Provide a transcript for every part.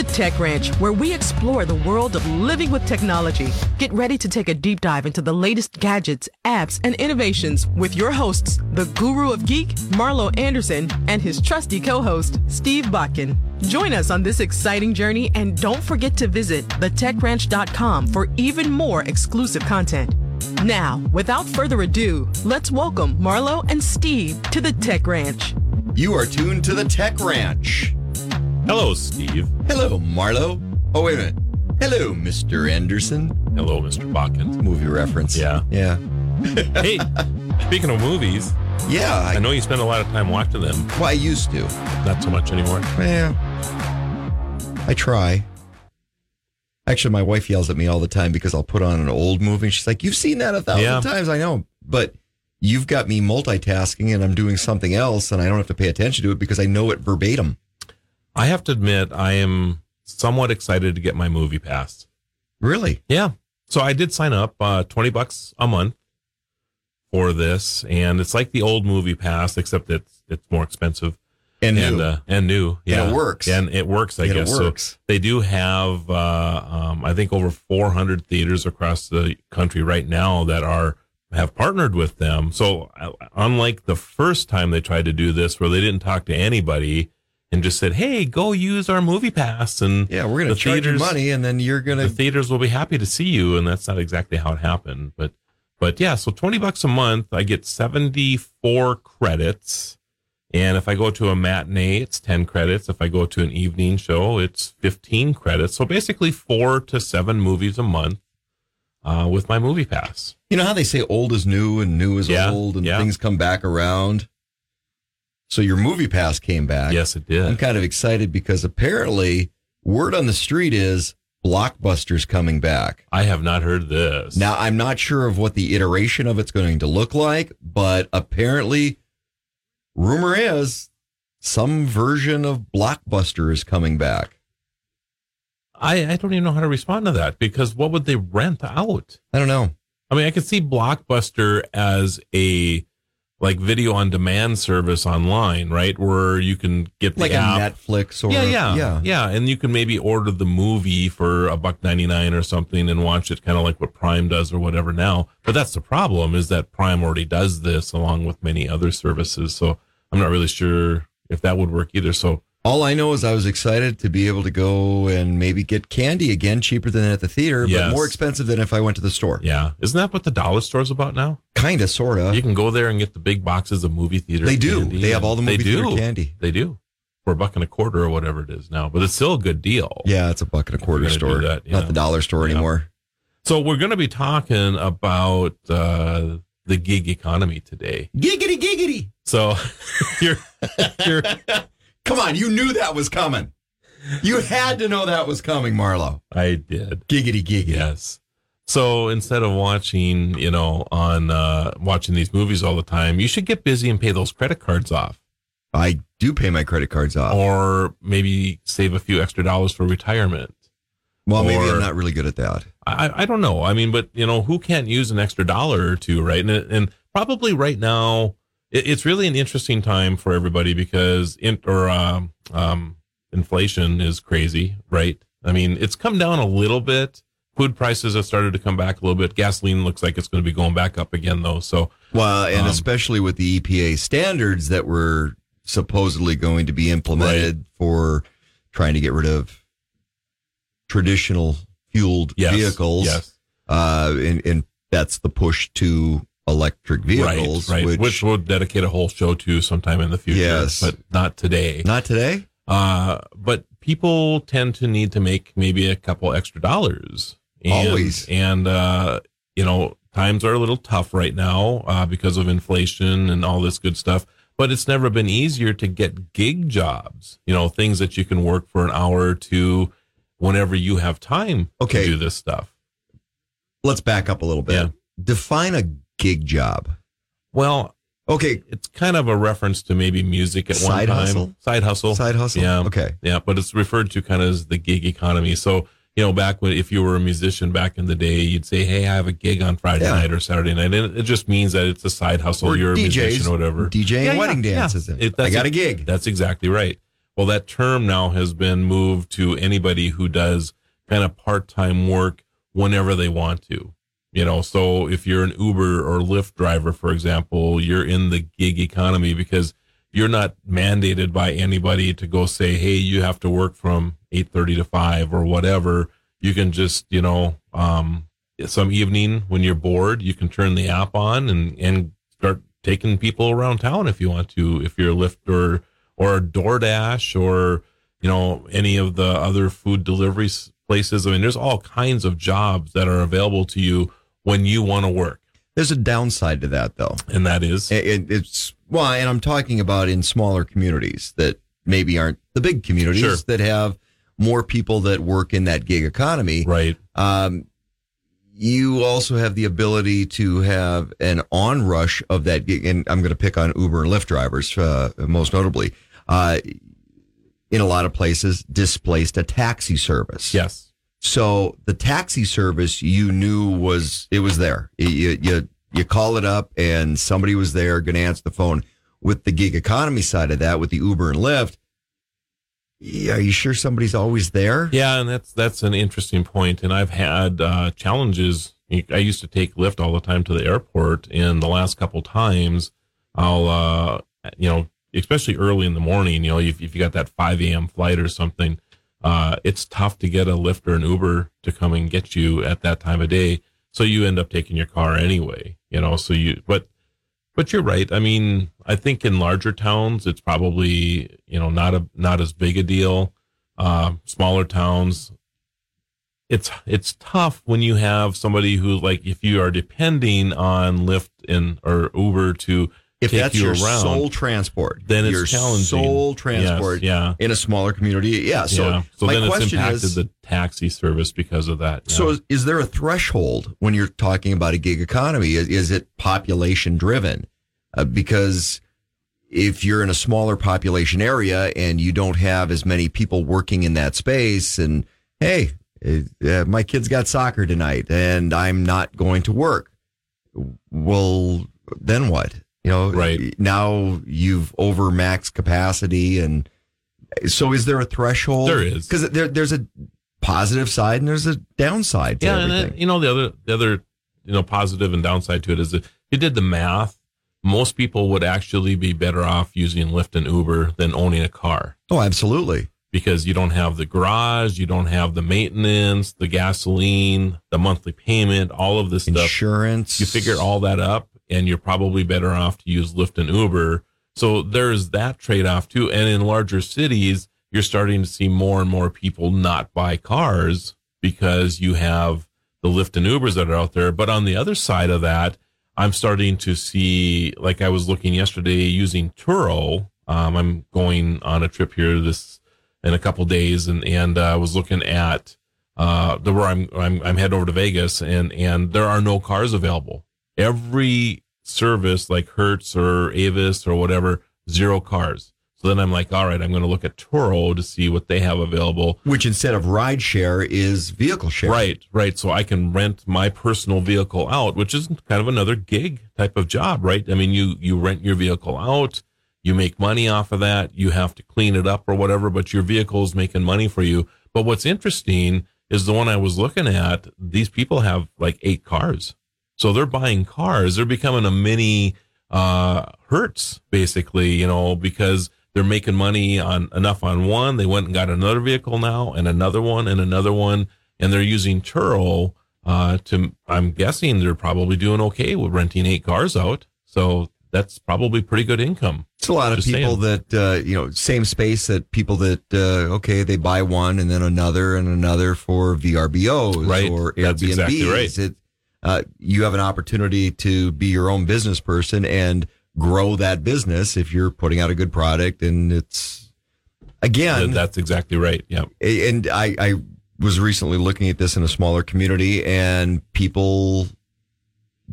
the Tech Ranch, where we explore the world of living with technology. Get ready to take a deep dive into the latest gadgets, apps, and innovations with your hosts, the guru of geek, Marlo Anderson, and his trusty co-host, Steve Bakken. Join us on this exciting journey and don't forget to visit thetechranch.com for even more exclusive content. Now, without further ado, let's welcome Marlo and Steve to the Tech Ranch. You are tuned to the Tech Ranch. Hello, Steve. Hello, Marlo. Oh, wait a minute. Hello, Mr. Anderson. Hello, Mr. Bakkens. Movie reference. Yeah. Yeah. Hey, speaking of movies, Yeah. I I, know you spend a lot of time watching them. well, I used to. Not so much anymore. Yeah. I try. Actually, my wife yells at me all the time because I'll put on an old movie. and She's like, You've seen that a thousand Yeah. times. I know. But you've got me multitasking and I'm doing something else and I don't have to pay attention to it because I know it verbatim. I have to admit, I am somewhat excited to get my movie pass. Really? Yeah. So I did sign up, uh, 20 bucks a month for this. And it's like the old movie pass, except it's, it's more expensive And, and, new. uh, and new. Yeah. it works. And it works, I And it guess. works. So they do have, uh, um, I think over 400 theaters across the country right now that are, have partnered with them. So uh, unlike the first time they tried to do this where they didn't talk to anybody and just said, Hey, go use our movie pass. And yeah, we're going the to charge you money and then you're going to the theaters will be happy to see you. And that's not exactly how it happened, but, but yeah, so 20 bucks a month, I get 74 credits. And if I go to a matinee, it's 10 credits. If I go to an evening show, it's 15 credits. So basically four to seven movies a month, uh, with my movie pass. You know how they say old is new and new is Yeah, old and yeah. things come back around? So your movie pass came back. Yes, it did. I'm kind of excited because apparently word on the street is Blockbuster's coming back. I have not heard this. Now, I'm not sure of what the iteration of it's going to look like, but apparently, rumor is some version of Blockbuster is coming back. I, I don't even know how to respond to that because what would they rent out? I don't know. I mean, I could see Blockbuster as a like video on demand service online, right? Where you can get the Like app. a Netflix or yeah, yeah, yeah. yeah, and you can maybe order the movie for a buck ninety nine or something and watch it, kind of like what Prime does or whatever now. But that's the problem is that Prime already does this along with many other services. So I'm not really sure if that would work either. So All I know is I was excited to be able to go and maybe get candy again, cheaper than at the theater, Yes. but more expensive than if I went to the store. yeah, isn't that what the dollar store's about now? Kind of, sort of. You can go there and get the big boxes of movie theater. They do. They have all the movie theater candy. They do for a buck and a quarter or whatever it is now, but it's still a good deal. Yeah, it's a buck and a quarter store, that, not the dollar store Yeah. anymore. So we're going to be talking about uh, the gig economy today. Giggity, giggity. So you're you're Come on, you knew that was coming. You had to know that was coming, Marlo. I did. Giggity, giggity. Yes. So instead of watching, you know, on uh, watching these movies all the time, you should get busy and pay those credit cards off, I do pay my credit cards off. or maybe save a few extra dollars for retirement. well, maybe I'm not really good at that. I, I don't know. I mean, but you know, who can't use an extra dollar or two, right? And, and probably right now, it, it's really an interesting time for everybody because in, or um, um, inflation is crazy, right? I mean, it's come down a little bit. Food prices have started to come back a little bit. Gasoline looks like it's going to be going back up again, though. So Well, and Um, especially with the EPA standards that were supposedly going to be implemented for trying to get rid of traditional fueled yes, vehicles. yes, Uh, and, and that's the push to electric vehicles, right, right. which, Which, we'll dedicate a whole show to sometime in the future. Yes. but not today. not today. Uh, but people tend to need to make maybe a couple extra dollars. And, Always. And, uh, you know, times are a little tough right now, uh, because of inflation and all this good stuff. But it's never been easier to get gig jobs, you know, things that you can work for an hour or two whenever you have time Okay. to do this stuff. Let's back up a little bit. Yeah. Define a gig job. Well, Okay, it's kind of a reference to maybe music at Side one time. hustle? Side hustle. side hustle. Yeah. Okay. Yeah, but it's referred to kind of as the gig economy. So, you know, back when if you were a musician back in the day, you'd say, "Hey, I have a gig on Friday Yeah. night or Saturday night," and it just means that it's a side hustle. Or You're a DJs, musician or whatever. DJ Yeah, yeah, wedding yeah. dances. It- I got a- a gig. That's exactly right. Well, that term now has been moved to anybody who does kind of part time work whenever they want to. You know, so if you're an Uber or Lyft driver, for example, you're in the gig economy because you're not mandated by anybody to go say, Hey, you have to work from 830 to five or whatever. You can just, you know, um, some evening when you're bored, you can turn the app on and, and start taking people around town if you want to, if you're a Lyft or, or DoorDash or, you know, any of the other food delivery places. I mean, there's all kinds of jobs that are available to you when you want to work. There's a downside to that, though. And that is? It, it's, well, and I'm talking about in smaller communities that maybe aren't the big communities Sure. that have more people that work in that gig economy. Right. Um, you also have the ability to have an onrush of that gig, and I'm going to pick on Uber and Lyft drivers uh, most notably. Uh, in a lot of places, displaced a taxi service. Yes. So the taxi service you knew was it was there. You you you call it up and somebody was there going to answer the phone. With the gig economy side of that, with the Uber and Lyft, are you sure somebody's always there? Yeah, and that's that's an interesting point. And I've had uh, challenges. I used to take Lyft all the time to the airport, and the last couple times, I'll uh, you know, especially early in the morning, you know, if, if you got that five a.m. flight or something, uh, it's tough to get a Lyft or an Uber to come and get you at that time of day. So you end up taking your car anyway, you know. So you, but but you're right. I mean, I think in larger towns, it's probably you know not a not as big a deal. Uh, smaller towns, it's it's tough when you have somebody who like if you are depending on Lyft and or Uber to If that's you your around, sole transport, then it's your challenging. sole Yes, transport yeah. in a smaller community. Yeah. So, yeah. So my then it's question impacted is, the taxi service because of that. yeah. So is, is there a threshold when you're talking about a gig economy? Is, is it population driven? Uh, because if you're in a smaller population area and you don't have as many people working in that space and hey, uh, my kid's got soccer tonight and I'm not going to work. Well, then what? You know, Right. now you've over max capacity and so is there a threshold? There is. Because there, there's a positive side and there's a downside to yeah, and then, you know the other the other you know positive and downside to it is that if you did the math, most people would actually be better off using Lyft and Uber than owning a car oh, absolutely. because you don't have the garage, you don't have the maintenance, the gasoline, the monthly payment, all of this stuff. Insurance. You figure all that up, and you're probably better off to use Lyft and Uber. So there's that trade off too. And in larger cities, you're starting to see more and more people not buy cars because you have the Lyft and Ubers that are out there. But on the other side of that, I'm starting to see, like I was looking yesterday using Turo. Um, I'm going on a trip here this in a couple days, and and uh, I was looking at uh, the where I'm I'm I'm heading over to Vegas, and and there are no cars available. Every service like Hertz or Avis or whatever, zero cars. So then I'm like, all right, I'm going to look at Turo to see what they have available. Which instead of ride share is vehicle share. Right, right. So I can rent my personal vehicle out, which is kind of another gig type of job, right? I mean, you you rent your vehicle out, you make money off of that, you have to clean it up or whatever, but your vehicle is making money for you. But what's interesting is the one I was looking at, these people have like eight cars. So they're buying cars. They're becoming a mini uh Hertz, basically, you know, because they're making money on enough on one. They went and got another vehicle now and another one and another one. And they're using Turo uh to I'm guessing they're probably doing okay with renting eight cars out. So that's probably pretty good income. It's a lot of people saying. that, uh, you know, same space that people that, uh, okay, they buy one and then another and another for VRBOs Right. or That's exactly right. It, uh, you have an opportunity to be your own business person and grow that business if you're putting out a good product and it's, again, That's exactly right. Yeah. and I, I was recently looking at this in a smaller community and people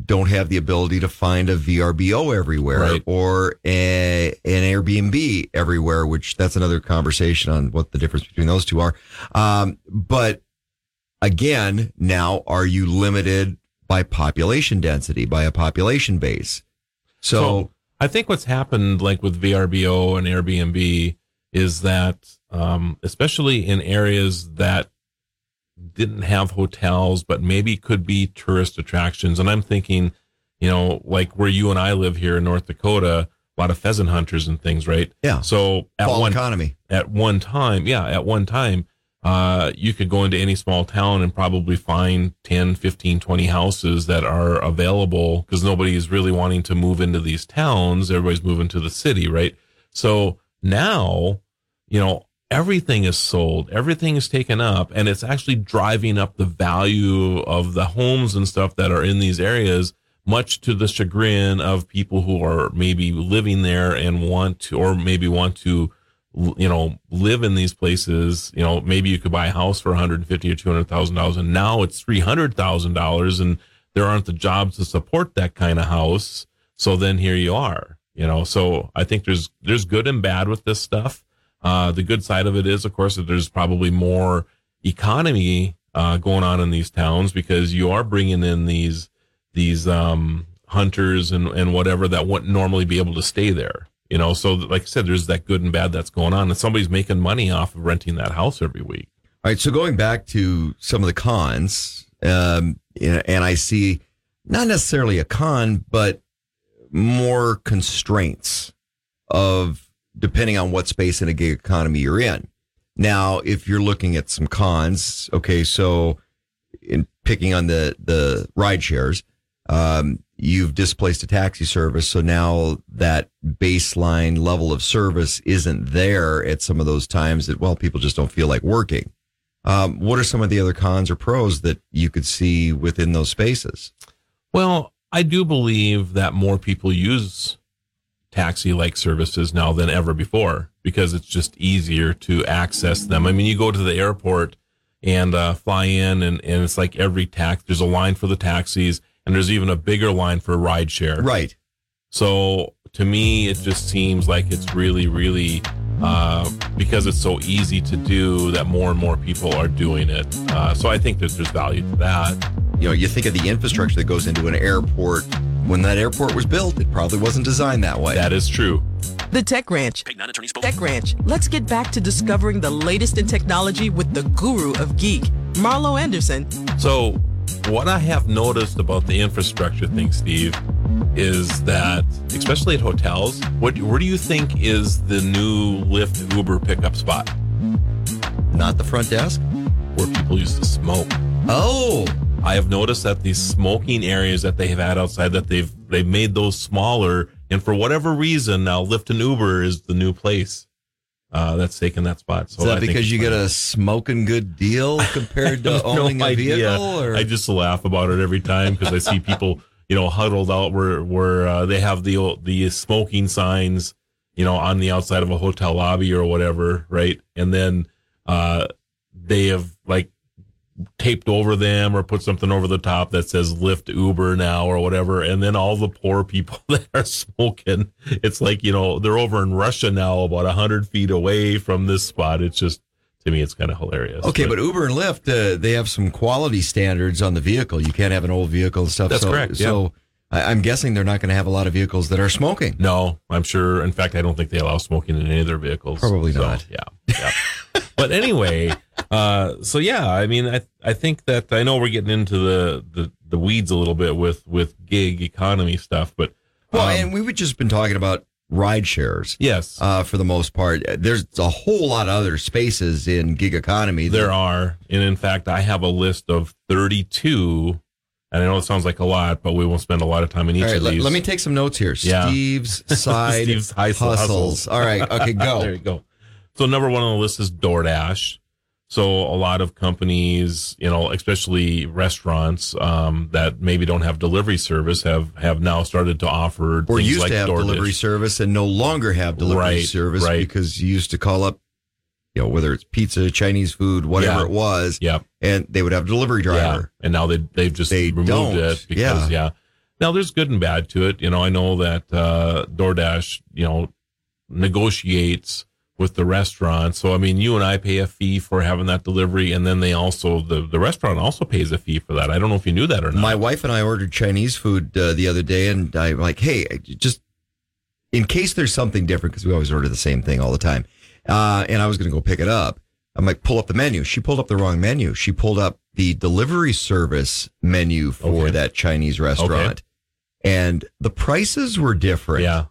don't have the ability to find a VRBO everywhere Right. or a, an Airbnb everywhere, which that's another conversation on what the difference between those two are. Um, but again, now are you limited by population density, by a population base? So, I think what's happened, like with VRBO and Airbnb, is that um, especially in areas that didn't have hotels, but maybe could be tourist attractions. And I'm thinking, you know, like where you and I live here in North Dakota, a lot of pheasant hunters and things, right? Yeah. So at Fall one economy. at one time, yeah, at one time, uh, you could go into any small town and probably find 10, 15, 20 houses that are available because nobody is really wanting to move into these towns. Everybody's moving to the city, right? So now, you know, everything is sold, everything is taken up, and it's actually driving up the value of the homes and stuff that are in these areas, much to the chagrin of people who are maybe living there and want to, or maybe want to, you know, live in these places. You know, maybe you could buy a house for 150 or 200 thousand dollars, and now it's 300 thousand dollars, and there aren't the jobs to support that kind of house. So then here you are. You know, so I think there's there's good and bad with this stuff. Uh, the good side of it is, of course, that there's probably more economy uh, going on in these towns because you are bringing in these these um, hunters and and whatever that wouldn't normally be able to stay there. You know, so like I said, there's that good and bad that's going on, and somebody's making money off of renting that house every week. All right. So going back to some of the cons, um, and I see not necessarily a con, but more constraints of depending on what space in a gig economy you're in. Now, if you're looking at some cons, okay, so in picking on the the ride shares, um, you've displaced a taxi service, so now that baseline level of service isn't there at some of those times that well, people just don't feel like working. Um, what are some of the other cons or pros that you could see within those spaces? Well, I do believe that more people use taxi like services now than ever before because it's just easier to access them. I mean, you go to the airport and uh, fly in, and, and it's like every tax, there's a line for the taxis, and there's even a bigger line for rideshare. Right. So to me, it just seems like it's really, really uh, because it's so easy to do that more and more people are doing it. Uh, so I think that there's value to that. You know, you think of the infrastructure that goes into an airport. When that airport was built, it probably wasn't designed that way. That is true. The Tech Ranch. Tech Ranch. Let's get back to discovering the latest in technology with the guru of geek, Marlo Anderson. So, what I have noticed about the infrastructure thing, Steve, is that especially at hotels, what where do you think is the new Lyft Uber pickup spot? Not the front desk. Where people used to smoke. Oh, I have noticed that these smoking areas that they have had outside that they've they've made those smaller, and for whatever reason now Lyft and Uber is the new place uh, that's taking that spot. So is that I because you get a smoking good deal compared to no owning a vehicle? Or? I just laugh about it every time because I see people, you know, huddled out where where uh, they have the the smoking signs, you know, on the outside of a hotel lobby or whatever, right? And then uh, they have like taped over them or put something over the top that says Lyft Uber now or whatever. And then all the poor people that are smoking, it's like, you know, they're over in Russia now, about a hundred feet away from this spot. It's just, to me, it's kind of hilarious. Okay, but Uber and Lyft, uh, they have some quality standards on the vehicle. You can't have an old vehicle and stuff. That's so, correct, yeah. So I, I'm guessing they're not going to have a lot of vehicles that are smoking. No, I'm sure. In fact, I don't think they allow smoking in any of their vehicles. Probably So, not. Yeah. Yeah. but anyway, uh, so yeah, I mean, I, I think that I know we're getting into the, the, the weeds a little bit with, with gig economy stuff, but, Well, um, and we've just been talking about ride shares. yes, Uh, for the most part, there's a whole lot of other spaces in gig economy. that- there are. And in fact, I have a list of 32, and I know it sounds like a lot, but we won't spend a lot of time in each All right, of these. let me take some notes here. Yeah. Steve's side Steve's hustle- hustles. hustles. All right. Okay, go. there you go. So number one on the list is DoorDash. So a lot of companies, you know, especially restaurants um, that maybe don't have delivery service, have have now started to offer or used like to have DoorDash. delivery service and no longer have delivery Right, service right. because you used to call up, you know, whether it's pizza, Chinese food, whatever Yeah. it was, Yep. and they would have a delivery driver. Yeah. And now they they've just They removed don't. it because yeah. Now there's good and bad to it. You know, I know that uh DoorDash, you know, negotiates with the restaurant. So I mean, you and I pay a fee for having that delivery and then they also the the restaurant also pays a fee for that. I don't know if you knew that or not. My wife and I ordered Chinese food uh, the other day, and I'm like, "Hey, just in case there's something different, because we always order the same thing all the time. Uh, and I was going to go pick it up. I'm like, pull up the menu. She pulled up the wrong menu. She pulled up the delivery service menu for Okay. that Chinese restaurant. And the prices were different. Yeah.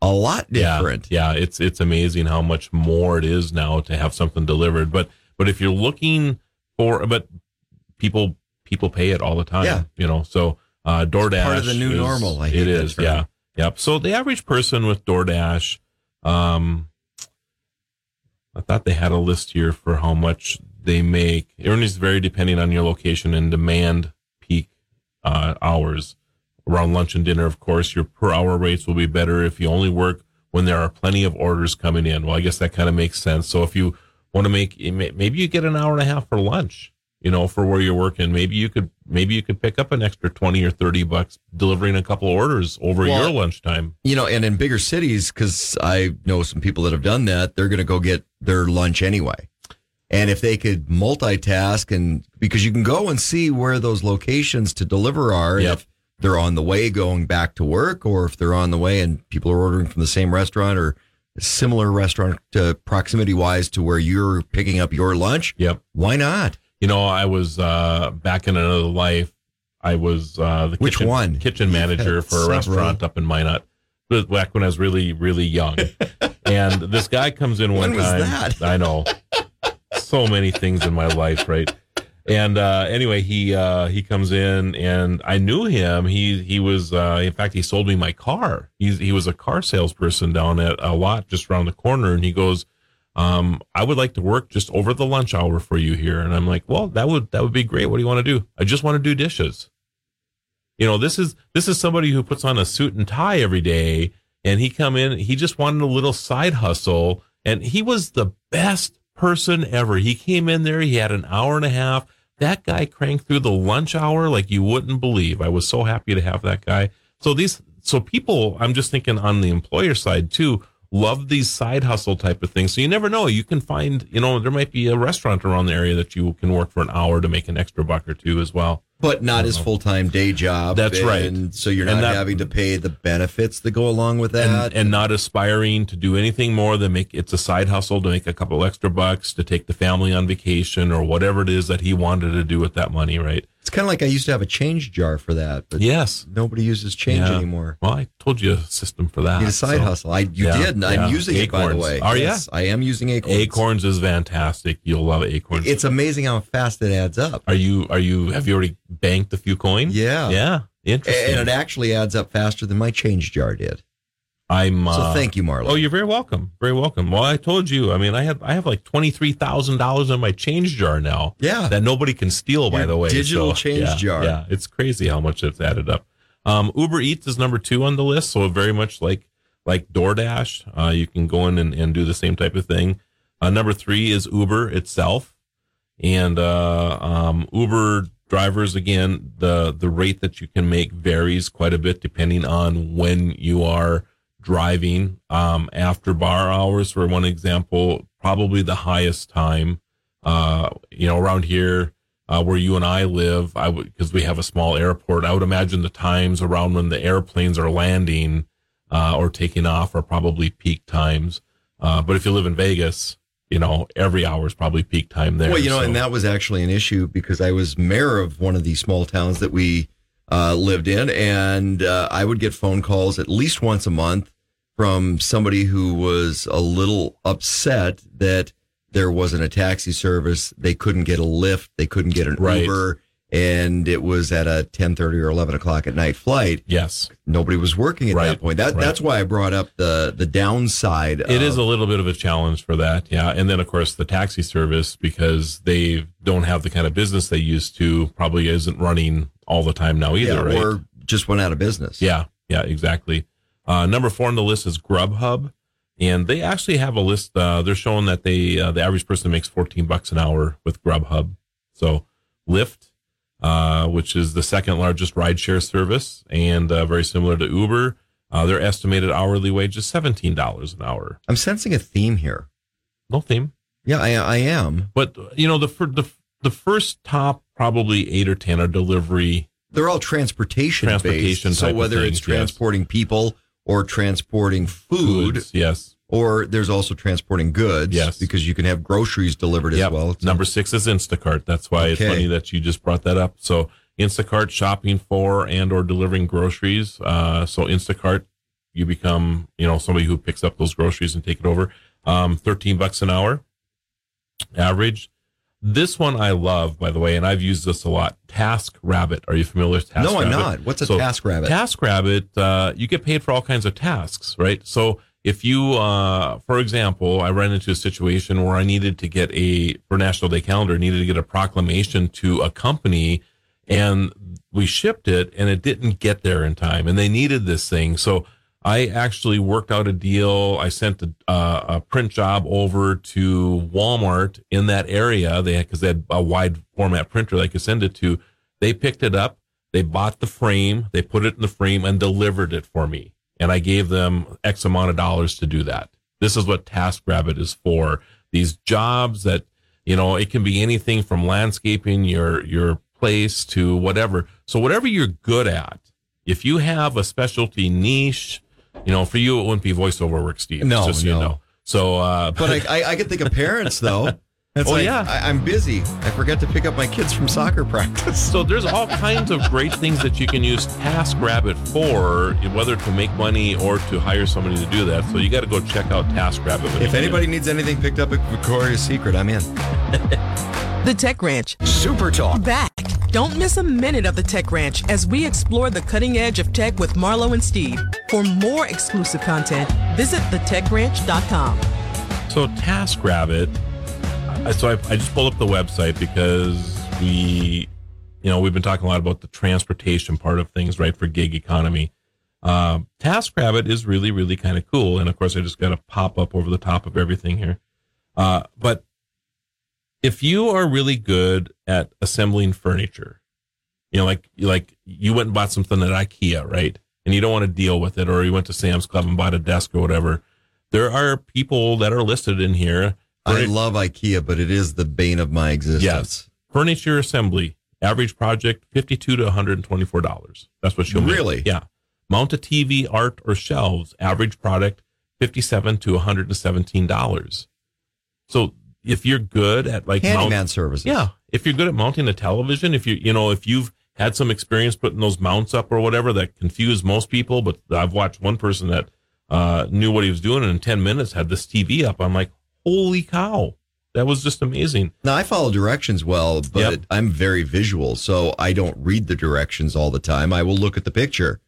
A lot different. Yeah, yeah, it's it's amazing how much more it is now to have something delivered. But but if you're looking for, but people people pay it all the time. Yeah. you know. So uh, DoorDash part of the new is- normal. I it is. Yeah, yep. So the average person with DoorDash, um, I thought they had a list here for how much they make. Earnings vary depending on your location and demand peak uh, hours. Around lunch and dinner, of course, your per hour rates will be better if you only work when there are plenty of orders coming in. Well, I guess that kind of makes sense. So if you want to make, eh, maybe you get an hour and a half for lunch, you know, for where you're working. Maybe you could, maybe you could pick up an extra 20 or 30 bucks delivering a couple orders over Well, your lunchtime. You know, and in bigger cities, because I know some people that have done that, they're going to go get their lunch anyway. And if they could multitask and because you can go and see where those locations to deliver are, Yep. if they're on the way going back to work, or if they're on the way and people are ordering from the same restaurant or a similar restaurant to proximity wise to where you're picking up your lunch, Yep. why not? You know, I was uh, back in another life. I was uh, the Which kitchen, one? kitchen manager had for a restaurant up in Minot. Back when I was really, really young, and this guy comes in one When was time. that? I know, so many things in my life, right? And uh, anyway, he uh, he comes in, and I knew him. He he was, uh, in fact, he sold me my car. He's he was a car salesperson down at a lot just around the corner, and he goes, um, I would like to work just over the lunch hour for you here. And I'm like, well, that would that would be great. What do you want to do? I just want to do dishes. You know, this is this is somebody who puts on a suit and tie every day, and he come in. He just wanted a little side hustle, and he was the best person ever. He came in there. He had an hour and a half. That guy cranked through the lunch hour like you wouldn't believe. I was so happy to have that guy. So these, so people, I'm just thinking on the employer side too, love these side hustle type of things. So you never know. You can find, you know, there might be a restaurant around the area that you can work for an hour to make an extra buck or two as well. But not his full time day job. That's right. And so you're not that- having to pay the benefits that go along with that. and, and not aspiring to do anything more than make it's a side hustle to make a couple extra bucks to take the family on vacation or whatever it is that he wanted to do with that money, right? It's kind of like I used to have a change jar for that, but Yes. nobody uses change Yeah. anymore. Well, I told you a system for that. You need a side so. hustle. I you Yeah, did, and I'm yeah. using it by the Acorns. way. Oh, are ya? yes, I am using acorns. Acorns is fantastic. You'll love acorns. It's amazing how fast it adds up, are you are you have you already banked a few coins? Yeah. Yeah. Interesting. and it actually adds up faster than my change jar did. I'm uh, So thank you, Marlo. Oh, you're very welcome. Very welcome. Well, I told you. I mean, I have I have like twenty three thousand dollars in my change jar now. Yeah. that nobody can steal. By the way, digital change yeah, jar. Yeah, it's crazy how much it's added up. Um, Uber Eats is number two on the list, so very much like like DoorDash. Uh, you can go in and, and do the same type of thing. Uh, number three is Uber itself, and uh, um, Uber drivers again the the rate that you can make varies quite a bit depending on when you are driving um, after bar hours for one example probably the highest time uh, you know around here uh, where you and I live I would because we have a small airport I would imagine the times around when the airplanes are landing uh, or taking off are probably peak times. Uh, but if you live in Vegas you know every hour is probably peak time there Well, you know, so- and that was actually an issue because I was mayor of one of these small towns that we uh, lived in, and uh, I would get phone calls at least once a month from somebody who was a little upset that there wasn't a taxi service. They couldn't get a lift. They couldn't get an Right. Uber. And it was at a 1030 or 11 o'clock at night flight. yes Nobody was working at Right, that point. That, right. That's why I brought up the, the downside. It is of- a little bit of a challenge for that, yeah. And then of course the taxi service because they don't have the kind of business they used to, probably isn't running all the time now either, yeah, right? or just went out of business. yeah, yeah, exactly. Uh, number four on the list is Grubhub, and they actually have a list. Uh, they're showing that they uh, the average person makes fourteen bucks an hour with Grubhub. So Lyft, uh, which is the second largest rideshare service, and uh, very similar to Uber, uh, their estimated hourly wage is seventeen dollars an hour. I'm sensing a theme here. No theme. Yeah, I, I am. But you know the the the first top probably eight or ten are delivery. They're all transportation, Transportation based. So whether it's transporting people or transporting food, Foods, yes. or there's also transporting goods. Yes. because you can have groceries delivered as well. It's- Number six is Instacart. That's why it's funny that you just brought that up. So Instacart shopping for and or delivering groceries. Uh, so Instacart, you become you know somebody who picks up those groceries and take it over. Um, Thirteen bucks an hour, average. This one I love, by the way, and I've used this a lot. Task Rabbit. Are you familiar with Task Rabbit? no, I'm not. What's a So, task rabbit? TaskRabbit, uh, you get paid for all kinds of tasks, right? So if you, uh, for example, I ran into a situation where I needed to get a, for National Day calendar, needed to get a proclamation to a company and we shipped it and it didn't get there in time and they needed this thing. So I actually worked out a deal. I sent a, uh, a print job over to Walmart in that area. They had, cause they had a wide format printer they could send it to. They picked it up. They bought the frame. They put it in the frame and delivered it for me. And I gave them X amount of dollars to do that. This is what TaskRabbit is for. These jobs that, you know, it can be anything from landscaping your, your place to whatever. So whatever you're good at, if you have a specialty niche, you know, for you, it wouldn't be voiceover work, Steve. No, just so you no. know. So, uh, But I, I, I can think of parents though. It's Oh, like, yeah. I, I'm busy. I forgot to pick up my kids from soccer practice. So there's all kinds of great things that you can use TaskRabbit for, whether to make money or to hire somebody to do that. So you got to go check out TaskRabbit. when If get anybody needs anything picked up at Victoria's Secret, I'm in. The Tech Ranch. Super Talk. Back. Don't miss a minute of the Tech Ranch as we explore the cutting edge of tech with Marlo and Steve. For more exclusive content, visit thetechranch.com. it. So TaskRabbit. So I, I just pulled up the website because we, you know, we've been talking a lot about the transportation part of things, right, for gig economy. Uh, TaskRabbit is really, really kind of cool. And of course, I just got to pop up over the top of everything here. Uh, but if you are really good at assembling furniture, you know, like like you went and bought something at IKEA, right? And you don't want to deal with it, or you went to Sam's Club and bought a desk or whatever. There are people that are listed in here. I love IKEA, but it is the bane of my existence. Yes. Furniture assembly, average project fifty-two to one hundred and twenty-four dollars. That's what she'll make. Really? Yeah. Mount a TV, art, or shelves, average product fifty-seven to one hundred and seventeen dollars. So if you're good at like mount- Handyman services. yeah. If you're good at mounting a television, if you you know, if you've had some experience putting those mounts up or whatever that confuse most people, but I've watched one person that uh, knew what he was doing and in 10 minutes had this TV up. I'm like, holy cow. That was just amazing. Now I follow directions well, but Yep. I'm very visual, so I don't read the directions all the time. I will look at the picture.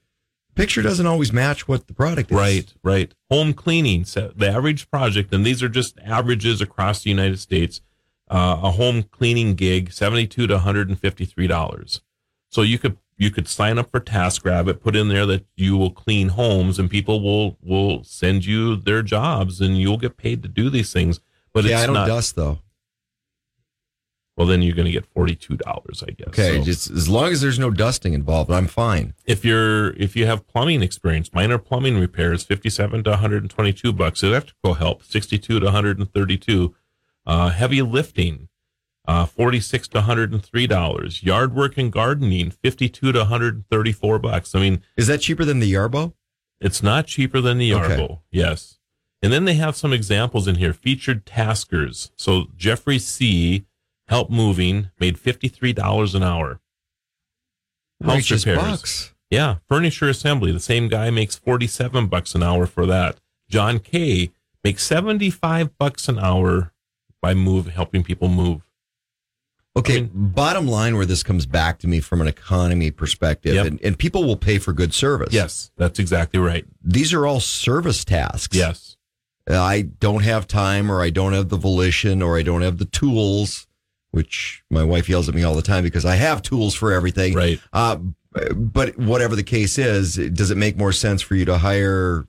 Picture doesn't always match what the product is. Right, right. Home cleaning, so the average project, and these are just averages across the United States. Uh, a home cleaning gig, seventy-two to one hundred and fifty-three dollars. So you could you could sign up for TaskRabbit, put in there that you will clean homes, and people will will send you their jobs, and you'll get paid to do these things. But Yeah, I don't not. dust though. Well, then you're going to get forty-two dollars, I guess. Okay, So- just as long as there's no dusting involved, I'm fine. if you're if you have plumbing experience, minor plumbing repairs, fifty-seven to one hundred and twenty-two bucks. Electrical help, sixty-two to one hundred and thirty-two. Uh, heavy lifting, uh, forty-six to one hundred and three dollars. Yard work and gardening, fifty-two to one hundred and thirty-four bucks. I mean, Is that cheaper than the Yarbo? it's not cheaper than the Okay. Yarbo. Yes. And then they have some examples in here. Featured taskers. So Jeffrey C. Help Moving made $53 an hour. House repairs. bucks. Yeah, furniture assembly. The same guy makes 47 bucks an hour for that. John K makes 75 bucks an hour by move helping people move. Okay, I mean- bottom line where this comes back to me from an economy perspective, Yep. and, and people will pay for good service. Yes, that's exactly right. These are all service tasks. Yes. I don't have time or I don't have the volition or I don't have the tools, which my wife yells at me all the time because I have tools for everything. Right. Uh, but whatever the case is, does it make more sense for you to hire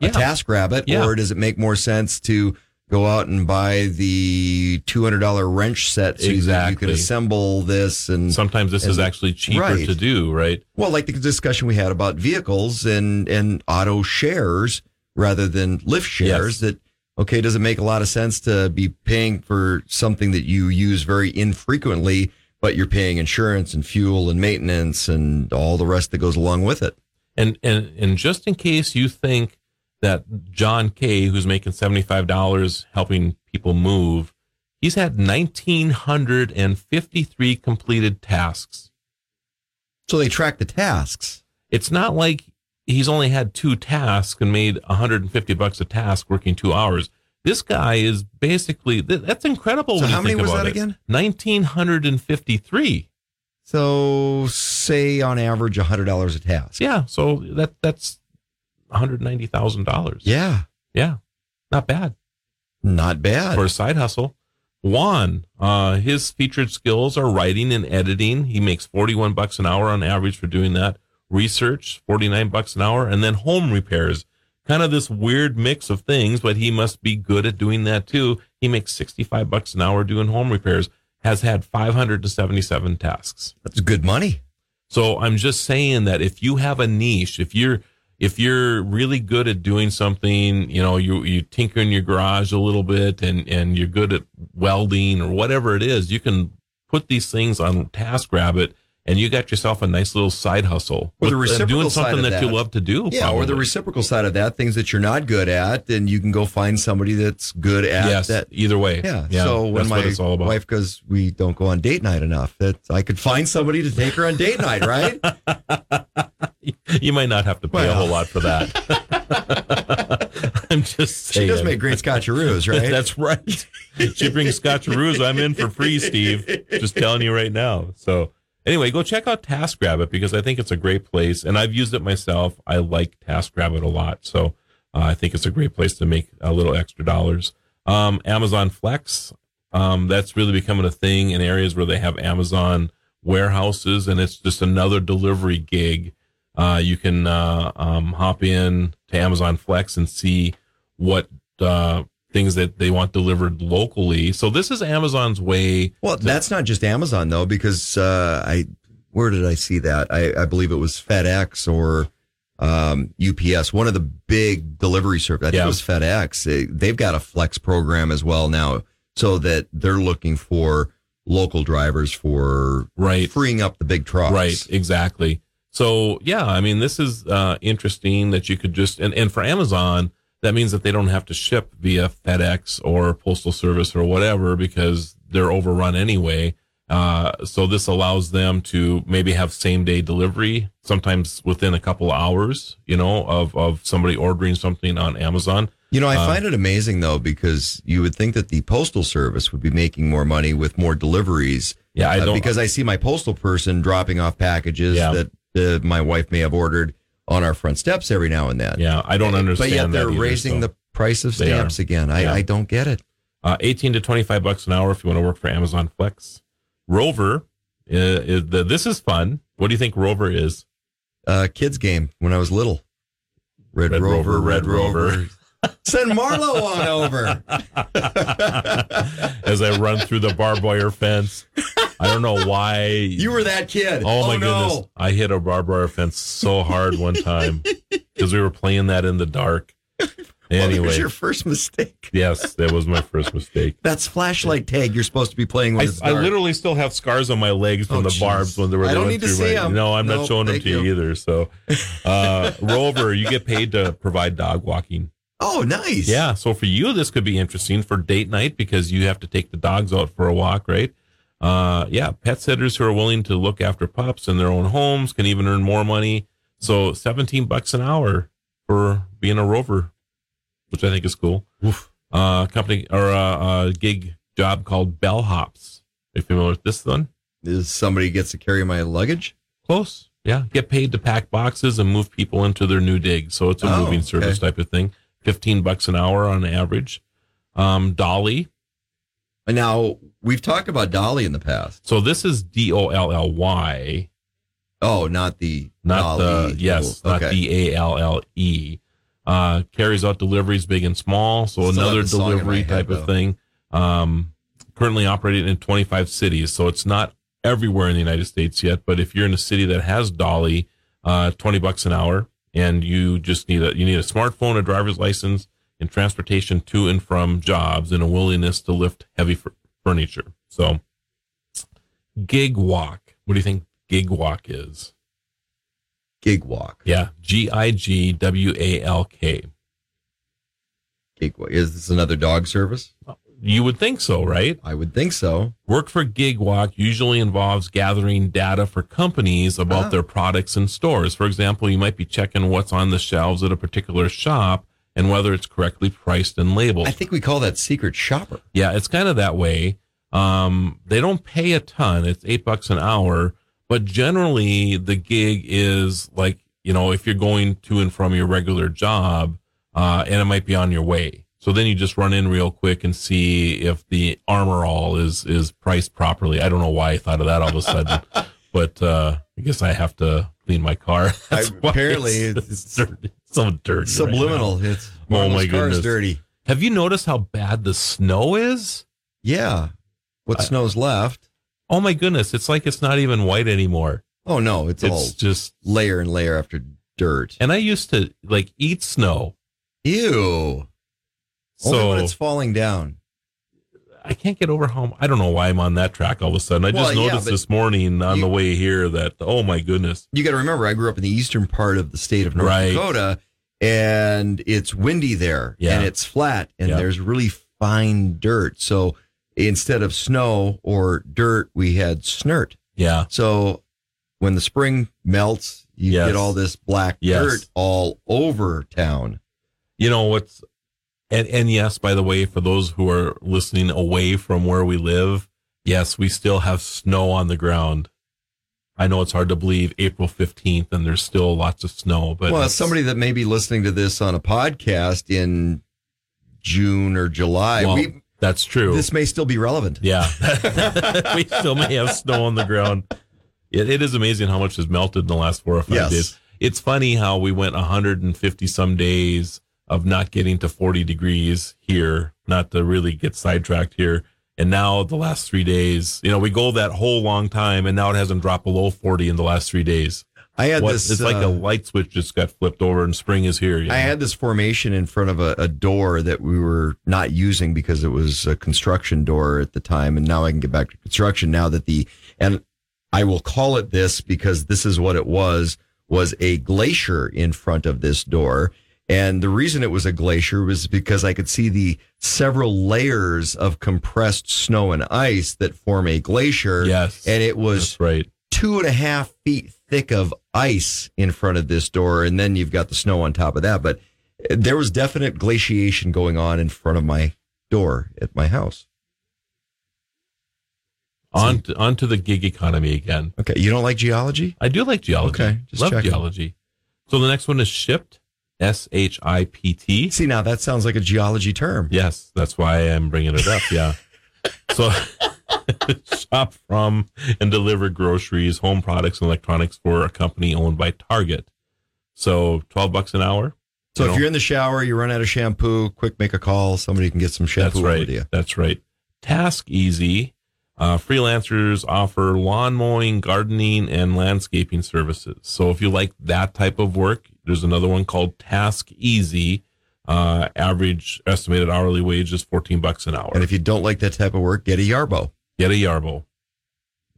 Yeah. a task rabbit Yeah. or does it make more sense to go out and buy the $200 wrench set so that you Exactly. can assemble this and Sometimes this is actually cheaper Right. to do, right? well, like the discussion we had about vehicles and, and auto shares rather than lift shares Yes. that, okay, does it make a lot of sense to be paying for something that you use very infrequently, but you're paying insurance and fuel and maintenance and all the rest that goes along with it? And and and just in case you think that John Kay, who's making seventy five dollars helping people move, he's had nineteen hundred and fifty three completed tasks. So they track the tasks. It's not like he's only had two tasks and made 150 bucks a task working two hours. This guy is basically that's incredible. So when how many was that it. again? 1953. So say on average hundred dollars a task. Yeah, so that that's 190 thousand dollars. Yeah. yeah, not bad Not bad. for a side hustle. Juan, uh, his featured skills are writing and editing. He makes 41 bucks an hour on average for doing that. Research, 49 bucks an hour, and then home repairs. Kind of this weird mix of things, but he must be good at doing that too. He makes 65 bucks an hour doing home repairs. Has had 577 tasks. That's good money. So I'm just saying that if you have a niche, if you're if you're really good at doing something, you know, you you tinker in your garage a little bit and and you're good at welding or whatever it is, you can put these things on TaskRabbit and you got yourself a nice little side hustle. Or the and uh, reciprocal doing side something of that, you love to do. Yeah, or the reciprocal side of that, things that you're not good at, then you can go find somebody that's good at yes, that. either way. Yeah. so when my what it's all about. wife goes, we don't go on date night enough. That I could find somebody to take her on date night, right? you might not have to pay a whole lot for that. I'm just She does make great scotcheroos, right? That's right. she brings scotcheroos. I'm in for free, Steve. Just telling you right now. So anyway, go check out TaskRabbit because I think it's a great place, and I've used it myself. I like TaskRabbit a lot, so uh, I think it's a great place to make a little extra dollars. Um, Amazon Flex, um, that's really becoming a thing in areas where they have Amazon warehouses, and it's just another delivery gig. Uh, you can uh, um, hop in to Amazon Flex and see what uh, things that they want delivered locally. So this is Amazon's way. Well, that's not just Amazon though, because uh, I where did I see that? I, I believe it was FedEx or um, UPS, one of the big delivery service. I think Yeah. it was FedEx. They, they've got a flex program as well now, so that they're looking for local drivers for Right. freeing up the big trucks. Right, exactly. So yeah, I mean, this is uh, interesting that you could just and, and for Amazon, that means that they don't have to ship via FedEx or Postal Service or whatever because they're overrun anyway. Uh, so this allows them to maybe have same day delivery, sometimes within a couple hours, you know, of of somebody ordering something on Amazon. You know, I Uh, find it amazing though because you would think that the postal service would be making more money with more deliveries. Yeah, I uh, because I see my postal person dropping off packages Yeah. that uh, my wife may have ordered on our front steps every now and then. Yeah, I don't understand. But yet they're either, raising so. the price of stamps again. I, Yeah. I don't get it. uh, 18 to 25 bucks an hour if you want to work for Amazon Flex. Rover, uh, is the, this is fun. What do you think Rover is? Uh, kids game when I was little. Red, Red Rover, Rover, Red Red Rover. Rover. Send Marlo on over. As I run through the barbed wire fence. I don't know why. You were that kid. Oh my no. goodness. I hit a barbed wire fence so hard one time because we were playing that in the dark. Well, Anyway, was your first mistake. yes, that was my first mistake. That's flashlight tag you're supposed to be playing with. I, I literally still have scars on my legs from Oh, the barbs when they were I don't need to see my- 'em. No, I'm Nope, not showing them to you you. either. So, uh, Rover, you get paid to provide dog walking. Oh, nice. Yeah. So for you, this could be interesting for date night because you have to take the dogs out for a walk, right? Uh, yeah. Pet sitters who are willing to look after pups in their own homes can even earn more money. So 17 bucks an hour for being a rover, which I think is cool. Oof. Uh, company or uh, a gig job called Bellhops. Are you familiar with this one? Is somebody gets to carry my luggage? Close. Yeah. Get paid to pack boxes and move people into their new dig. So it's a Oh, moving service okay. type of thing. 15 bucks an hour on average. Um, Dolly. And now we've talked about Dolly in the past. So this is D O L L Y, Oh, not the not Dolly. the, yes, Oh, not D A L L E. Uh, carries out deliveries big and small. So Still another the song in my delivery head, type though. of thing. Um, currently operating in 25 cities. So it's not everywhere in the United States yet, but if you're in a city that has Dolly, uh, 20 bucks an hour and you just need a, you need a smartphone, a driver's license and transportation to and from jobs and a willingness to lift heavy f- furniture. So gig walk. What do you think gig walk is? Gig Walk. Yeah, G I G W A L K. Gig Walk. Is this another dog service? You would think so, right? I would think so. Work for GigWalk usually involves gathering data for companies about Ah. their products and stores. For example, you might be checking what's on the shelves at a particular shop and whether it's correctly priced and labeled. I think we call that secret shopper. Yeah, it's kind of that way. Um, they don't pay a ton. It's eight bucks an hour, but generally the gig is like, you know, if you're going to and from your regular job, uh, and it might be on your way. So then you just run in real quick and see if the armor all is, is priced properly. I don't know why I thought of that all of a sudden, but, uh, I guess I have to clean my car. I- apparently it's, it's- dirty. so dirty. Subliminal. now. it's Oh, my car is goodness. dirty. Have you noticed how bad the snow is? Yeah. What I- snow's left? Oh my goodness, it's like it's not even white anymore. Oh no, it's, It's all just layer and layer after dirt. and I used to like eat snow. Ew. Only So when it's falling down. I can't get over how I don't know why I'm on that track all of a sudden. I just Well, yeah, noticed but this morning on you- the way here that oh my goodness. You got to remember, I grew up in the eastern part of the state of North Right. Dakota, and it's windy there, Yeah. and it's flat, and Yeah. there's really fine dirt. So instead of snow or dirt, we had snert. Yeah. So when the spring melts, you Yes. get all this black Yes. dirt all over town. You know what's and and yes, by the way, for those who are listening away from where we live, yes, we still have snow on the ground. I know it's hard to believe April 15th and there's still lots of snow, but well, somebody that may be listening to this on a podcast in June or July, well, we, that's true. this may still be relevant. Yeah. we still may have snow on the ground. It, it is amazing how much has melted in the last four or five Yes. days. It's funny how we went 150 some days of not getting to 40 degrees here, not to really get sidetracked here. And now the last three days, you know, we go that whole long time and now it hasn't dropped below 40 in the last three days. I had What- this. it's like a uh, light switch just got flipped over and spring is here. you I had this formation in front of a, a door that we were not using because it was a construction door at the time, and now I can get back to construction now that the and I will call it this because this is what it was was a glacier in front of this door. And the reason it was a glacier was because I could see the several layers of compressed snow and ice that form a glacier. Yes. And it was right. two and a half feet thick of ice in front of this door, and then you've got the snow on top of that. But there was definite glaciation going on in front of my door at my house. On to, on to the gig economy again. Okay, you don't like geology? I do like geology. Okay, just Love checking. geology. So the next one is Shipt. S H I P T. See, now that sounds like a geology term. Yes, that's why I'm bringing it up. Yeah. so shop from and deliver groceries, home products, and electronics for a company owned by Target. So 12 bucks an hour. So You if know? you're in the shower, you run out of shampoo, quick make a call. Somebody can get some shampoo That's over right. to you. That's right. Task Easy. Uh, freelancers offer lawn mowing, gardening, and landscaping services. So if you like that type of work, there's another one called Task Easy. Uh, average estimated hourly wage is 14 bucks an hour. And if you don't like that type of work, get a Yarbo. Get a Yarbo,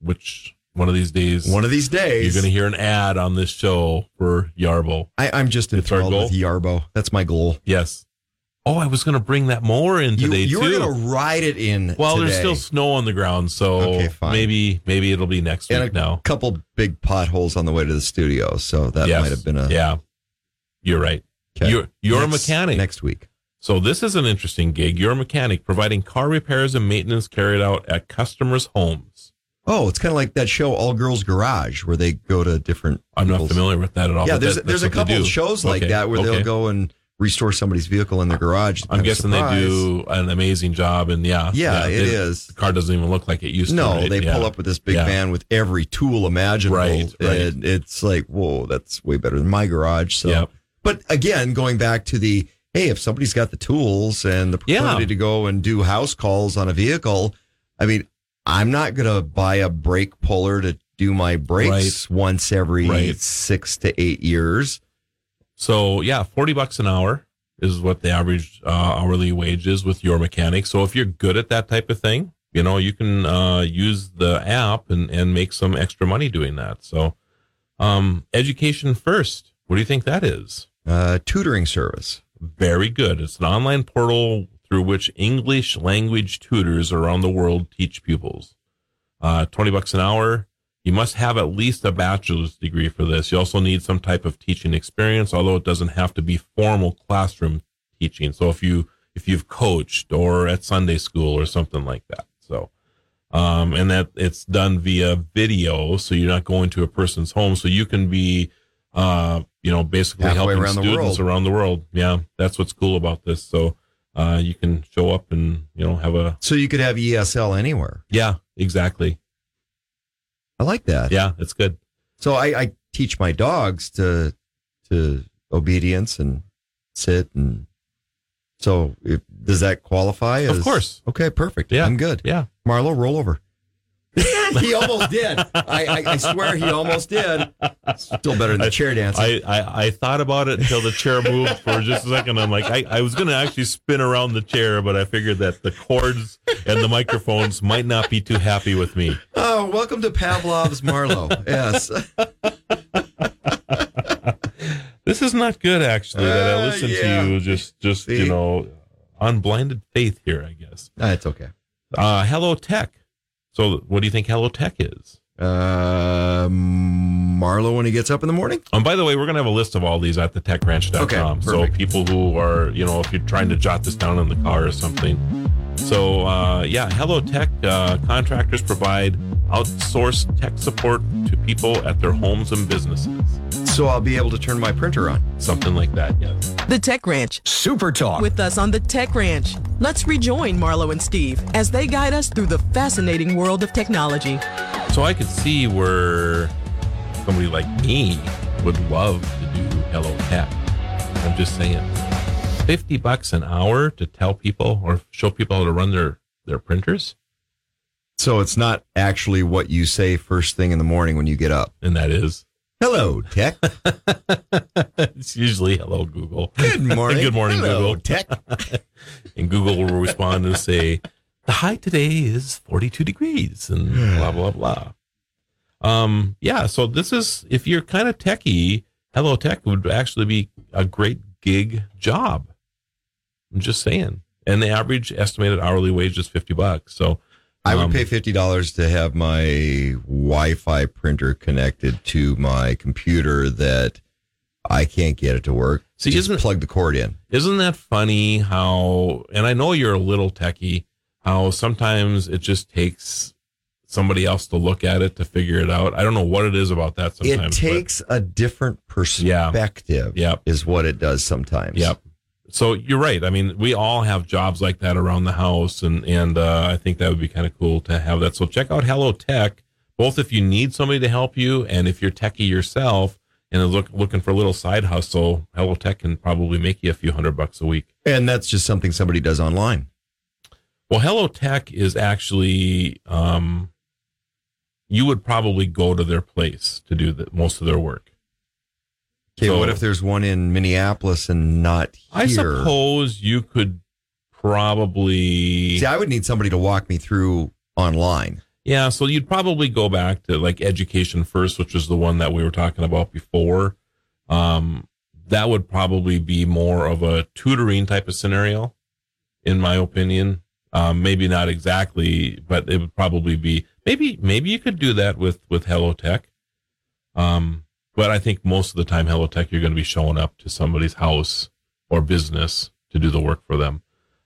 which one of these days One of these days, you're going to hear an ad on this show for Yarbo. I, I'm just It's enthralled with Yarbo. That's my goal. Yes. Oh, I was going to bring that mower in today you too. were going to ride it in. well, there's still snow on the ground, so Okay, maybe maybe it'll be next and week a now. couple big potholes on the way to the studio, so that Yes. might have been a yeah. You're right. Okay. You're you're Next- a mechanic. next week. So this is an interesting gig. You're a mechanic providing car repairs and maintenance carried out at customers' homes. Oh, it's kind of like that show All Girls Garage, where they go to different. I'm not familiar with that at all. Yeah, there's that- there's a that's what they couple shows like Okay, that where okay. they'll go and restore somebody's vehicle in their garage. I'm guessing they do an amazing job, and yeah, Yeah, it they- is. The car doesn't even look like it used No, to. right? they Yeah. pull up with this big Yeah. van with every tool imaginable. Right, right. And it's like, whoa, that's way better than my garage. So, Yep. but again, going back to the hey, if somebody's got the tools and the Yeah. proclivity to go and do house calls on a vehicle, I mean, I'm not going to buy a brake puller to do my brakes once every Right. six to eight years. So yeah, forty bucks an hour is what the average uh, hourly wage is with YourMechanic. So if you're good at that type of thing, you know you can uh, use the app and and make some extra money doing that. So Um, education first. What do you think that is? Uh, tutoring service. Very good. It's an online portal through which English language tutors around the world teach pupils. Uh, 20 bucks an hour. You must have at least a bachelor's degree for this. You also need some type of teaching experience, although it doesn't have to be formal classroom teaching. So if you, if you've coached or at Sunday school or something like that. So, um, and that it's done via video. So you're not going to a person's home. So you can be, uh, you know, basically Halfway helping the students world. around the world. Yeah. That's what's cool about this. So, uh, you can show up and, you know, have a, So you could have ESL anywhere. yeah, exactly. I like that. Yeah. It's good. So I, I teach my dogs to to obedience and sit and so if, does that qualify? Of course. Okay, perfect. Yeah. I'm good. Yeah. Marlo, roll over. he almost did. I, I, I swear he almost did. Still better than the chair dancing. I, I, I thought about it until the chair moved for just a second. I'm like, I, I was going to actually spin around the chair, but I figured that the cords and the microphones might not be too happy with me. oh, welcome to Pavlov's Marlo. yes. This is not good, actually, that I Uh, listen yeah. to you just, just See? you know, on blinded faith here, I guess. That's okay. Uh, Hello Tech. So, what do you think Hello Tech is? Uh, Marlo when he gets up in the morning? And by the way, we're going to have a list of all these at the techranch.com. Okay, so people who are, you know, if you're trying to jot this down in the car or something. So, uh, yeah, Hello Tech uh, contractors provide outsourced tech support to people at their homes and businesses. So I'll be able to turn my printer on. Something like that, yeah. The Tech Ranch. Super Talk. With us on the Tech Ranch. Let's rejoin Marlo and Steve as they guide us through the fascinating world of technology. So I could see where somebody like me would love to do Hello Tech. I'm just saying, 50 bucks an hour to tell people or show people how to run their, their printers. So it's not actually what you say first thing in the morning when you get up. And that is Hello, Tech. it's usually hello Google. Good morning. Good morning, Hello, Google. Tech. And Google will respond and say, the high today is 42 degrees and blah, blah, blah. Um, yeah. So this is, if you're kind of techie, Hello Tech would actually be a great gig job. I'm just saying. And the average estimated hourly wage is 50 bucks. So I would um, pay fifty dollars to have my Wi-Fi printer connected to my computer that I can't get it to work. See, Just plug the cord in. Isn't that funny how, and I know you're a little techie, how sometimes it just takes somebody else to look at it to figure it out. I don't know what it is about that Sometimes It takes a different perspective. Yep. is what it does sometimes. But, yep. So you're right. I mean, we all have jobs like that around the house, and and uh, I think that would be kind of cool to have that. So check out Hello Tech, both if you need somebody to help you, and if you're techie yourself and are look, looking for a little side hustle. Hello Tech can probably make you a few hundred bucks a week. And that's just something somebody does online. Well, Hello Tech is actually, um, you would probably go to their place to do the, most of their work. Okay, So- what if there's one in Minneapolis and not here? I suppose you could probably, See, I would need somebody to walk me through online. yeah. So you'd probably go back to like Education First, which is the one that we were talking about before. Um, that would probably be more of a tutoring type of scenario, in my opinion. Um, maybe not exactly, but it would probably be maybe maybe you could do that with with Hello Tech. Um, but I think most of the time, Hello Tech, you're going to be showing up to somebody's house or business to do the work for them.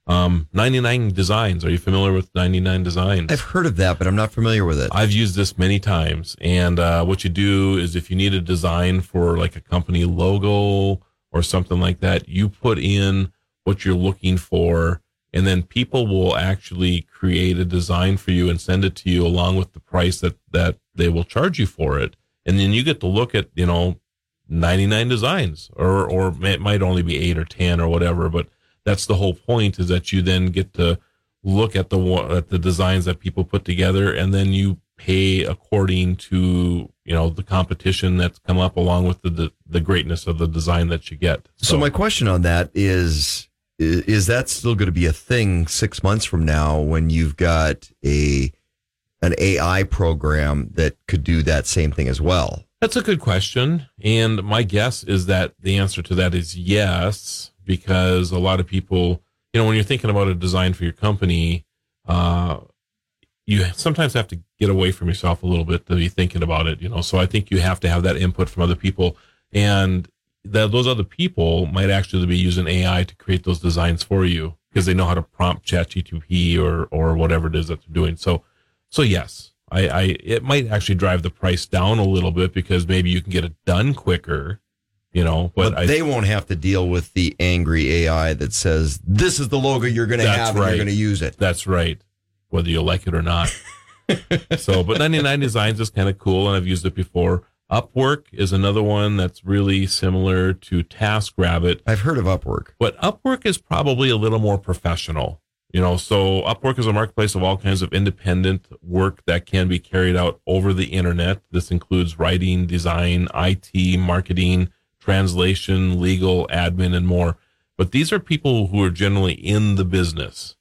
Um, 99 Designs. Are you familiar with 99 Designs? I've heard of that, but I'm not familiar with it. I've used this many times. And uh, what you do is if you need a design for like a company logo or something like that, you put in what you're looking for, and then people will actually create a design for you and send it to you along with the price that, that they will charge you for it. And then you get to look at, you know, 99 designs or, or it might only be eight or 10 or whatever, but that's the whole point is that you then get to look at the at the designs that people put together and then you pay according to you know the competition that's come up along with the the, the greatness of the design that you get. So my question on that is, is is that still going to be a thing six months from now when you've got a an AI program that could do that same thing as well? That's a good question. And my guess is that the answer to that is yes, because a lot of people, you know, when you're thinking about a design for your company, uh, you sometimes have to get away from yourself a little bit to be thinking about it, you know. So I think you have to have that input from other people. And that those other people might actually be using AI to create those designs for you because they know how to prompt ChatGPT or or whatever it is that they're doing. So, so yes, I, I it might actually drive the price down a little bit because maybe you can get it done quicker, you know. But, But I, they won't have to deal with the angry AI that says this is the logo you're going to have and you're going to use it. That's right. Whether you like it or not. so, but 99 Designs is kind of cool, and I've used it before. Upwork is another one that's really similar to TaskRabbit, I've heard of Upwork. but Upwork is probably a little more professional. You know, so Upwork is a marketplace of all kinds of independent work that can be carried out over the internet. This includes writing, design, IT, marketing, translation, legal, admin, and more. But these are people who are generally in the business.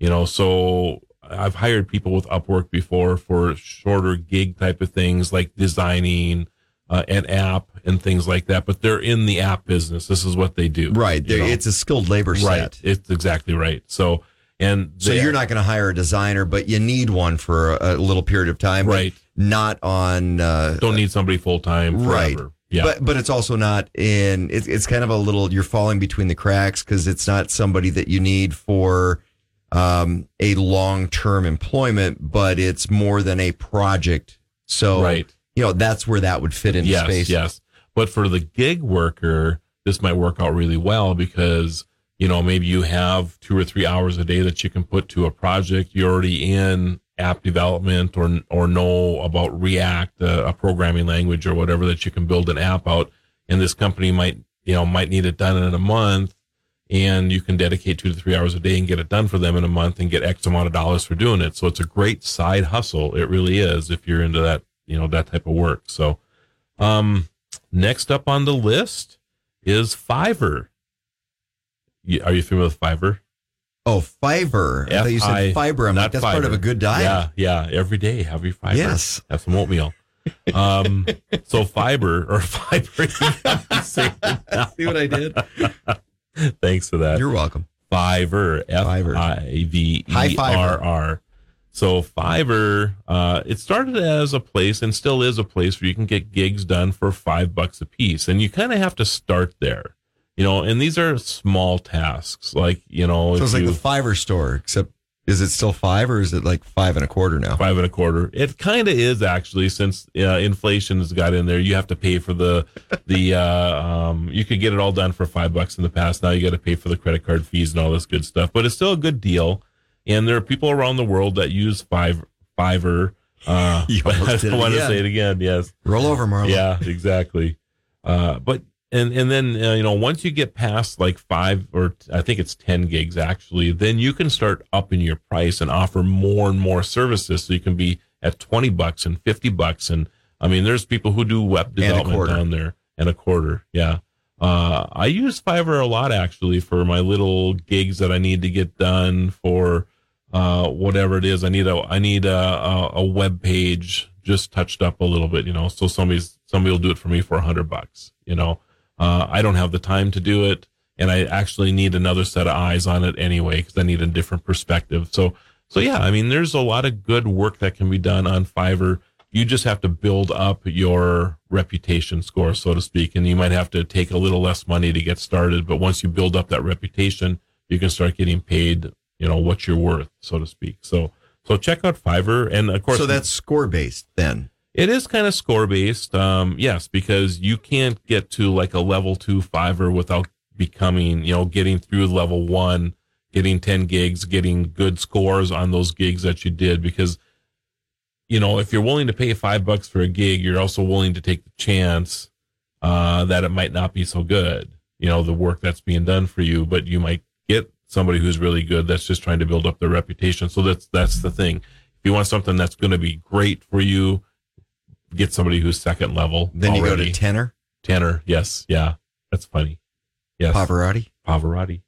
You know, so I've hired people with Upwork before for shorter gig type of things like designing uh, an app and things like that. But they're in the app business. This is what they do. Right. you know? It's a skilled labor right. set. It's exactly right. So, and So you're not going to hire a designer, but you need one for a, a little period of time. Right. Not on. Uh, don't need somebody full time Right. forever. Yeah. But but it's also not in. It's it's kind of a little. You're falling between the cracks because it's not somebody that you need for um, a long term employment, but it's more than a project. So right. you know that's where that would fit into yes, space. yes. But for the gig worker, this might work out really well because you know maybe you have two or three hours a day that you can put to a project. You're already in app development or or know about React, uh, a programming language or whatever that you can build an app out. And this company might you know might need it done in a month. And you can dedicate two to three hours a day and get it done for them in a month and get X amount of dollars for doing it. So it's a great side hustle. It really is if you're into that, you know, that type of work. So, um, next up on the list is Fiverr. Are you familiar with Fiverr? Oh, Fiverr. I thought you said F I- fiber. I'm like, not that's part of a good diet. Yeah, yeah. Every day, have your Fiverr. Yes. Have some oatmeal. Um, so fiber or Fiverr. you got me saying it now. See what I did? Thanks for that. You're welcome. Fiverr, F Fiverr. I V E R R. So Fiverr, uh, it started as a place and still is a place where you can get gigs done for five bucks a piece, and you kind of have to start there, you know. And these are small tasks, like you know, So it's like you, the Fiverr store, except is it still five or is it like five and a quarter now? five and a quarter. It kind of is actually, since uh, inflation has got in there. You have to pay for the the. Uh, um, you could get it all done for five bucks in the past. Now you got to pay for the credit card fees and all this good stuff. But it's still a good deal. And there are people around the world that use Five Fiverr. Uh, I don't want to say it again. Yes. Roll over, Marlo. Yeah, exactly. Uh, but and and then uh, you know once you get past like five or t- I think it's ten gigs actually, then you can start upping your price and offer more and more services. So you can be at twenty bucks and fifty bucks, and I mean there's people who do web development down there and a quarter. Yeah. Uh, I use Fiverr a lot actually for my little gigs that I need to get done for uh, whatever it is. I need a I need a, a, a web page just touched up a little bit, you know. So somebody's somebody will do it for me for a hundred bucks, you know. Uh, I don't have the time to do it, and I actually need another set of eyes on it anyway because I need a different perspective. So so yeah, I mean, there's a lot of good work that can be done on Fiverr. You just have to build up your reputation score, so to speak, and you might have to take a little less money to get started. But once you build up that reputation, you can start getting paid, you know, what you're worth, so to speak. So, so check out Fiverr, and of course, So that's score based then. It is kind of score based. Um, yes, because you can't get to like a level two Fiverr without becoming, you know, getting through level one, getting 10 gigs, getting good scores on those gigs that you did. Because, you know, if you're willing to pay five bucks for a gig, you're also willing to take the chance, uh, that it might not be so good, you know, the work that's being done for you, but you might get somebody who's really good that's just trying to build up their reputation. So that's, that's the thing. If you want something that's going to be great for you, get somebody who's second level. Then you go to tenor, Tanner. Yes. Yeah. That's funny. Yes. Pavarotti. Pavarotti.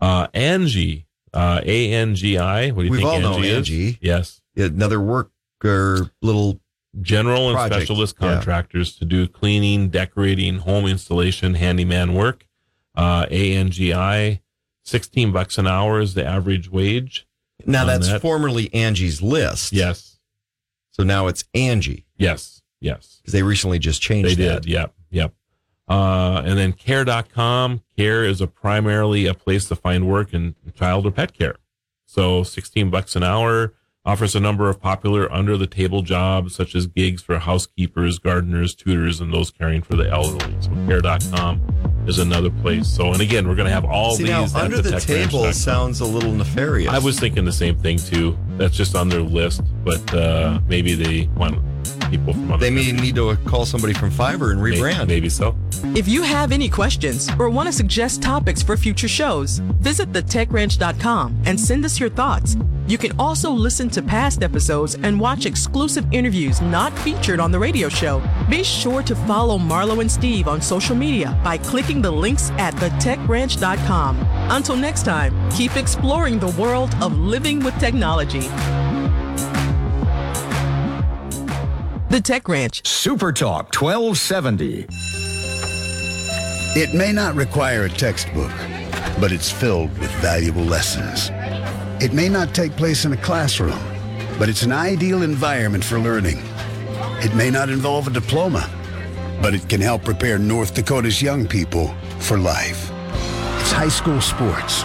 Uh, Angie. Uh, A N G I. What do you We've think all Angie known is? Angie. Yes. Another worker, little general and Project, specialist yeah. contractors to do cleaning, decorating, home installation, handyman work. Uh, ANGI, 16 bucks an hour is the average wage. Now that's that. formerly Angie's List. Yes. So now it's Angie Yes. Yes. because they recently just changed They that. did. Yep. Yep. Uh, and then care.com. Care is a primarily a place to find work in child or pet care. So 16 bucks an hour offers a number of popular under the table jobs such as gigs for housekeepers, gardeners, tutors, and those caring for the elderly. So care.com is another place. So, and again, we're going to have all See these now, under the table sounds a little nefarious. I was thinking the same thing too. That's just on their list, but uh, maybe they want people from other They may countries. need to call somebody from Fiverr and Maybe- rebrand. Maybe so. If you have any questions or want to suggest topics for future shows, visit thetechranch.com and send us your thoughts. You can also listen to past episodes and watch exclusive interviews not featured on the radio show. Be sure to follow Marlo and Steve on social media by clicking the links at thetechranch.com. Until next time, keep exploring the world of living with technology. The Tech Ranch. Super Talk 1270. It may not require a textbook, but it's filled with valuable lessons. It may not take place in a classroom, but it's an ideal environment for learning. It may not involve a diploma, but it can help prepare North Dakota's young people for life. It's high school sports.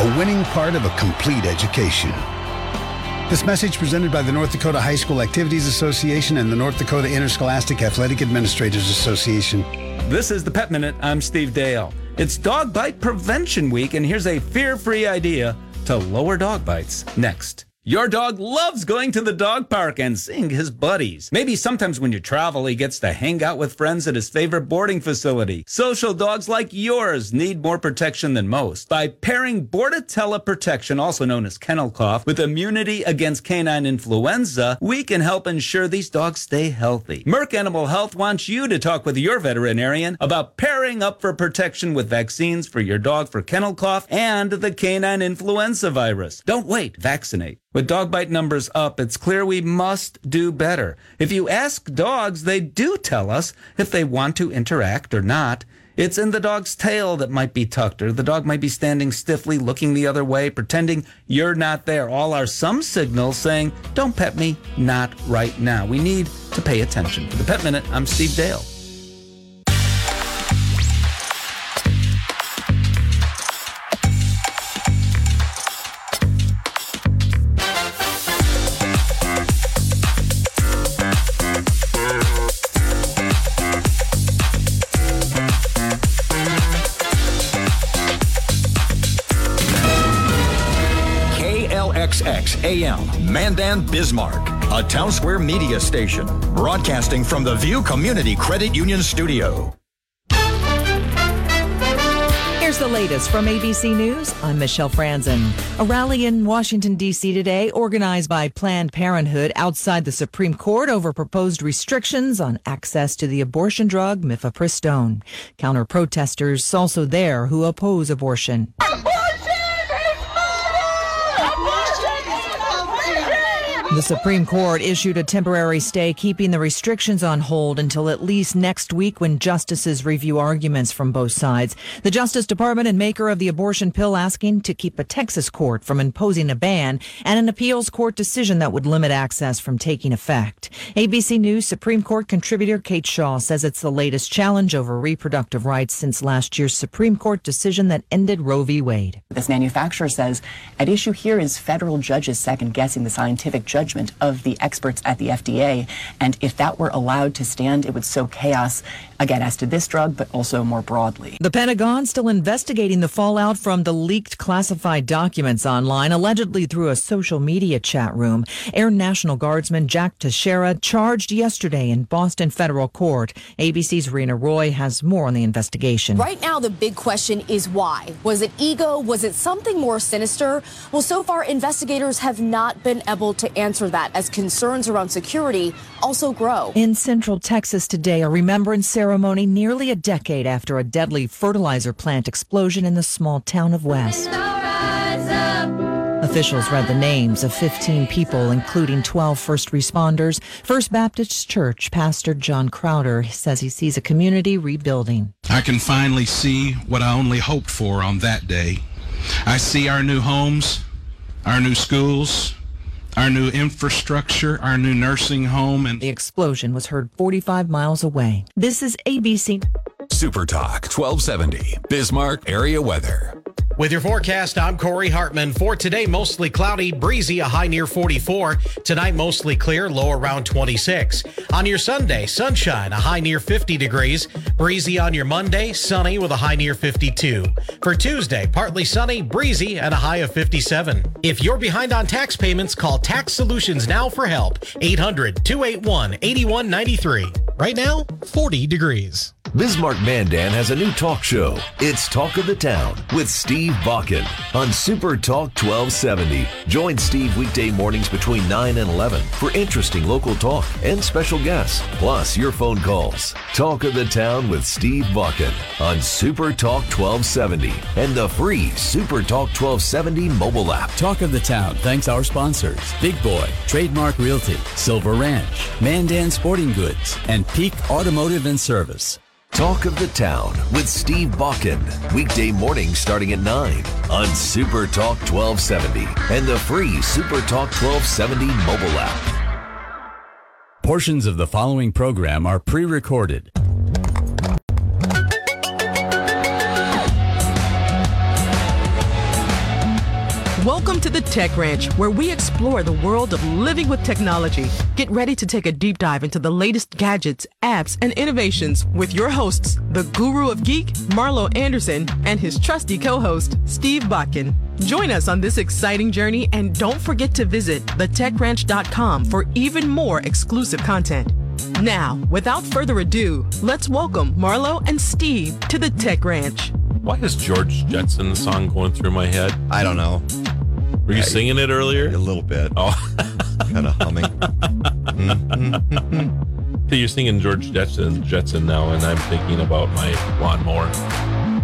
a winning part of a complete education. This message presented by the North Dakota High School Activities Association and the North Dakota Interscholastic Athletic Administrators Association. This is the Pet Minute. I'm Steve Dale. It's Dog Bite Prevention Week, and here's a fear free idea to lower dog bites. Next. Your dog loves going to the dog park and seeing his buddies. Maybe sometimes when you travel, he gets to hang out with friends at his favorite boarding facility. Social dogs like yours need more protection than most. By pairing Bordetella Protection, also known as kennel cough, with immunity against canine influenza, we can help ensure these dogs stay healthy. Merck Animal Health wants you to talk with your veterinarian about pairing up for protection with vaccines for your dog for kennel cough and the canine influenza virus. Don't wait, vaccinate. Dog bite numbers up, it's clear we must do better. If you ask dogs, they do tell us if they want to interact or not. It's in the dog's tail that might be tucked, or the dog might be standing stiffly, looking the other way, pretending you're not there. All are some signals saying, Don't pet me, not right now. We need to pay attention. For the Pet Minute, I'm Steve Dale. KLXX AM, Mandan, Bismarck, a Townsquare Media station, broadcasting from the View Community Credit Union Studio. Here's the latest from ABC News. I'm Michelle Franzen. A rally in Washington, D.C. today, organized by Planned Parenthood outside the Supreme Court over proposed restrictions on access to the abortion drug mifepristone. Counter protesters also there who oppose abortion. The Supreme Court issued a temporary stay keeping the restrictions on hold until at least next week when justices review arguments from both sides. The Justice Department and maker of the abortion pill asking to keep a Texas court from imposing a ban and an appeals court decision that would limit access from taking effect. ABC News Supreme Court contributor Kate Shaw says it's the latest challenge over reproductive rights since last year's Supreme Court decision that ended Roe v. Wade. This manufacturer says at issue here is federal judges second guessing the scientific judgment of the experts at the FDA. And if that were allowed to stand, it would sow chaos, again, as to this drug, but also more broadly. The Pentagon still investigating the fallout from the leaked classified documents online, allegedly through a social media chat room. Air National Guardsman Jack Teixeira charged yesterday in Boston federal court. ABC's Rena Roy has more on the investigation. Right now, the big question is why? Was it ego? Was it something more sinister? Well, so far, investigators have not been able to answer that as concerns around security also grow. In central Texas today, a remembrance ceremony nearly a decade after a deadly fertilizer plant explosion in the small town of West. Officials read the names of 15 people, including 12 first responders. First Baptist Church Pastor John Crowder says he sees a community rebuilding. I can finally see what I only hoped for on that day. I see our new homes, our new schools, our new infrastructure, our new nursing home, and the explosion was heard 45 miles away. This is ABC. Super Talk 1270, Bismarck area weather. With your forecast, I'm Corey Hartman. For today, mostly cloudy, breezy, a high near 44. Tonight, mostly clear, low around 26. On your Sunday, sunshine, a high near 50 degrees. Breezy on your Monday, sunny with a high near 52. For Tuesday, partly sunny, breezy, and a high of 57. If you're behind on tax payments, call Tax Solutions now for help. 800 281 8193. Right now, 40 degrees. Bismarck Mandan has a new talk show. It's Talk of the Town with Steve Bakken on Super Talk 1270. Join Steve weekday mornings between 9 and 11 for interesting local talk and special guests, plus your phone calls. Talk of the Town with Steve Bakken on Super Talk 1270 and the free Super Talk 1270 mobile app. Talk of the Town thanks our sponsors Big Boy, Trademark Realty, Silver Ranch, Mandan Sporting Goods, and Peak Automotive and Service. Talk of the Town with Steve Bakken. Weekday mornings starting at 9 on Super Talk 1270 and the free Super Talk 1270 mobile app. Portions of the following program are pre recorded. Welcome to the Tech Ranch, where we explore the world of living with technology. Get ready to take a deep dive into the latest gadgets, apps, and innovations with your hosts, the guru of geek, Marlo Anderson, and his trusty co-host, Steve Bakken. Join us on this exciting journey and don't forget to visit thetechranch.com for even more exclusive content. Now, without further ado, let's welcome Marlo and Steve to the Tech Ranch. Why is George Jetson song going through my head? I don't know. Were you singing it earlier? A little bit. Oh, kind of humming. so you're singing George Jetson, Jetson now, and I'm thinking about my lawnmower.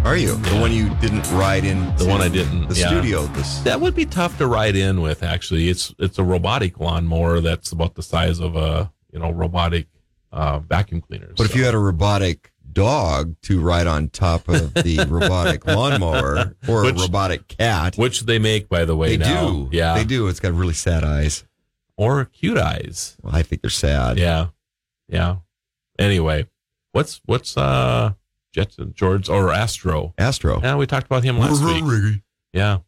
Are you yeah. the one you didn't ride in? The one I didn't. The yeah. studio. This that would be tough to ride in with. Actually, it's it's a robotic lawnmower that's about the size of a you know robotic uh, vacuum cleaner. But so. if you had a robotic dog to ride on top of the robotic lawnmower or which, a robotic cat. Which they make, by the way. They now. do. Yeah. They do. It's got really sad eyes. Or cute eyes. Well, I think they're sad. Yeah. Yeah. Anyway, what's, what's, uh, Jetson, George, or Astro? Astro. Yeah, we talked about him last week. Yeah.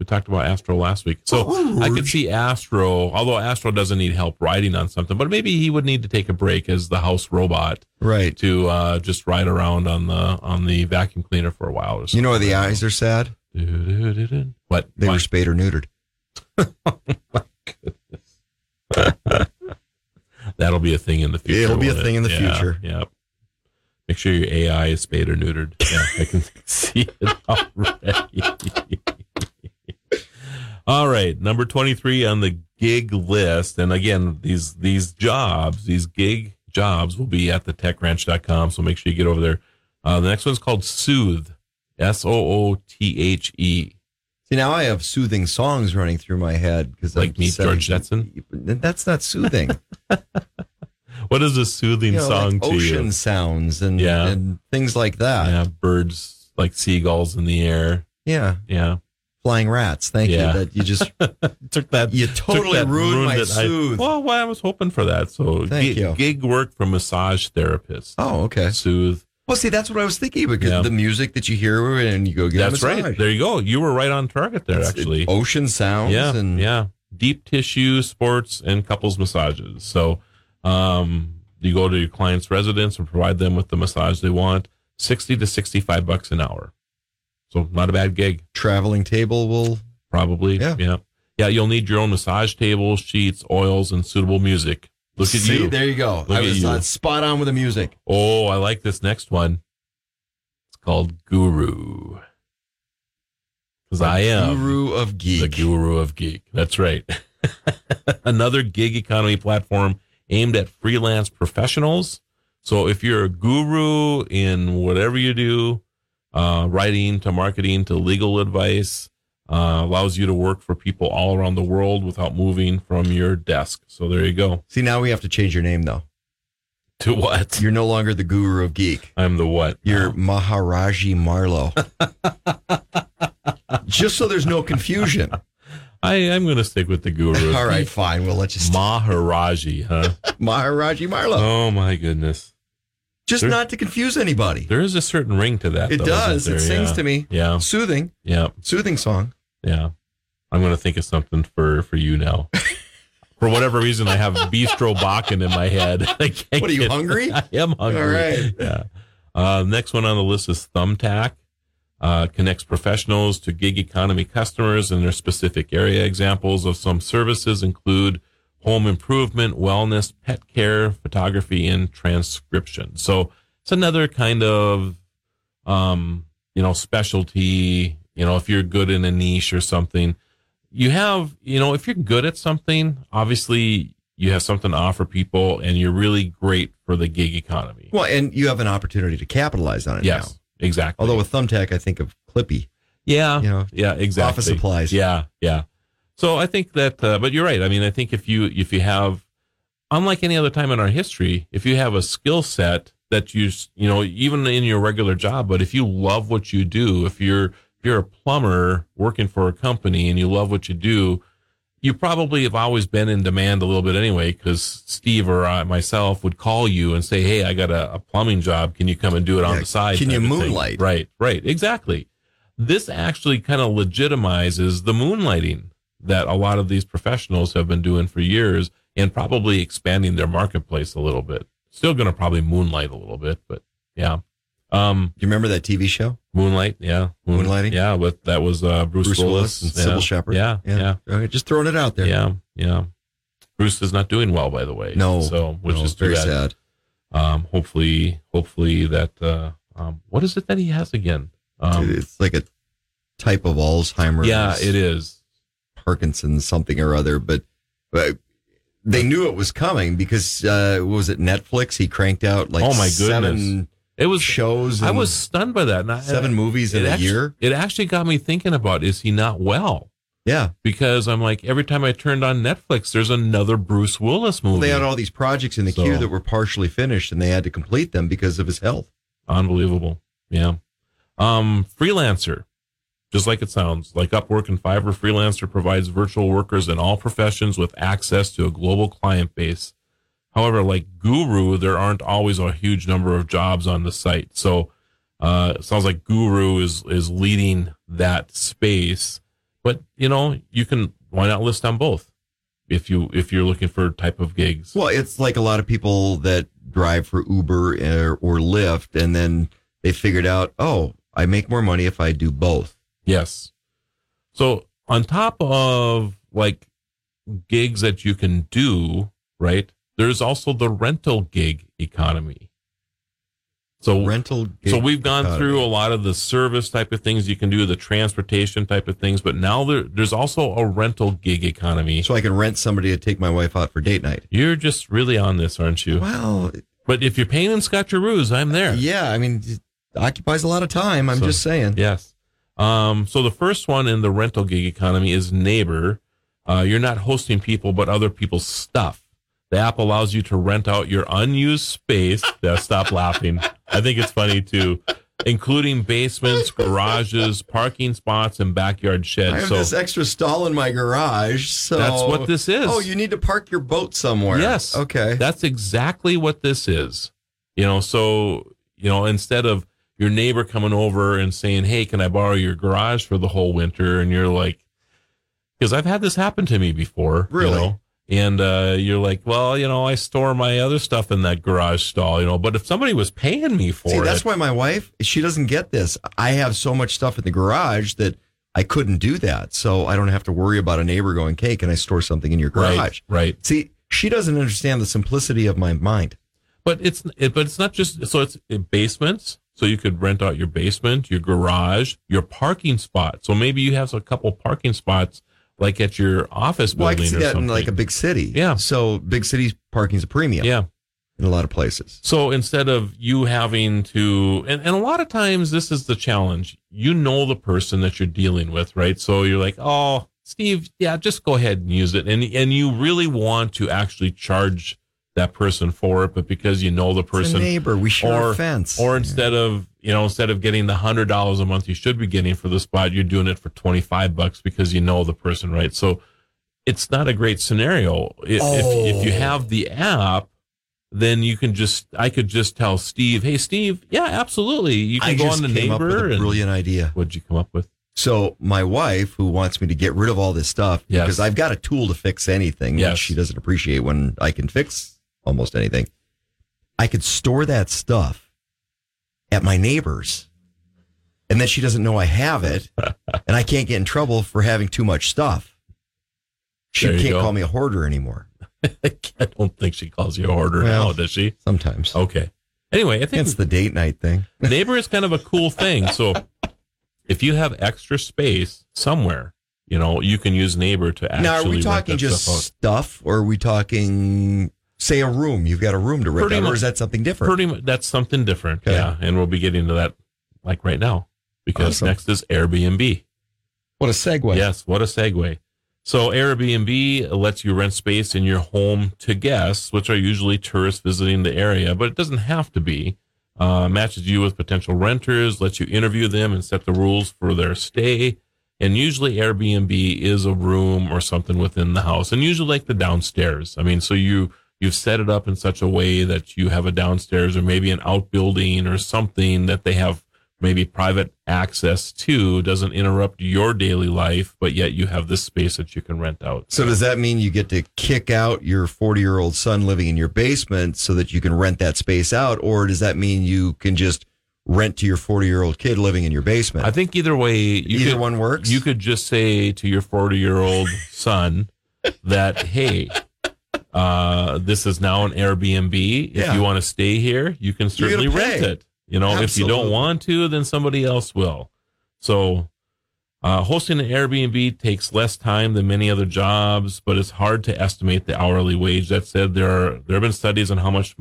We talked about Astro last week. So I could see Astro, although Astro doesn't need help riding on something, but maybe he would need to take a break as the house robot. Right. To uh, just ride around on the on the vacuum cleaner for a while or something. You know where the eyes are sad? What? They Why? were spayed or neutered. oh my goodness. That'll be a thing in the future. It'll be a thing it? in the yeah, future. Yeah. Make sure your AI is spayed or neutered. Yeah, I can see it already. All right, number 23 on the gig list. And again, these these jobs, these gig jobs will be at the techranch.com. So make sure you get over there. Uh, the next one's called Soothe, S O O T H E. See, now I have soothing songs running through my head because Like Meet George Jetson? That's not soothing. What is a soothing you know, song like to ocean you? sounds and, Yeah. and things like that. Yeah, birds like seagulls in the air. Yeah. Yeah. Flying rats. Thank Yeah. you. That you just took that. you totally that, ruined my it. I- soothe. well, well, I was hoping for that. So Thank gig, you. gig work for massage therapists. oh, okay. Soothe. Well, see, that's what I was thinking because Yeah. the music that you hear and you go get That's a massage. right. There you go. You were right on target there, It's- actually. Ocean sounds yeah. and yeah. deep tissue, sports, and couples massages. So, um, you go to your client's residence and provide them with the massage they want, 60 to 65 bucks an hour. So not a bad gig. Traveling table will Probably. Yeah. Yeah. Yeah. You'll need your own massage table, sheets, oils, and suitable music. Look at See, you. there you go. Look I was you. uh, spot on with the music. Oh, I like this next one. It's called Guru. Because I am Guru of geek. the guru of geek. That's right. Another gig economy platform aimed at freelance professionals. So if you're a guru in whatever you do, uh, writing to marketing to legal advice, uh, allows you to work for people all around the world without moving from your desk. So there you go. See, now we have to change your name though. To what? You're no longer the Guru of geek. I'm the what? You're Maharaji Marlo. Just so there's no confusion. I am going to stick with the guru. All right, fine. We'll let you st- Maharaji, huh? Maharaji Marlo. oh my goodness. Just there- not to confuse anybody. There is a certain ring to that. It though, does. It sings Yeah. to me. Yeah. Soothing. Yeah. Soothing song. Yeah. I'm going to think of something for, for you now. for whatever reason, I have Bistro Bakken in my head. I can't What are you, get- hungry? I am hungry. All right. Yeah. Uh, next one on the list is Thumbtack. Uh, connects professionals to gig economy customers in their specific area. Examples of some services include home improvement, wellness, pet care, photography, and transcription. So it's another kind of, um, you know, specialty. You know, if you're good in a niche or something, you have, you know, if you're good at something, obviously you have something to offer people and you're really great for the gig economy. Well, and you have an opportunity to capitalize on it Yes, now. exactly. Although with Thumbtack, I think of Clippy. Yeah. You know, yeah, exactly. office supplies. Yeah, yeah. So I think that, uh, but you're right. I mean, I think if you if you have, unlike any other time in our history, if you have a skill set that you you know even in your regular job, but if you love what you do, if you're if you're a plumber working for a company and you love what you do, you probably have always been in demand a little bit anyway, because Steve or I, myself would call you and say, "Hey, I got a, a plumbing job. Can you come and do it on Yeah, the side? can you type thing." moonlight? Right, right, exactly. This actually kind of legitimizes the moonlighting that a lot of these professionals have been doing for years, and probably expanding their marketplace a little bit. Still going to probably moonlight a little bit, but yeah. Um, you remember that TV show? Moonlight, yeah, Moon- Moonlighting? yeah. With that was uh, Bruce, Bruce Willis, Willis and yeah. Cybill Shepherd. Yeah, yeah, Okay, just throwing it out there. yeah, yeah. Bruce is not doing well, by the way. No, so which no, is very bad. sad. Um, hopefully, hopefully that. Uh, um, what is it that he has again? Um, it's like a type of Alzheimer's. yeah, it is. Parkinson's something or other, but, but they knew it was coming because uh, was it Netflix? He cranked out like oh my seven goodness! It was shows. I was stunned by that. And I- seven movies in a actu- year. It actually got me thinking about: Is he not well? Yeah, Because I'm like, every time I turned on Netflix, there's another Bruce Willis movie. they had all these projects in the So- queue that were partially finished, and they had to complete them because of his health. Unbelievable. Yeah. Um, freelancer, just like it sounds, like Upwork and Fiverr, freelancer provides virtual workers in all professions with access to a global client base. However, like Guru, there aren't always a huge number of jobs on the site. So, uh, it sounds like Guru is, is leading that space, but you know, you can, why not list on both? If you, if you're looking for type of gigs. Well, it's like a lot of people that drive for Uber or, or Lyft, and then they figured out, oh, I make more money if I do both. Yes. So on top of like gigs that you can do, right? There's also the rental gig economy. So rental. so we've gone economy. through a lot of the service type of things you can do, the transportation type of things, but now there, there's also a rental gig economy. So I can rent somebody to take my wife out for date night. You're just really on this, aren't you? Well, But if you're paying in Scotcheroos, I'm there. yeah, I mean, it occupies a lot of time. I'm So- just saying. Yes. Um, so the first one in the rental gig economy is Neighbor. Uh, you're not hosting people, but other people's stuff. The app allows you to rent out your unused space. Yeah, stop laughing. I think it's funny too, including basements, garages, parking spots, and backyard sheds. I have So this extra stall in my garage, so That's what this is. Oh, you need to park your boat somewhere. Yes. Okay. That's exactly what this is. You know, so, you know, instead of your neighbor coming over and saying, Hey, can I borrow your garage for the whole winter? And you're like, because I've had this happen to me before. you Really? know? And uh, you're like, well, you know, I store my other stuff in that garage stall, you know. But if somebody was paying me for See, it, that's why my wife, she doesn't get this. I have so much stuff in the garage that I couldn't do that. So I don't have to worry about a neighbor going, Hey, can I store something in your garage? right. See, she doesn't understand the simplicity of my mind. But it's it, but it's not just so it's basements. So you could rent out your basement, your garage, your parking spot. So maybe you have a couple parking spots like at your office Well, I building can see or that something. in like a big city. Yeah. So big cities parking's a premium. Yeah. In a lot of places. So instead of you having to, and, and a lot of times this is the challenge. You know the person that you're dealing with, right? So you're like, oh, Steve, yeah, just go ahead and use it. And, and you really want to actually charge that person for it, but because you know the person, neighbor. We share or, a fence. or instead of, you know, instead of getting the hundred dollars a month you should be getting for the spot, you're doing it for 25 bucks because you know the person, right? So it's not a great scenario. If, if, if you Oh. have the app, then you can just, I could just tell Steve, hey, Steve, yeah, absolutely. You can I go on the came up with neighbor. a and- brilliant idea. What'd you come up with? So my wife, who wants me to get rid of all this stuff, Yes. because I've got a tool to fix anything, Yes. which she doesn't appreciate when I can fix almost anything. I could store that stuff at my neighbor's, and then she doesn't know I have it, and I can't get in trouble for having too much stuff. She can't go. call me a hoarder anymore. I don't think she calls you a hoarder Well, now, does she? Sometimes. Okay. Anyway, I think It's the date night thing. neighbor is kind of a cool thing. So if you have extra space somewhere, you know, you can use neighbor to actually. Now, are we talking just stuff stuff, or are we talking, say, a room? You've got a room to rent Pretty out, or is that something different? Pretty much, that's something different. Okay. Yeah, and we'll be getting to that like right now because Awesome. next is Airbnb. What a segue. Yes, what a segue. So Airbnb lets you rent space in your home to guests, which are usually tourists visiting the area, but it doesn't have to be. Uh, matches you with potential renters, lets you interview them and set the rules for their stay. And usually Airbnb is a room or something within the house, and usually like the downstairs. I mean, so you you've set it up in such a way that you have a downstairs or maybe an outbuilding or something that they have maybe private access to doesn't interrupt your daily life, but yet you have this space that you can rent out. So does that mean you get to kick out your 40 year old son living in your basement so that you can rent that space out? Or does that mean you can just rent to your 40 year old kid living in your basement? I think either way, you Either could, one works? You could just say to your 40 year old son that, hey, uh, this is now an Airbnb. If Yeah. you want to stay here, you can certainly rent it. You know, if you don't want to, then somebody else will. So, uh, hosting an Airbnb takes less time than many other jobs, but it's hard to estimate the hourly wage. That said, there are there have been studies on how much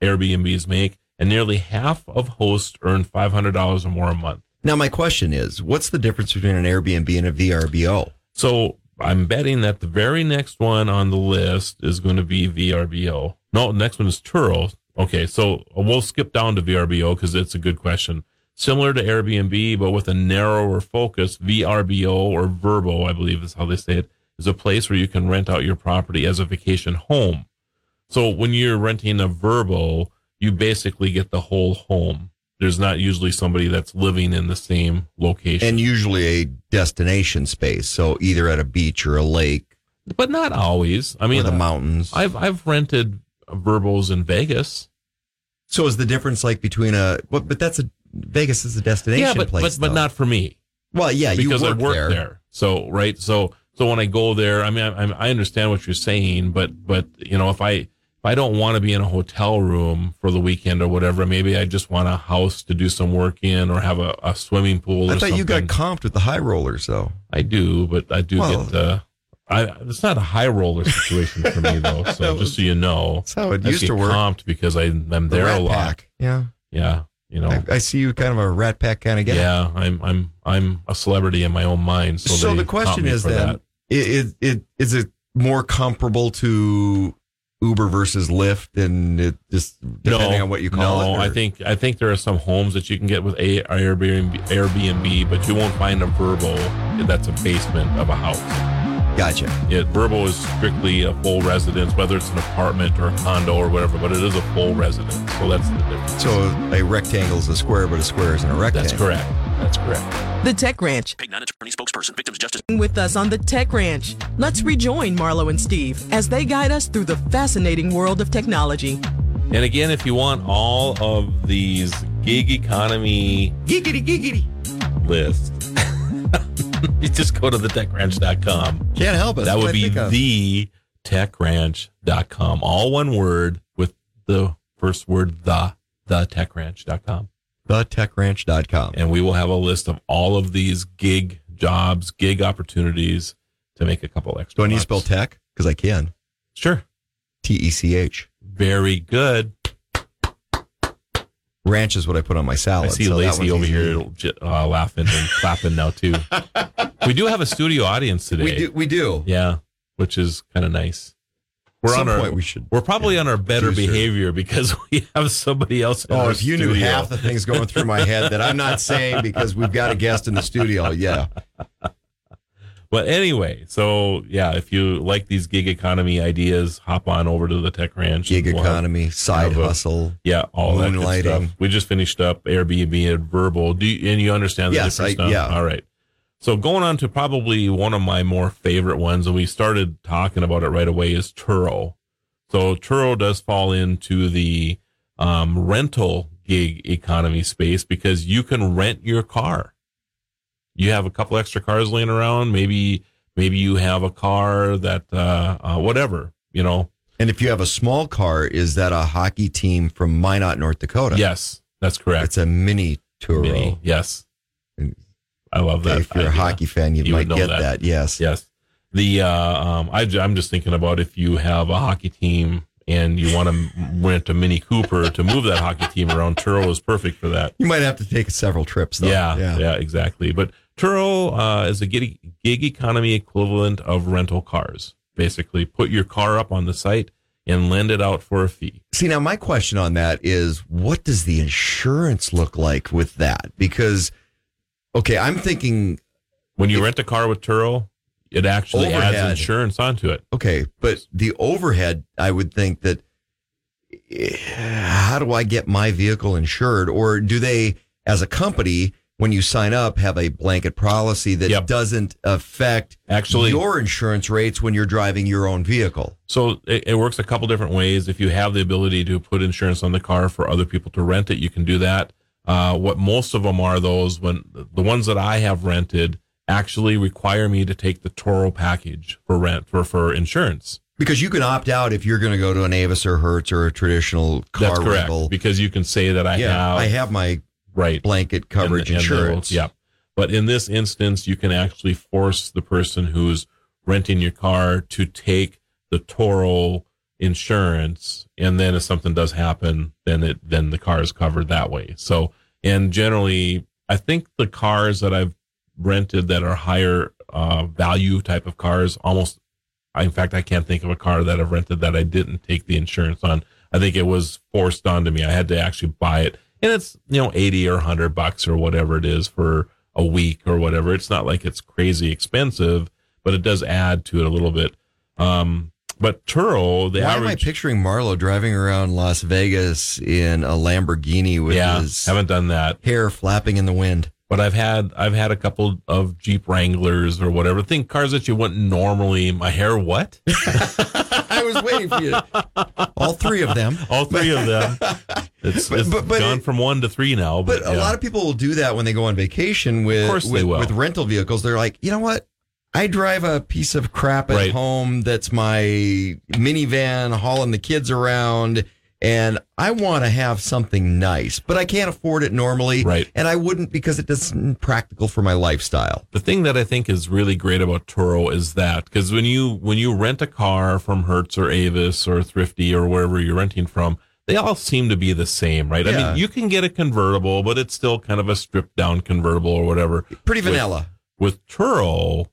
Airbnbs make, and nearly half of hosts earn five hundred dollars or more a month. now, my question is what's the difference between an Airbnb and a VRBO? So I'm betting that the very next one on the list is going to be VRBO. No, next one is Turo. Okay, so we'll skip down to VRBO because it's a good question. Similar to Airbnb, but with a narrower focus, VRBO or Verbo, I believe is how they say it, is a place where you can rent out your property as a vacation home. So when you're renting a Verbo, you basically get the whole home. There's not usually somebody that's living in the same location. And usually a destination space. So either at a beach or a lake but not always. I mean, the mountains. I've I've rented Verbos in Vegas. so is the difference like between a, what, but that's a, Vegas is a destination yeah, but place. but, but not for me Well, yeah, you because work, I work there. there. So right, so so when I go there, I mean, I, I understand what you're saying, but but you know, if I if I don't want to be in a hotel room for the weekend or whatever, maybe I just want a house to do some work in or have a, a swimming pool. I or thought you got comped with the high rollers though. I do, but I do Well- get uh I it's not a high roller situation for me though. So just so you know, That's how it I used to work. comped because I I'm The there a lot. Pack. Yeah. Yeah, you know. I, I see you kind of a rat pack kind of guy. Yeah, I'm I'm I'm a celebrity in my own mind. So, So, the question is then, that. i- is it is it more comparable to Uber versus Lyft, and it just depending on what you call no, it? or- I think I think there are some homes that you can get with a Airbnb, Airbnb, but you won't find a Verbo that's a basement of a house. Gotcha. It Verbo is strictly a full residence, whether it's an apartment or a condo or whatever, but it is a full residence. So that's the difference. So a rectangle is a square, but a square isn't a rectangle. That's correct. That's correct. The Tech Ranch. Pig not attorney spokesperson. Victims justice. With us on the Tech Ranch. Let's rejoin Marlo and Steve as they guide us through the fascinating world of technology. And again, if you want all of these gig economy giggity giggity lists, you just go to thetechranch.com. Can't help us. That would be think the techranch.com. All one word with the first word the the techranch.com. thetechranch.com. And we will have a list of all of these gig jobs, gig opportunities to make a couple extra. Do I need to spell tech? Because I can. Sure. T E C H. Very good. Ranch is what I put on my salad. I see so Lacey over easy. here uh, laughing and clapping now too. we do have a studio audience today. We do. We do. Yeah, which is kind of nice. We're Some on our. we should- we're probably on our better Producer. behavior because we have somebody else. Oh, if you knew half the things going through my head that I'm not saying because we've got a guest in the studio. Yeah. But anyway, so yeah, if you like these gig economy ideas, hop on over to the Tech Ranch. Gig We'll have- economy, side have a- hustle. yeah, all that good stuff. We just finished up Airbnb and Verbo. Do you, and you understand the Yes, different I- stuff? yeah. All right. So going on to probably one of my more favorite ones, and we started talking about it right away, is Turo. So Turo does fall into the um, rental gig economy space because you can rent your car. You have a couple extra cars laying around. Maybe maybe you have a car that uh, uh, whatever you know. And if you have a small car, is that a hockey team from Minot, North Dakota? Yes, that's correct. It's a mini Turo. Mini, yes. I love that. Okay, if you're a hockey fan, you, You might get that. Yes. Yes. The uh, um, I, am just thinking about if you have a hockey team and you want to rent a Mini Cooper to move that hockey team around, Turo is perfect for that. You might have to take several trips, though. Yeah, yeah, exactly. But Turo uh, is a gig, gig economy equivalent of rental cars. Basically, put your car up on the site and lend it out for a fee. See, now my question on that is what does the insurance look like with that? Because, okay, I'm thinking, When you rent a car with Turo, it actually adds insurance onto it. okay, but the overhead, I would think that eh, how do I get my vehicle insured? Or do they, as a company, when you sign up, have a blanket policy that Yep. doesn't affect Actually- your insurance rates when you're driving your own vehicle? So it, it works a couple different ways. If you have the ability to put insurance on the car for other people to rent it, you can do that. Uh, what most of them are those when the ones that I have rented actually require me to take the Turo package for rent for for insurance. Because you can opt out if you're going to go to an Avis or Hertz or a traditional car That's correct rental. because you can say that I yeah, have I have my right blanket coverage and- and will- insurance. yeah. But in this instance, you can actually force the person who's renting your car to take the Turo insurance. And then if something does happen, then it, then the car is covered that way. So, and generally, I think the cars that I've rented that are higher, uh, value type of cars almost, in fact, I can't think of a car that I've rented that I didn't take the insurance on. I think it was forced onto me. I had to actually buy it and it's you know 80 or 100 bucks or whatever it is for a week or whatever it's not like it's crazy expensive but it does add to it a little bit um but Turo the Why am I picturing Marlo driving around Las Vegas in a Lamborghini with yeah his haven't done that hair flapping in the wind? but I've had I've had a couple of Jeep Wranglers or whatever think cars that you wouldn't normally my hair what I was waiting for you. All three of them. all three of them it's, But- it's but- but gone it- from one to three now But but, a yeah. lot of people will do that when they go on vacation with with, with rental vehicles. They're like, you know what? I drive a piece of crap at Right. home that's my minivan hauling the kids around and I want to have something nice, but I can't afford it normally. Right. And I wouldn't because it isn't practical for my lifestyle. the thing that I think is really great about Turo is that because when you when you rent a car from Hertz or Avis or Thrifty or wherever you're renting from, they all seem to be the same, right? Yeah. I mean, you can get a convertible, but it's still kind of a stripped down convertible or whatever. Pretty With- vanilla. With, Turo,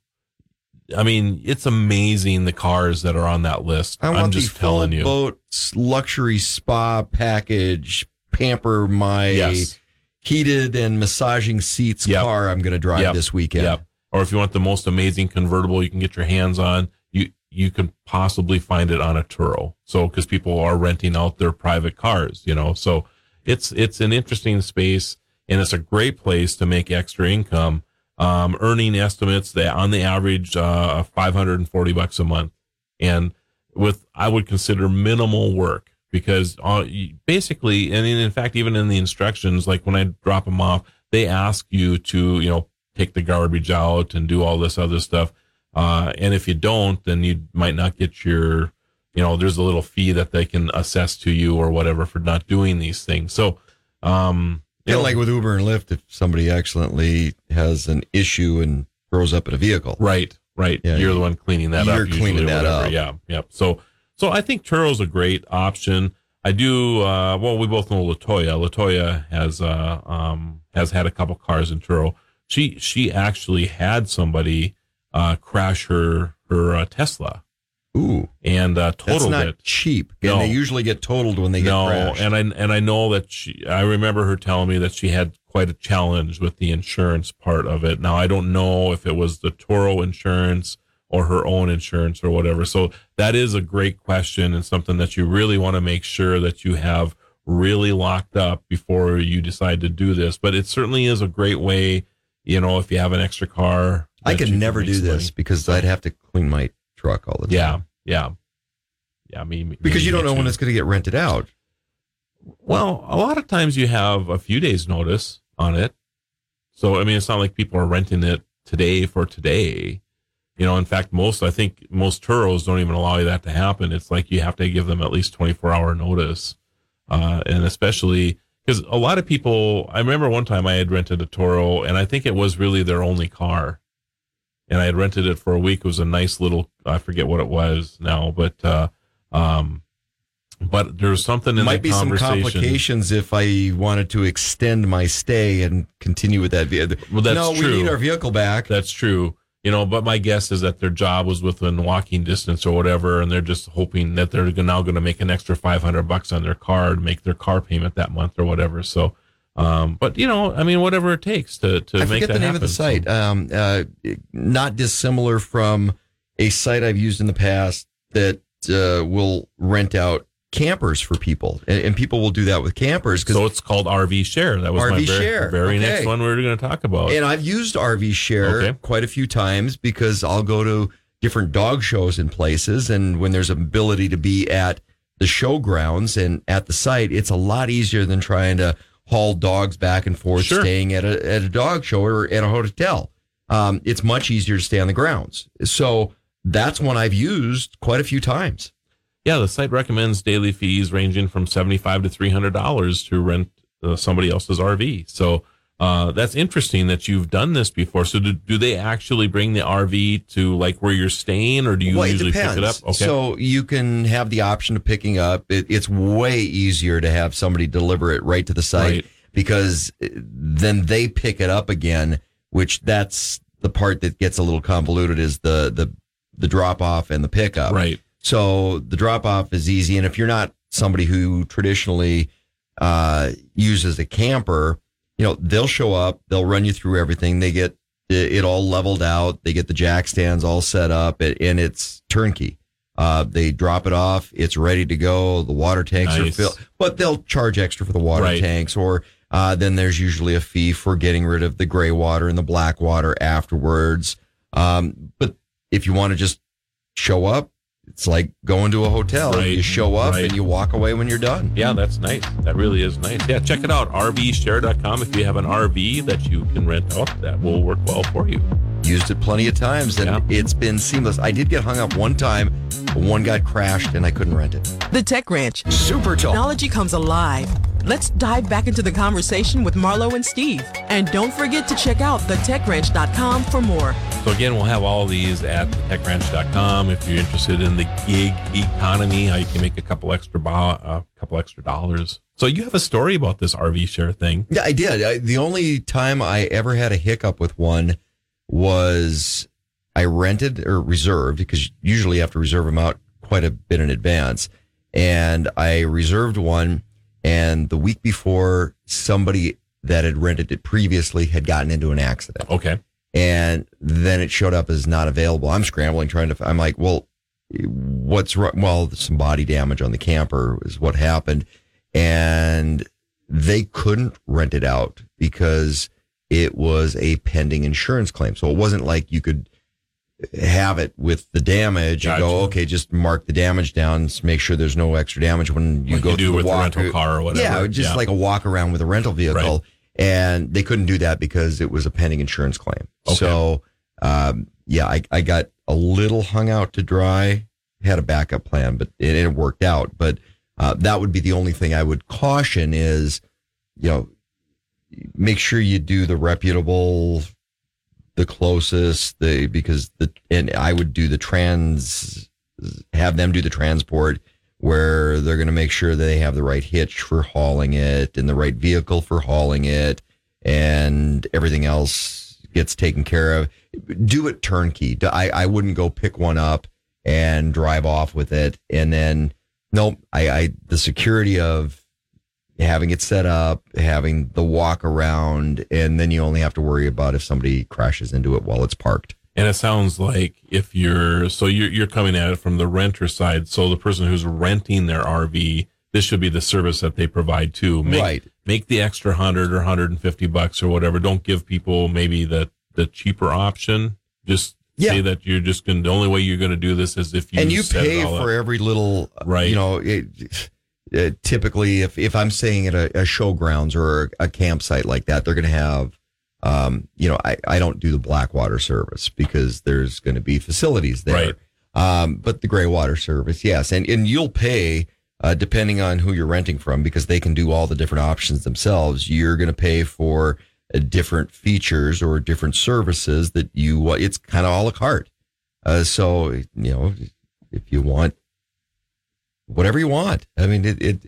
I mean, it's amazing the cars that are on that list. I I'm just telling you. boat luxury spa package, pamper my Yes. heated and massaging seats Yep. car I'm going to drive Yep. this weekend. Yep. Or if you want the most amazing convertible you can get your hands on, you you can possibly find it on a Turo. So because people are renting out their private cars, you know, so it's it's an interesting space. and it's a great place to make extra income. Um, earning estimates that on the average, uh, 540 bucks a month. And with, I would consider minimal work because uh, basically, and in, fact, even in the instructions, like when I drop them off, they ask you to, you know, take the garbage out and do all this other stuff. Uh, and if you don't, then you might not get your, you know, there's a little fee that they can assess to you or whatever for not doing these things. So, um, you know, like with Uber and Lyft, if somebody accidentally has an issue and throws up in a vehicle. Right, right. Yeah, you're you- the one cleaning that up. you're cleaning that up. Yeah, yep. So, so I think Turo's a great option. I do. Uh, well, we both know Latoya. Latoya has uh, um, has had a couple cars in Turo. She she actually had somebody uh, crash her her uh, Tesla. Ooh, and uh, That's totaled not it. cheap. And No. they usually get totaled when they get no, crashed. and I and I know that she. I remember her telling me that she had quite a challenge with the insurance part of it. Now I don't know if it was the Turo insurance or her own insurance or whatever. So that is a great question and something that you really want to make sure that you have really locked up before you decide to do this. But it certainly is a great way. You know, if you have an extra car, I could never do this because I'd have to clean my truck all the time. Yeah, yeah, yeah. Me, me Because you don't know when it's going to get rented out. Well, a lot of times you have a few days notice on it. So, I mean, it's not like people are renting it today for today. You know, in fact, most, I think most Turos don't even allow that to happen. It's like you have to give them at least 24 hour notice. Uh, and especially because a lot of people, I remember one time I had rented a Turo and I think it was really their only car. And I had rented it for a week. It was a nice little, I forget what it was now, but, uh, um, but there's something in. Might be some complications if I wanted to extend my stay and continue with that vehicle. Well, that's no, true. we need our vehicle back. That's true. You know, but my guess is that their job was within walking distance or whatever, and they're just hoping that they're now going to make an extra five hundred bucks on their car to make their car payment that month or whatever. So, um, but you know, I mean, whatever it takes to to I make forget that the name happen. of the site. Um, uh, not dissimilar from a site I've used in the past that uh, will rent out campers for people, and, and people will do that with campers. So it's called RV Share. That was my RV very, Share. very Okay. next one we were going to talk about. And I've used RV Share Okay. quite a few times because I'll go to different dog shows and places. And when there's an ability to be at the showgrounds and at the site, it's a lot easier than trying to haul dogs back and forth, Sure. staying at a, at a dog show or at a hotel. Um, it's much easier to stay on the grounds. So that's one I've used quite a few times. Yeah, the site recommends daily fees ranging from seventy-five to three hundred dollars to rent uh, somebody else's RV. So uh, that's interesting that you've done this before. So do, do they actually bring the RV to like where you're staying, or do you well, usually it pick it up? Okay, So you can have the option of picking up. It, it's way easier to have somebody deliver it right to the site Right. because uh, then they pick it up again. Which that's the part that gets a little convoluted is the the the drop off and the pickup. Right. So the drop off is easy, and if you're not somebody who traditionally uh, uses a camper, you know they'll show up, they'll run you through everything. They get it all leveled out. They get the jack stands all set up, and it's turnkey. Uh, they drop it off. It's ready to go. The water tanks are filled, but they'll charge extra for the water Right. tanks, or uh, then there's usually a fee for getting rid of the gray water and the black water afterwards. Um, but if you want to just show up, it's like going to a hotel. Right. You show up Right. and you walk away when you're done. yeah, that's nice. That really is nice. Yeah, check it out. RVshare.com. If you have an RV that you can rent out, that will work well for you. Used it plenty of times and Yeah. it's been seamless. I did get hung up one time. One got crashed and I couldn't rent it. The Tech Ranch. Super Talk. Technology comes alive. Let's dive back into the conversation with Marlo and Steve. And don't forget to check out thetechranch.com for more. So again, we'll have all these at techranch.com. If you're interested in the gig economy, how you can make a couple extra bo- a couple extra dollars. So you have a story about this RV share thing. Yeah, I did. I, the only time I ever had a hiccup with one was I rented or reserved because usually you have to reserve them out quite a bit in advance. And I reserved one, and the week before, somebody that had rented it previously had gotten into an accident. Okay. And then it showed up as not available. I'm scrambling trying to, I'm like, well, what's wrong? Well, some body damage on the camper is what happened. And they couldn't rent it out because it was a pending insurance claim. So it wasn't like you could have it with the damage and go, okay, just mark the damage down, make sure there's no extra damage when you Like go you do with the walk- rental car or whatever. Yeah, just Yeah. like a walk around with a rental vehicle. And they couldn't do that because it was a pending insurance claim. Okay. So, um, yeah, I, I got a little hung out to dry, had a backup plan, but it, it worked out. But uh, that would be the only thing I would caution is, you know, make sure you do the reputable, the closest, the because the and I would do the trans, have them do the transport where they're going to make sure they have the right hitch for hauling it and the right vehicle for hauling it and everything else gets taken care of. Do it turnkey. I, I wouldn't go pick one up and drive off with it. And then, nope, I, I, the security of having it set up, having the walk around, and then you only have to worry about if somebody crashes into it while it's parked. And it sounds like if you're so you're you're coming at it from the renter side. So the person who's renting their RV, this should be the service that they provide too. Make, Right. Make the extra hundred or hundred and fifty bucks or whatever. Don't give people maybe the the cheaper option. Just say that you're just going. to The only way you're going to do this is if you and you pay for up. every little uh, Right. you know it, uh, typically if if i'm staying at a, a showgrounds or a, campsite like that they're going to have um you know i i don't do the blackwater service because there's going to be facilities there. Right. um but the gray water service yes. And and you'll pay uh, depending on who you're renting from because they can do all the different options themselves. You're going to pay for uh, different features or different services that you it's kind of all a la carte. Uh, so you know if you want whatever you want. I mean, it, it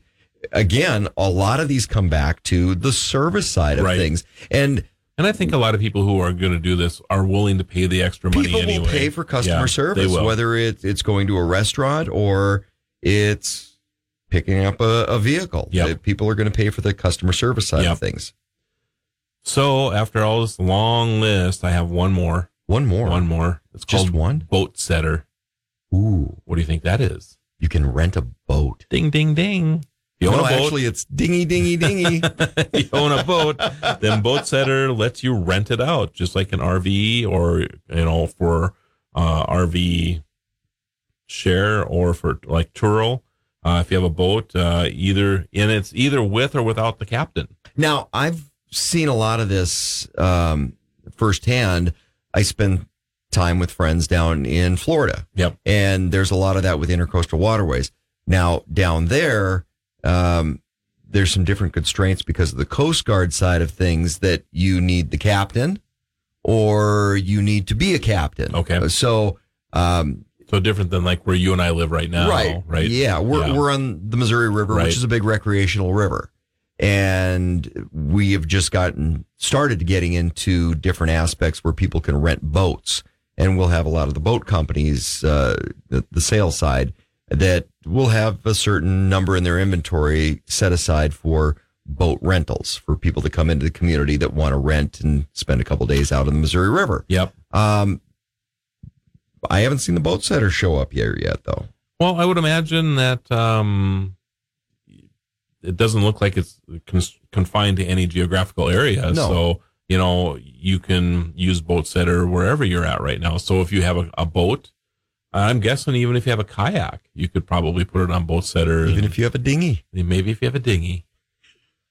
again, a lot of these come back to the service side of Right. things, and And I think a lot of people who are going to do this are willing to pay the extra money people anyway. will pay for customer Yeah, service, whether it, it's going to a restaurant or it's picking up a, a vehicle. Yep. People are going to pay for the customer service side Yep. of things. So after all this long list, I have one more. One more. One more. It's Just called one? Boatsetter. Ooh, What do you think that is? You can rent a boat. Ding ding ding. You own no, a boat. actually, it's dingy, dingy, dingy. you own a boat, then Boatsetter lets you rent it out, just like an RV or you know for uh, RV share or for like Turo. Uh, if you have a boat, uh, either and it's either with or without the captain. Now, I've seen a lot of this um, firsthand. I spend time with friends down in Florida. Yep. And there's a lot of that with intercoastal waterways. Now, down there, um, there's some different constraints because of the Coast Guard side of things that you need the captain or you need to be a captain. Okay. So, um, So different than like where you and I live right now, right. Right? Yeah. We're, Yeah. we're on the Missouri River, Right. which is a big recreational river. And we have just gotten started getting into different aspects where people can rent boats. And we'll have a lot of the boat companies, uh, the, the sales side, that will have a certain number in their inventory set aside for boat rentals for people to come into the community that want to rent and spend a couple days out in the Missouri River. Yep. Um, I haven't seen the Boatsetter show up here yet, though. Well, I would imagine that um, it doesn't look like it's confined to any geographical area. No. So, you know, you can use Boatsetter wherever you're at right now. So if you have a, a boat, I'm guessing even if you have a kayak, you could probably put it on Boatsetter. Even if you have a dinghy. Maybe if you have a dinghy.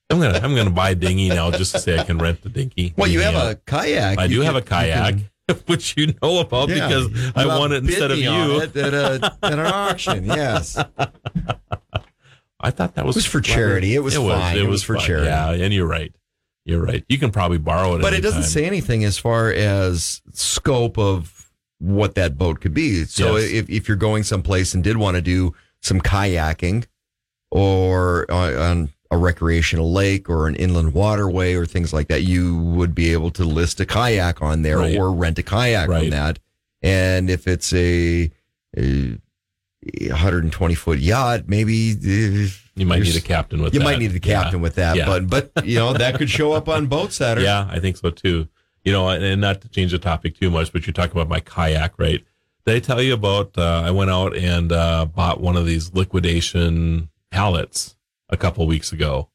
I'm gonna I'm gonna buy a dinghy now just to say I can rent the dinghy. Well, you have Yeah. a kayak. I You do can- have a you kayak, can- which you know about Yeah, because I won it instead of you at, a, at an auction. Yes, I thought that was, It was for charity. It was fine. It was for fine. charity. Yeah, and you're right. You're right. You can probably borrow it, but it doesn't anytime. say anything as far as scope of what that boat could be. So Yes. if if you're going someplace and did want to do some kayaking, or on, on a recreational lake or an inland waterway or things like that, you would be able to list a kayak on there Right. or rent a kayak on that. And if it's a, a 120 foot yacht, maybe uh, You might need a captain with you that. might need a captain Yeah. with that, Yeah. but but you know that could show up on Boatsetter. Yeah, I think so too. You know, and and not to change the topic too much, but you talk about my kayak, right? Did I tell you about? Uh, I went out and uh, bought one of these liquidation pallets a couple weeks ago,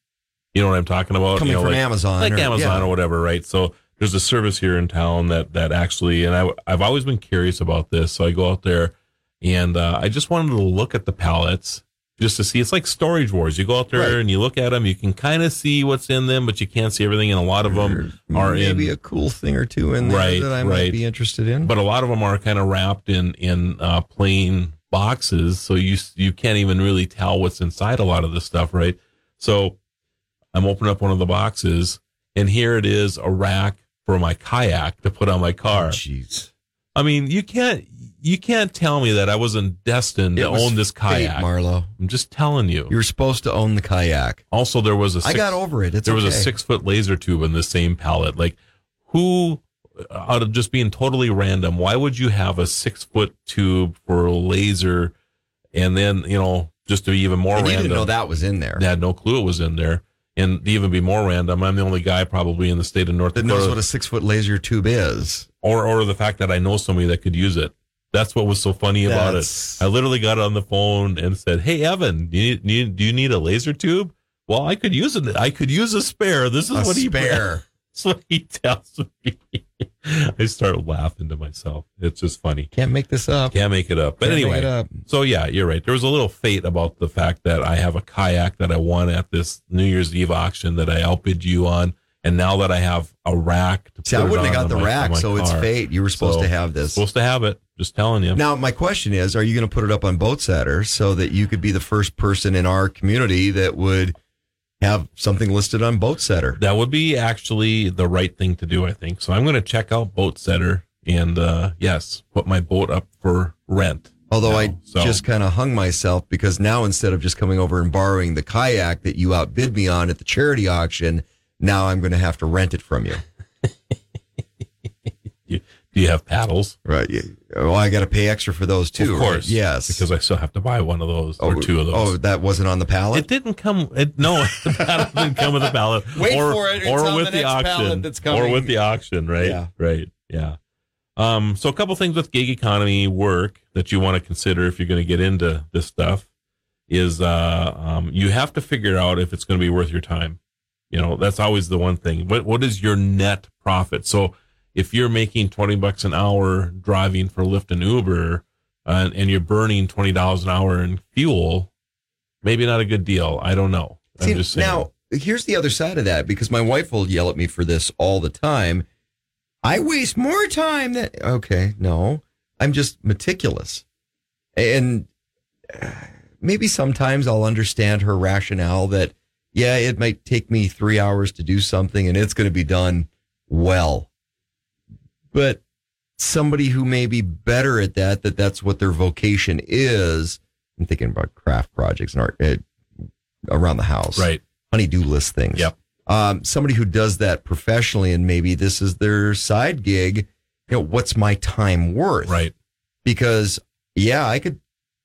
You know what I'm talking about? Coming you know, from like, Amazon like or- Amazon yeah. or whatever, right? So there's a service here in town that that actually, and I I've always been curious about this. So I go out there, and uh, I just wanted to look at the pallets just to see. It's like storage wars. You go out there Right. and you look at them. You can kind of see what's in them, but you can't see everything. And a lot of them are maybe in a cool thing or two in there Right, that I right. might be interested in. but a lot of them are kind of wrapped in in uh, plain boxes, so you you can't even really tell what's inside a lot of this stuff, right? So I'm opening up one of the boxes, and here it is, a rack for my kayak to put on my car. Jeez, I mean, you can't you can't tell me that I wasn't destined to was own this kayak, Marlo. I'm just telling you. You were supposed to own the kayak. Also, there was a I got over it. It's there was a six foot laser tube in the same pallet. Like, who, out of just being totally random, why would you have a six foot tube for a laser, and then you know just to be even more And you random? didn't know that was in there. I had no clue it was in there, and to even be more random, I'm the only guy probably in the state of North That Dakota knows what a six foot laser tube is. or or the fact that I know somebody that could use it. That's what was so funny about That's- it. I literally got on the phone and said, "Hey, Evan, do you need, do you need a laser tube? Well, I could use it. I could use a spare. This is A what he spare. That's what he tells me. I start laughing to myself. It's just funny. Can't make this up. Can't make it up. But Can't anyway, up. so yeah, you're right. There was a little fate about the fact that I have a kayak that I won at this New Year's Eve auction that I outbid you on, and now that I have a rack. To See, I wouldn't have got the my- rack, so it's fate. You were supposed So, to have this. Supposed to have it. Just telling you. Now, my question is, are you going to put it up on Boatsetter so that you could be the first person in our community that would have something listed on Boatsetter? That would be actually the right thing to do, I think. So I'm going to check out Boatsetter and uh, yes, put my boat up for rent. Although I. So- just kind of hung myself because now instead of just coming over and borrowing the kayak that you outbid me on at the charity auction, now I'm going to have to rent it from you. You, do you have paddles? Right. Yeah. Oh, I got to pay extra for those too. of right? course. Yes. Because I still have to buy one of those or two of those. Oh, that wasn't on the pallet? It didn't come. It, no, the paddle didn't come with the pallet. Wait or, for it, it's or on with the the, next pallet auction. that's coming. Or with the auction, right? Yeah. Right. Yeah. Um, so a couple things with gig economy work that you want to consider if you're going to get into this stuff is uh, um, you have to figure out if it's going to be worth your time. You know, that's always the one thing. What what is your net profit? So if you're making twenty bucks an hour driving for Lyft and Uber, uh, and you're burning twenty dollars an hour in fuel, maybe not a good deal. I don't know. I'm just saying. now, here's the other side of that because my wife will yell at me for this all the time. I waste more time than. Okay, no, I'm just meticulous. And uh, maybe sometimes I'll understand her rationale that, yeah, it might take me three hours to do something and it's going to be done well. But somebody who may be better at that, that that's what their vocation is. I'm thinking about craft projects and art uh, around the house. Right. Honeydew list things. Yep. Um, somebody who does that professionally and maybe this is their side gig, you know, what's my time worth? Right. Because yeah, I could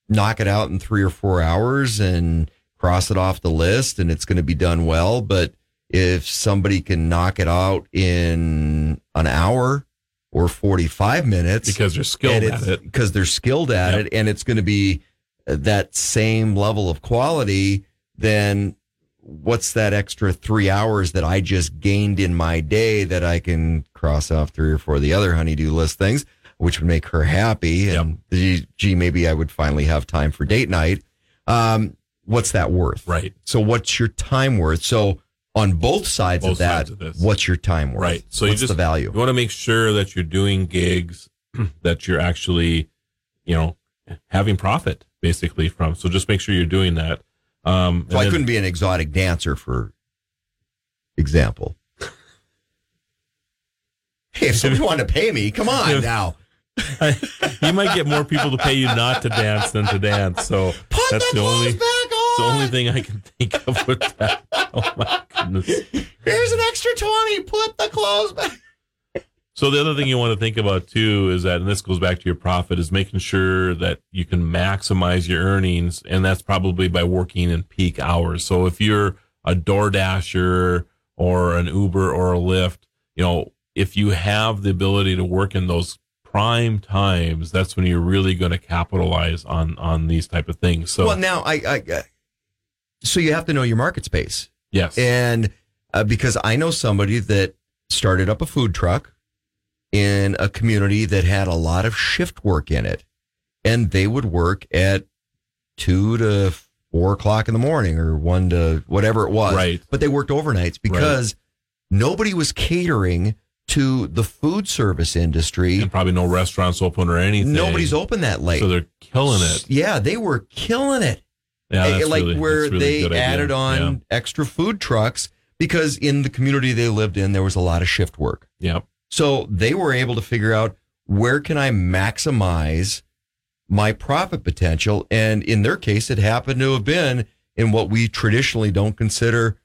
knock it out in three or four hours and cross it off the list and it's going to be done well. But if somebody can knock it out in an hour or 45 minutes Because they're skilled at it. because they're skilled at Yep. it and it's going to be that same level of quality, then what's that extra three hours that I just gained in my day that I can cross off three or four of the other honeydew list things, which would make her happy. And gee, gee, maybe I would finally have time for date night. Um, what's that worth? Right. So what's your time worth? So on both sides Both of that, sides of what's your time worth? Right. So what's you just the value? You want to make sure that you're doing gigs that you're actually, you know, having profit basically from. So just make sure you're doing that. Um, So I then- couldn't be an exotic dancer, for example. Hey, if somebody wanted to pay me, come on If- now. you might get more people to pay you not to dance than to dance. So that's the only it's the only thing I can think of with that. Oh my goodness. Here's an extra 20. Put the clothes back. So the other thing you want to think about too is that, and this goes back to your profit, is making sure that you can maximize your earnings, and that's probably by working in peak hours. So if you're a DoorDasher or an Uber or a Lyft, you know, if you have the ability to work in those prime times, that's when you're really going to capitalize on on these type of things. So well, now I, I, I, so you have to know your market space. Yes. And uh, because I know somebody that started up a food truck in a community that had a lot of shift work in it. And they would work at two to four o'clock in the morning or one to whatever it was. Right. But they worked overnights because nobody was catering to the food service industry. and probably no restaurants open or anything. Nobody's open that late. So they're killing it. Yeah, they were killing it. Yeah, Eh, like really- where really they good idea. added on Yeah. extra food trucks because in the community they lived in there was a lot of shift work. Yep. So they were able to figure out where can I maximize my profit potential and in their case it happened to have been in what we traditionally don't consider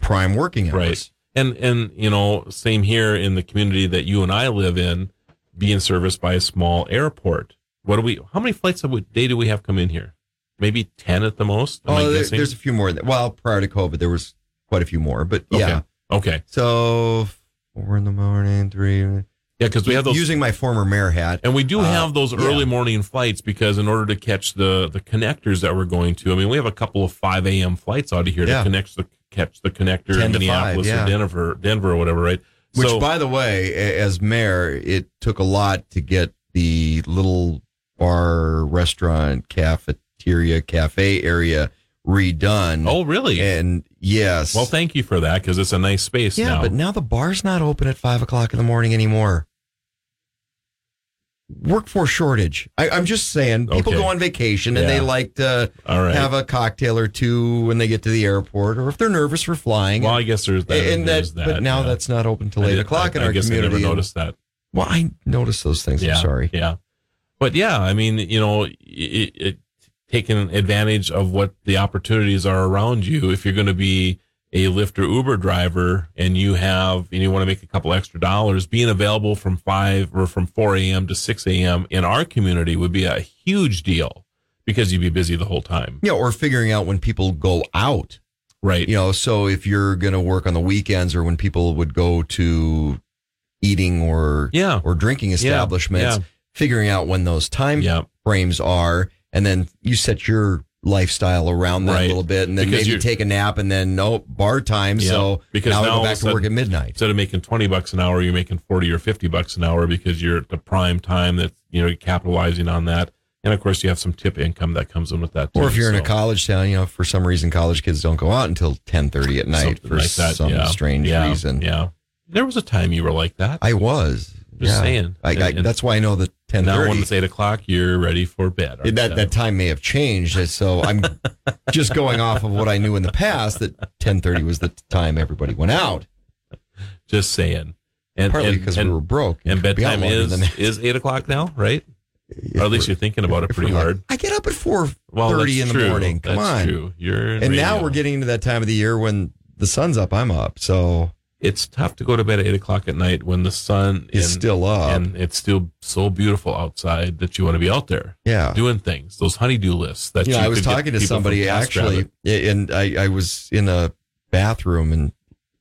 prime working hours. Right. And and you know, same here in the community that you and I live in, being serviced by a small airport. What do we? How many flights a day do we have come in here? Maybe ten at the most. Oh, there- there's a few more. That, well, prior to COVID, there was quite a few more, but Okay. yeah. Okay. So four in the morning, three. Yeah, because we have those using my former mayor hat, And we do Uh, have those yeah. early morning flights because in order to catch the the connectors that we're going to, I mean, we have a couple of five a.m. flights out of here Yeah. to connect the catch the connector in to 5, Minneapolis yeah. or Denver, Denver or whatever, right? Which, so, by the way, as mayor, it took a lot to get the little bar, restaurant, cafeteria, cafe area redone. oh, really? And yes. well, thank you for that because it's a nice space yeah, now. but now the bar's not open at five o'clock in the morning anymore. Workforce shortage. I, I'm just saying, people Okay. go on vacation and they like to right. have a cocktail or two when they get to the airport, or if they're nervous for flying. well, I guess there's that. and there's that, but now yeah. that's not open till eight did- o'clock I- in I our guess community. I never noticed that. Well, I noticed those things. Yeah, I'm sorry. Yeah, but yeah, I mean, you know, it, it, taking advantage of what the opportunities are around you. If you're going to be a Lyft or Uber driver and you have and you want to make a couple extra dollars, being available from five or from four a.m. to six a.m. in our community would be a huge deal because you'd be busy the whole time. Yeah, or figuring out when people go out. Right. You know, so if you're going to work on the weekends or when people would go to eating or Yeah. or drinking establishments, yeah. figuring out when those time frames are, and then you set your lifestyle around that right. a little bit and then because maybe take a nap and then no bar time yeah. so because now, now I go back sudden, to work at midnight instead of making 20 bucks an hour you're making 40 or 50 bucks an hour because you're at the prime time that you know capitalizing on that and of course you have some tip income that comes in with that too, or if you're so. in a college town you know for some reason college kids don't go out until 10:30 at night Something for like some yeah. strange yeah. reason yeah there was a time you were like that I was just saying I, I, and, that's why I know that 10 now when it's 8 o'clock you're ready for bed that, that time may have changed so i'm just going off of what i knew in the past that 10.30 was the time everybody went out just saying and partly because we were broke and bedtime is, is 8 o'clock now right if or at least you're thinking about it pretty hard. I get up at four well, thirty in the true. morning. Come that's on, and radio. now we're getting into that time of the year when the sun's up. I'm up, so it's tough to go to bed at eight o'clock at night when the sun Is and- still up. and it's still so beautiful outside that you want to be out there, Yeah. doing things. Those honeydew lists that you know, I was talking to somebody actually, and I, I was in a bathroom and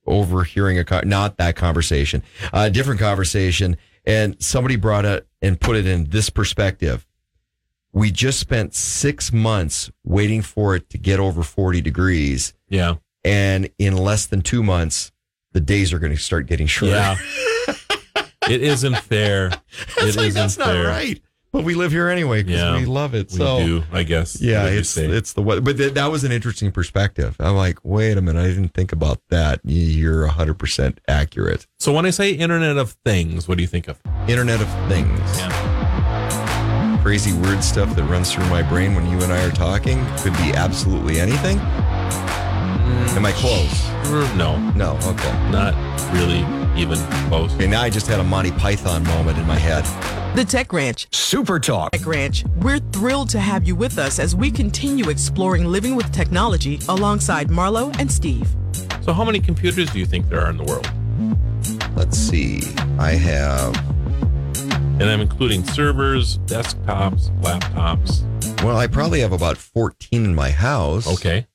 overhearing a not that conversation, a different conversation, and somebody brought it and put it in this perspective. We just spent six months waiting for it to get over forty degrees, Yeah, and in less than two months, the days are going to start getting shorter. yeah. it isn't fair. It's it like, isn't that's not fair. right. But we live here anyway because Yeah, we love it. we so do, I guess. Yeah, What it's it's the weather. But th- that was an interesting perspective. I'm like, wait a minute, I didn't think about that. You're 100 percent accurate. So when I say Internet of Things, what do you think of? Internet of Things. Crazy word stuff that runs through my brain when you and I are talking could be absolutely anything. Mm. Am I close? Mm, no, No. Okay. not really even close. Okay. Now I just had a Monty Python moment in my head. The Tech Ranch. Super Talk. Tech Ranch, we're thrilled to have you with us as we continue exploring living with technology alongside Marlo and Steve. So how many computers do you think there are in the world? Let's see. I have. And I'm including servers, desktops, laptops. Well, I probably have about 14 in my house. Okay.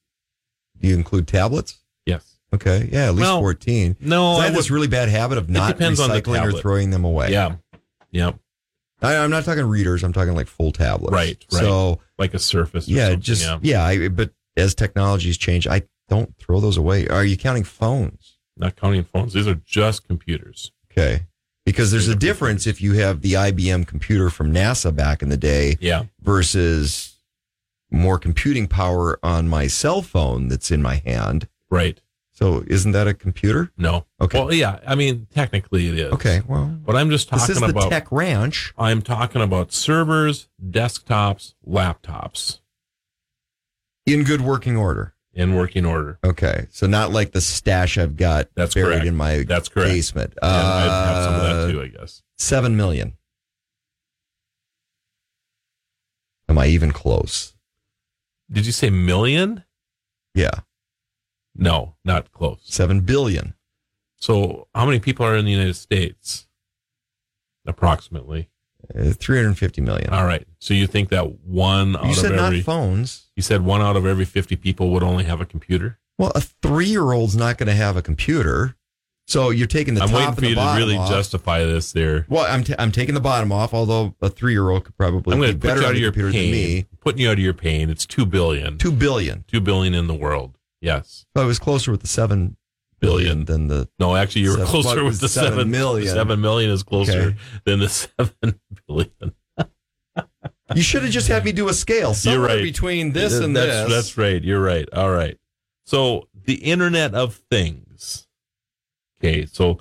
Do you include tablets? Yes. Okay. Yeah, at least Well, 14. no, I have this really bad habit of not recycling or throwing them away. Yeah. Yep. I, I'm not talking readers. I'm talking like full tablets. Right. Right. So like a Surface. Or yeah, something, just yeah. yeah. I, but as technologies change, I don't throw those away. Are you counting phones? Not counting phones. These are just computers. Okay. Because there's a difference if you have the IBM computer from NASA back in the day Yeah. versus more computing power on my cell phone that's in my hand. Right. So isn't that a computer? No. Okay. Well, yeah. I mean, technically it is. Okay. Well, But I'm just talking this is the about tech ranch. I'm talking about servers, desktops, laptops in good working order. in working order. Okay. So not like the stash I've got That's buried correct. in my That's correct. basement. And I'd have some of Uh, that too, I guess. Seven million. Am I even close? Did you say million? Yeah. No, not close. Seven billion. So, how many people are in the United States? Approximately. Uh, 350 million. All right. So you think that one out you of said every not phones. you said one out of every fifty people would only have a computer? Well, a three year old's not going to have a computer. So you're taking the I'm top waiting for the you to really off. justify this there. Well, I'm, t- I'm taking the bottom off, although a three year old could probably I'm going be to put better you out of your pain. me. Putting you out of your pain. It's two billion. Two billion. Two billion in the world. Yes. So I was closer with the seven billion than the. No, actually, you were Seven- closer with the seven seven million? Seven million is closer Okay. than the seven billion. You should have just had me do a scale. Somewhere You're right. between this and that's, this. That's right. You're right. All right. So the Internet of Things. Okay. So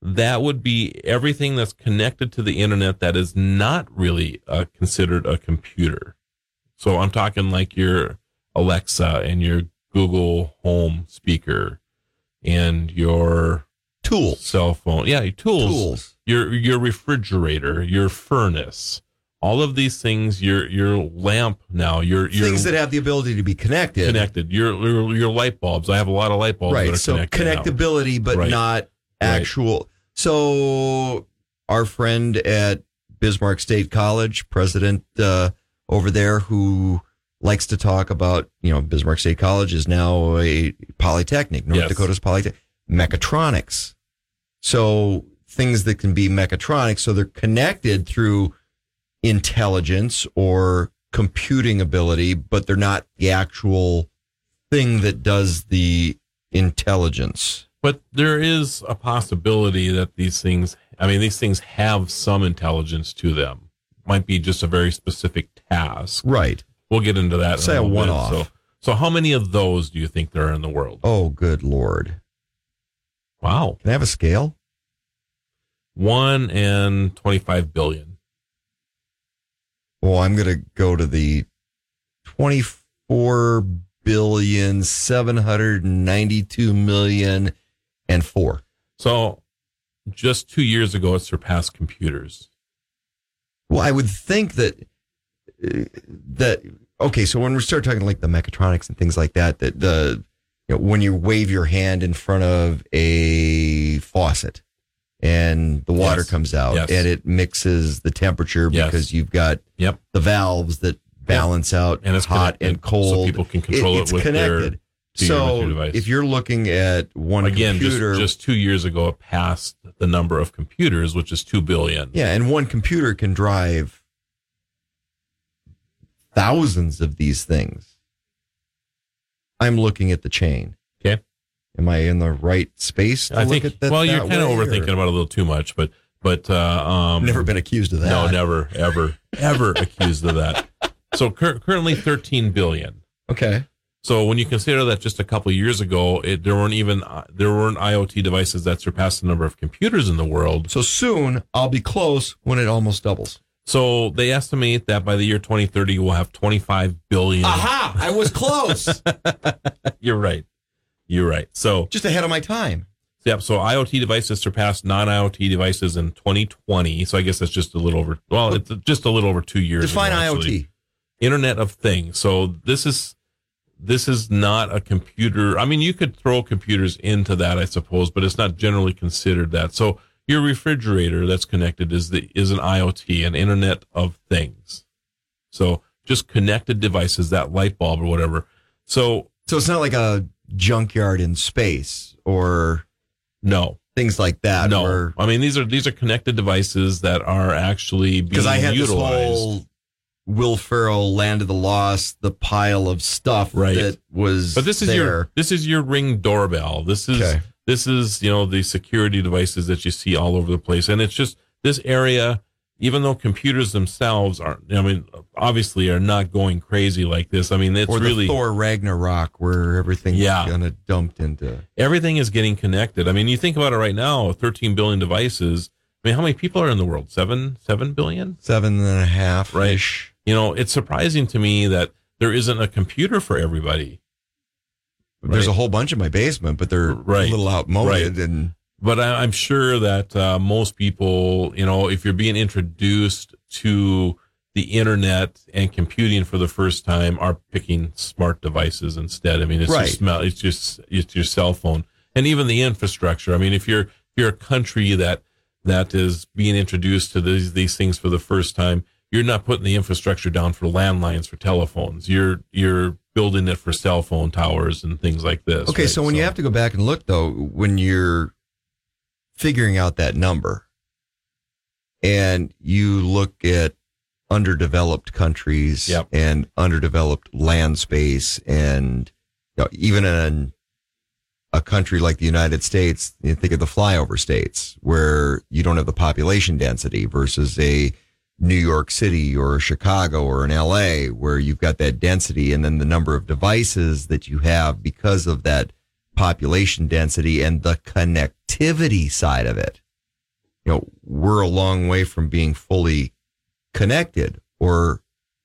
that would be everything that's connected to the internet that is not really uh, considered a computer. So I'm talking like your Alexa and your Google Home speaker and your tools, cell phone. Yeah, your tools. Tools. Your your refrigerator, your furnace. All of these things, your your lamp now, your your Things that have the ability to be connected. connected. Your, your your light bulbs. I have a lot of light bulbs that right. are So connected. now. connectability, but Right. not actual. So our friend at Bismarck State College, president uh, over there, who likes to talk about, you know, Bismarck State College is now a polytechnic, North Yes. Dakota's polytechnic, mechatronics. So things that can be mechatronics, so they're connected through intelligence or computing ability, but they're not the actual thing that does the intelligence. But there is a possibility that these things, I mean, these things have some intelligence to them. Might be just a very specific task. Right. We'll get into that. in Say a little one-off. So, so how many of those do you think there are in the world? Oh, good lord! Wow. Can I have a scale? One and twenty-five billion. Well, I'm going to go to the twenty-four billion seven hundred ninety-two million and four. So, just two years ago, it surpassed computers. Well, I would think that uh, that okay. So when we start talking like the mechatronics and things like that, that the you know, when you wave your hand in front of a faucet and the water Yes. comes out Yes. and it mixes the temperature Yes. because you've got Yep. the valves that balance out And it's hot connected, and cold, so people can control it it's with connected. with so your if you're looking at one Again, computer, just, just two years ago, it passed the number of computers, which is two billion. Yeah, and one computer can drive thousands of these things. I'm looking at the chain. Okay. Am I in the right space to I look think. at that? well, you're kind of way, or- overthinking about it a little too much, but but uh, um, Never been accused of that. No, never, ever, ever accused of that. So cur- currently, thirteen billion. Okay. So when you consider that just a couple of years ago, it, there weren't even uh, there weren't IoT devices that surpassed the number of computers in the world. So soon I'll be close when it almost doubles. So they estimate that by the year 2030, we'll have 25 billion. Aha! I was close. You're right. You're right. So Just ahead of my time. Yep. So IoT devices surpassed non-IoT devices in 2020. So I guess that's just a little over. Well, it's just a little over two years. Define ago, IoT. Internet of Things. So this is this is not a computer. I mean, you could throw computers into that, I suppose, but it's not generally considered that. So your refrigerator that's connected is the is an IoT, an Internet of Things. So just connected devices, that light bulb or whatever. So So it's not like a junkyard in space or no things like that. No, where- I mean these are these are connected devices that are actually being because I had utilized. this whole Will Ferrell, Land of the Lost, the pile of stuff Right. that was But this is there. your this is your ring doorbell. This is Okay. this is you know the security devices that you see all over the place, and it's just this area. Even though computers themselves aren't, I mean, obviously are not going crazy like this. I mean, it's or the really Thor Ragnarok, where everything's Yeah. kind of dumped into. everything is getting connected. I mean, you think about it right now, 13 billion devices. I mean, how many people are in the world? Seven, seven billion? Seven and a half. Right. You know, it's surprising to me that there isn't a computer for everybody. There's a whole bunch in my basement, but they're Right. a little outmoded Right. and But I, I'm sure that uh, most people, you know, if you're being introduced to the internet and computing for the first time, are picking smart devices instead. I mean, it's Right. just it's just it's your cell phone, and even the infrastructure. I mean, if you're if you're a country that that is being introduced to these these things for the first time, you're not putting the infrastructure down for landlines for telephones. You're you're building it for cell phone towers and things like this. Okay, right? so when you have to go back and look though, when you're figuring out that number and you look at underdeveloped countries Yep. and underdeveloped land space and you know, even in a country like the United States, you think of the flyover states where you don't have the population density versus a New York City or Chicago or an LA where you've got that density and then the number of devices that you have because of that population density and the connectivity side of it. You know, we're a long way from being fully connected or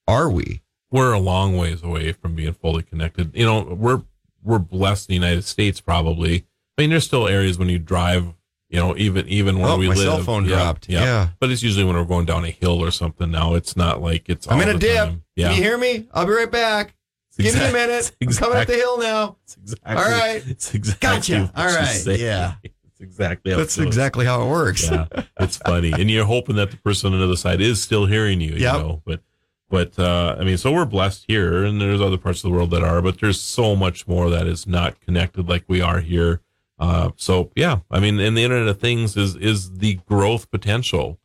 are we? we're a long ways away from being fully connected. You know, we're we're blessed in the United States probably. I mean, there's still areas when you drive, you know, even even where Oh, we my live. cell phone dropped. Yeah. But it's usually when we're going down a hill or something now. It's not like it's I'm in a dip. time. Yeah. Can you hear me? I'll be right back. Give me a minute. it's I'm coming up the hill now. exactly, All right. It's exactly Gotcha. All right. Yeah. It's exactly how That's it exactly how it works. Yeah, it's funny, and you're hoping that the person on the other side is still hearing you. You know, but but uh, I mean, so we're blessed here, and there's other parts of the world that are, but there's so much more that is not connected like we are here. Uh, so yeah, I mean, and the Internet of Things is is the growth potential.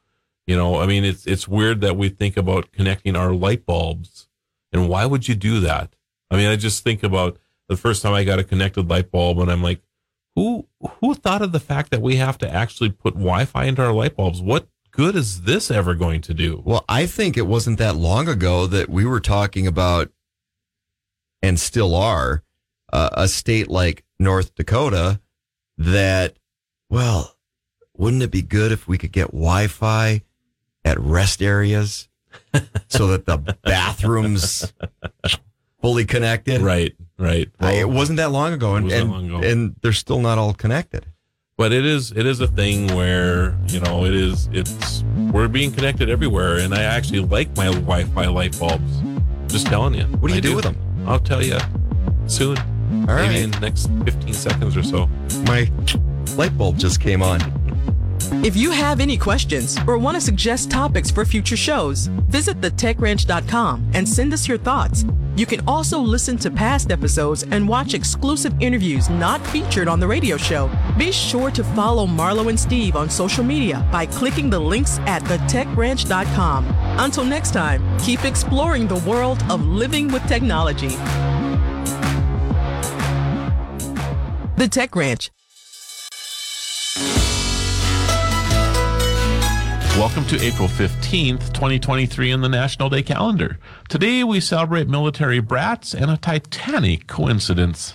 You know, I mean, it's it's weird that we think about connecting our light bulbs, and why would you do that? I mean, I just think about the first time I got a connected light bulb, and I'm like, who who thought of the fact that we have to actually put Wi-Fi into our light bulbs? What good is this ever going to do? Well, I think it wasn't that long ago that we were talking about, and still are, uh, a state like North Dakota that, well, wouldn't it be good if we could get Wi Fi at rest areas so that the bathrooms fully connected? Right, right. I- it wasn't that long ago, and, and, long ago. and they're still not all connected. But it is it is a thing where you know it is it's we're being connected everywhere, and I actually like my Wi-Fi light bulbs. Just telling you. What do you I do with them? I'll tell you soon. All Maybe right. in the next 15 seconds or so. My light bulb just came on. If you have any questions or want to suggest topics for future shows, visit thetechranch.com and send us your thoughts. You can also listen to past episodes and watch exclusive interviews not featured on the radio show. Be sure to follow Marlo and Steve on social media by clicking the links at thetechranch.com. Until next time, keep exploring the world of living with technology. The Tech Ranch. Welcome to April 15th, 2023 in the National Day calendar. Today we celebrate military brats and a Titanic coincidence.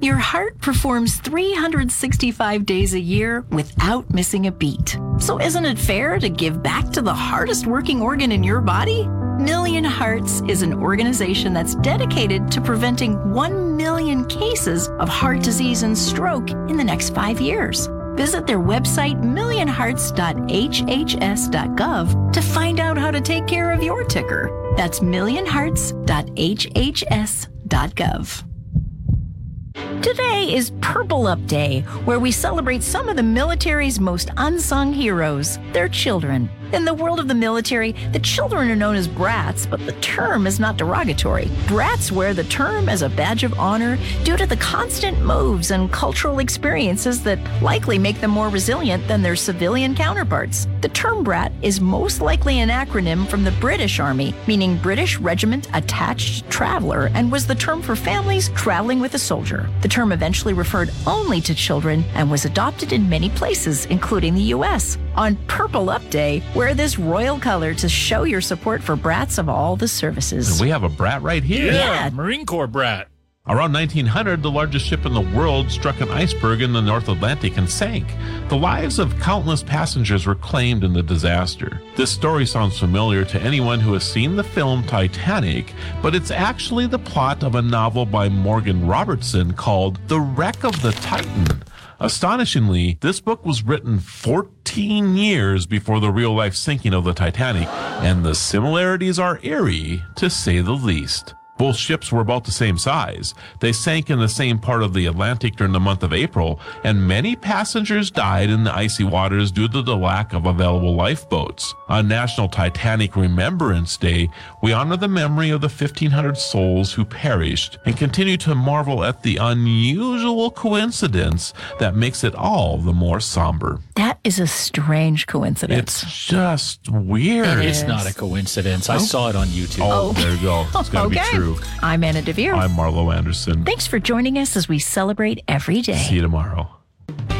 Your heart performs 365 days a year without missing a beat. So isn't it fair to give back to the hardest working organ in your body? Million Hearts is an organization that's dedicated to preventing 1 million cases of heart disease and stroke in the next five years. Visit their website, millionhearts.hhs.gov, to find out how to take care of your ticker. That's millionhearts.hhs.gov. Today is Purple Up Day, where we celebrate some of the military's most unsung heroes, their children. In the world of the military, the children are known as brats, but the term is not derogatory. Brats wear the term as a badge of honor due to the constant moves and cultural experiences that likely make them more resilient than their civilian counterparts. The term brat is most likely an acronym from the British Army, meaning British Regiment Attached Traveler, and was the term for families traveling with a soldier. The term eventually referred only to children and was adopted in many places, including the U.S. On Purple Up Day, wear this royal color to show your support for brats of all the services. We have a brat right here. Yeah. Marine Corps brat. Around 1900, the largest ship in the world struck an iceberg in the North Atlantic and sank. The lives of countless passengers were claimed in the disaster. This story sounds familiar to anyone who has seen the film Titanic, but it's actually the plot of a novel by Morgan Robertson called The Wreck of the Titan. Astonishingly, this book was written 14 years before the real life sinking of the Titanic, and the similarities are eerie, to say the least. Both ships were about the same size. They sank in the same part of the Atlantic during the month of April, and many passengers died in the icy waters due to the lack of available lifeboats. On National Titanic Remembrance Day, we honor the memory of the 1,500 souls who perished and continue to marvel at the unusual coincidence that makes it all the more somber. That is a strange coincidence. It's just weird. It It's not a coincidence. I Oh. saw it on YouTube. Oh, there you go. It's got to okay. be true. I'm Anna DeVere. I'm Marlo Anderson. Thanks for joining us as we celebrate every day. See you tomorrow.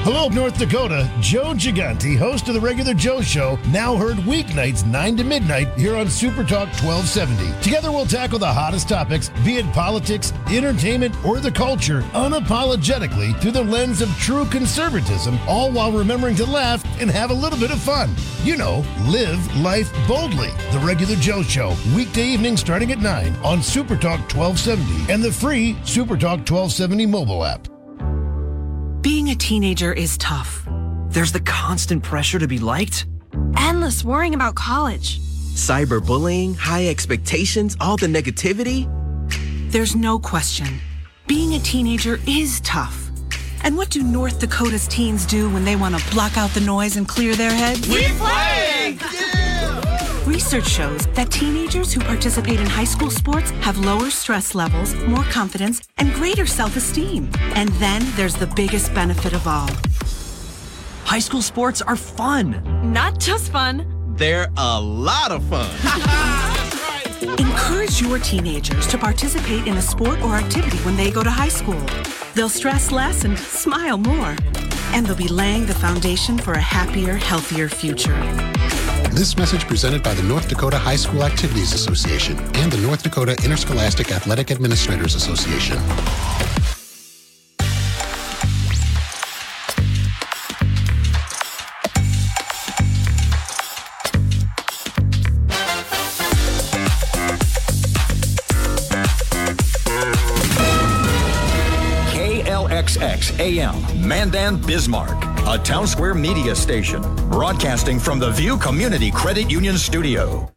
Hello, North Dakota. Joe Gigante, host of the Regular Joe Show, now heard weeknights 9 to midnight here on Super Talk 1270. Together, we'll tackle the hottest topics, be it politics, entertainment, or the culture, unapologetically through the lens of true conservatism, all while remembering to laugh and have a little bit of fun. You know, live life boldly. The Regular Joe Show, weekday evening starting at 9 on Super Talk 1270 and the free Super Talk 1270 mobile app. Being a teenager is tough. There's the constant pressure to be liked, Endless worrying about college. cyberbullying, high expectations, all the negativity. There's no question. Being a teenager is tough. And what do North Dakota's teens do when they want to block out the noise and clear their heads? We play! Research shows that teenagers who participate in high school sports have lower stress levels, more confidence, and greater self esteem. And then there's the biggest benefit of all high school sports are fun. Not just fun. They're a lot of fun. Encourage your teenagers to participate in a sport or activity when they go to high school. They'll stress less and smile more. And they'll be laying the foundation for a happier, healthier future. This message presented by the North Dakota High School Activities Association and the North Dakota Interscholastic Athletic Administrators Association. AM, Mandan, Bismarck, a Townsquare Media station, broadcasting from the View Community Credit Union Studio.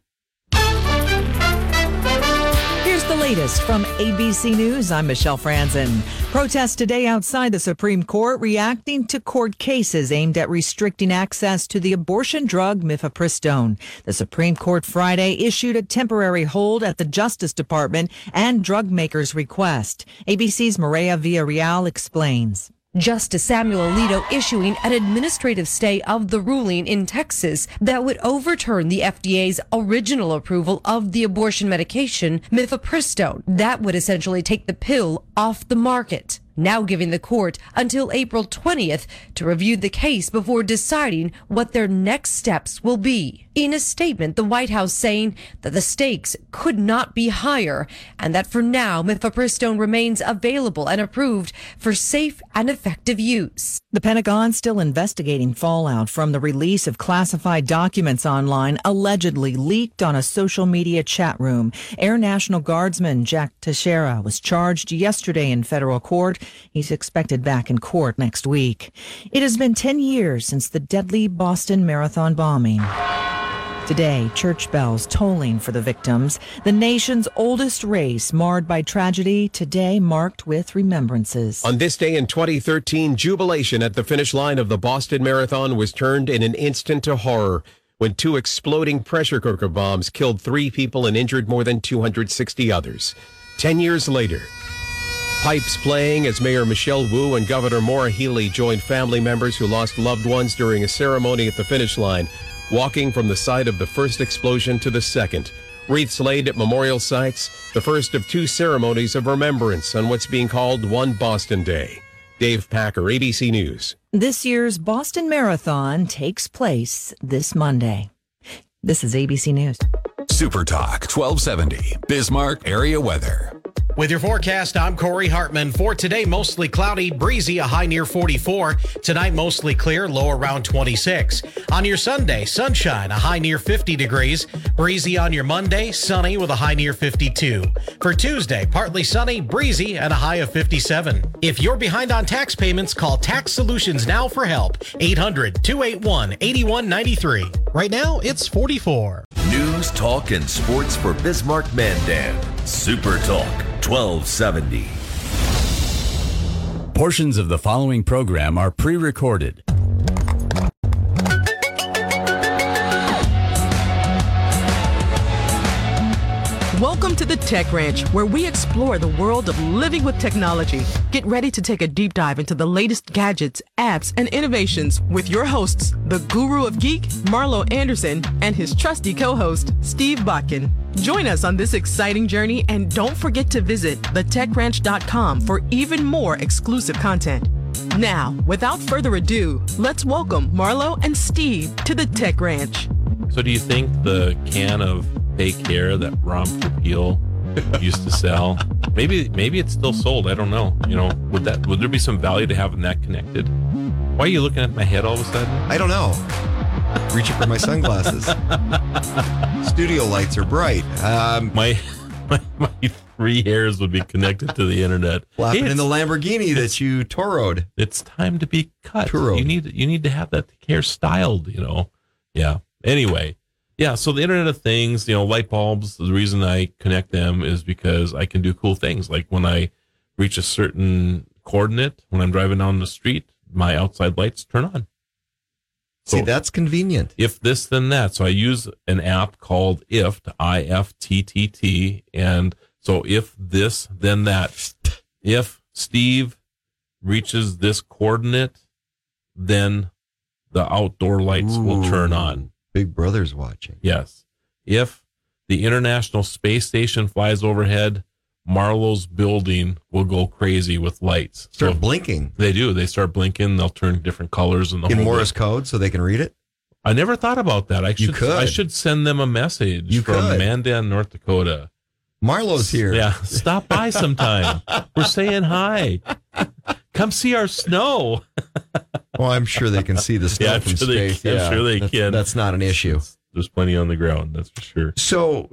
Here's the latest from ABC News. I'm Michelle Franzen. Protests today outside the Supreme Court reacting to court cases aimed at restricting access to the abortion drug mifepristone. The Supreme Court Friday issued a temporary hold at the Justice Department and drug makers' request. ABC's Maria Villarreal explains. Justice Samuel Alito issuing an administrative stay of the ruling in Texas that would overturn the FDA's original approval of the abortion medication mifepristone. That would essentially take the pill off the market. Now giving the court until April 20th to review the case before deciding what their next steps will be. In a statement, the White House saying that the stakes could not be higher and that for now mifepristone remains available and approved for safe and effective use. The Pentagon still investigating fallout from the release of classified documents online allegedly leaked on a social media chat room. Air National Guardsman Jack Teixeira was charged yesterday in federal court. He's expected back in court next week. It has been 10 years since the deadly Boston Marathon bombing. Today, church bells tolling for the victims. The nation's oldest race marred by tragedy, today marked with remembrances. On this day in 2013, jubilation at the finish line of the Boston Marathon was turned in an instant to horror. when two exploding pressure cooker bombs killed three people and injured more than 260 others. Ten years later, pipes playing as Mayor Michelle Wu and Governor Maura Healey joined family members who lost loved ones during a ceremony at the finish line, walking from the site of the first explosion to the second. Wreaths laid at memorial sites, the first of two ceremonies of remembrance on what's being called One Boston Day. Dave Packer, ABC News. This year's Boston Marathon takes place this Monday. This is ABC News. Super Talk 1270, Bismarck area weather. With your forecast, I'm Corey Hartman. For today, mostly cloudy, breezy, a high near 44. Tonight, mostly clear, low around 26. On your Sunday, sunshine, a high near 50 degrees. Breezy on your Monday, sunny with a high near 52. For Tuesday, partly sunny, breezy, and a high of 57. If you're behind on tax payments, call Tax Solutions now for help. 800 281 8193. Right now, it's 44. News, talk, and sports for Bismarck Mandan. Super Talk 1270. Portions of the following program are pre recorded. Welcome to the Tech Ranch, where we explore the world of living with technology. Get ready to take a deep dive into the latest gadgets, apps, and innovations with your hosts, the guru of geek, Marlo Anderson, and his trusty co-host, Steve Bakken. Join us on this exciting journey and don't forget to visit thetechranch.com for even more exclusive content. Now, without further ado, let's welcome Marlo and Steve to the Tech Ranch. So, do you think the can of fake hair that Ron Popeil used to sell, maybe maybe it's still sold? I don't know. You know, would that would there be some value to having that connected? Why are you looking at my head all of a sudden? I don't know. Reaching for my sunglasses. Studio lights are bright. Um, my, my my three hairs would be connected to the internet. Flapping Hey, in the Lamborghini that you Turoed. It's time to be cut. You need you need to have that hair styled. You know. Yeah. Anyway. Yeah, so the Internet of Things, you know, light bulbs, the reason I connect them is because I can do cool things. Like when I reach a certain coordinate, when I'm driving down the street, my outside lights turn on. See, that's convenient. If this, then that. So I use an app called IFT, I F T T T. And so if this, then that. If Steve reaches this coordinate, then the outdoor lights will turn on. Big Brother's watching. Yes. If the International Space Station flies overhead, Marlo's building will go crazy with lights. Start blinking. They do. They start blinking. They'll turn different colors and the In Morse code so they can read it? I never thought about that. I You should. could. I should send them a message You from could. Mandan, North Dakota. Marlo's here. Yeah, stop by sometime. We're saying hi. Come see our snow. Well, I'm sure they can see the snow Yeah, from sure they space. I'm yeah, sure they that's, can. That's not an issue. There's plenty on the ground. That's for sure. So,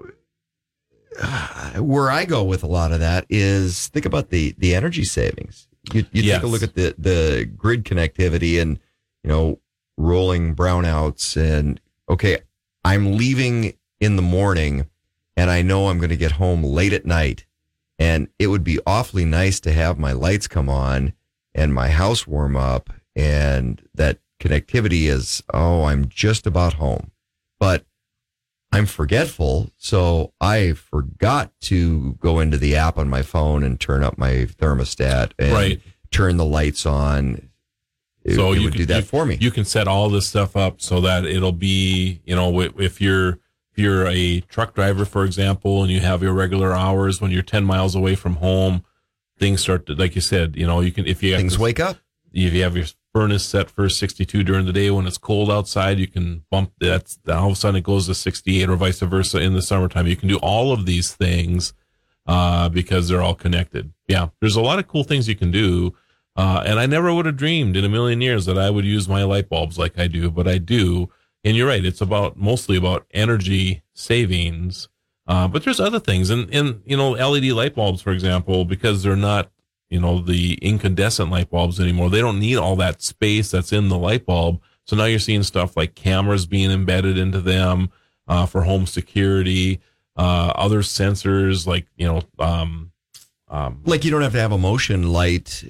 uh, where I go with a lot of that is think about the the energy savings. You, you Yes. take a look at the the grid connectivity and you know rolling brownouts and okay, I'm leaving in the morning and I know I'm going to get home late at night and it would be awfully nice to have my lights come on and my house warm up and that connectivity is oh I'm just about home. But I'm forgetful, so I forgot to go into the app on my phone and turn up my thermostat and Right. turn the lights on. It, so it you would can, do that you, for me. You can set all this stuff up so that it'll be, you know, if you're if you're a truck driver, for example, and you have your regular hours when you're 10 miles away from home, things start to, like you said, you know, you can if you have Things this- wake up. If you have your furnace set for 62 during the day when it's cold outside, you can bump that's all of a sudden it goes to 68 or vice versa in the summertime. You can do all of these things uh, because they're all connected. Yeah, there's a lot of cool things you can do. Uh, and I never would have dreamed in a million years that I would use my light bulbs like I do, but I do. And you're right; it's about mostly about energy savings. Uh, but there's other things, and and you know, LED light bulbs, for example, because they're not you know the incandescent light bulbs anymore. They don't need all that space that's in the light bulb. So now you're seeing stuff like cameras being embedded into them uh, for home security, uh, other sensors like you know um, um, Like you don't have to have a motion light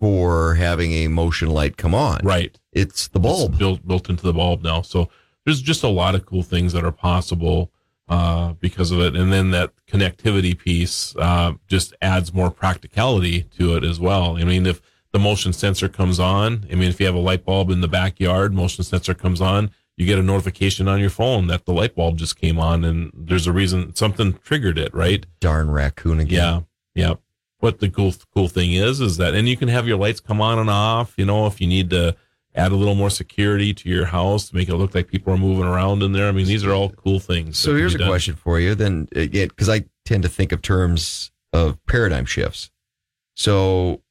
for having a motion light come on. Right. It's the bulb. It's built built into the bulb now. So there's just a lot of cool things that are possible uh, because of it. And then that connectivity piece uh, just adds more practicality to it as well. I mean, if the motion sensor comes on, I mean, if you have a light bulb in the backyard, motion sensor comes on, you get a notification on your phone that the light bulb just came on and there's a reason something triggered it, right? Darn raccoon again. Yeah. Yeah. What the cool cool thing is is that and you can have your lights come on and off, you know, if you need to add a little more security to your house to make it look like people are moving around in there. I mean, these are all cool things. So here's a question for you then, uh, because I tend to think of terms of paradigm shifts. So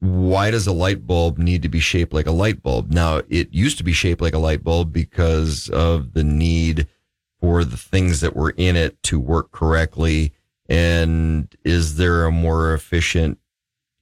why does a light bulb need to be shaped like a light bulb? Now, it used to be shaped like a light bulb because of the need for the things that were in it to work correctly. And is there a more efficient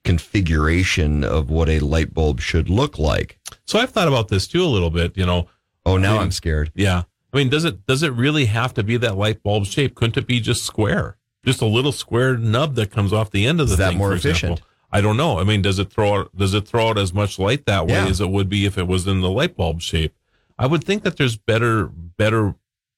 configuration of what a light bulb should look like? So I've thought about this too a little bit, you know. Oh, now I mean, I'm scared. Yeah. I mean, does it does it really have to be that light bulb shape? Couldn't it be just square? Just a little square nub that comes off the end of the Is that thing, more for efficient? example. I don't know. I mean, does it throw out does it throw out as much light that way Yeah. as it would be if it was in the light bulb shape? I would think that there's better better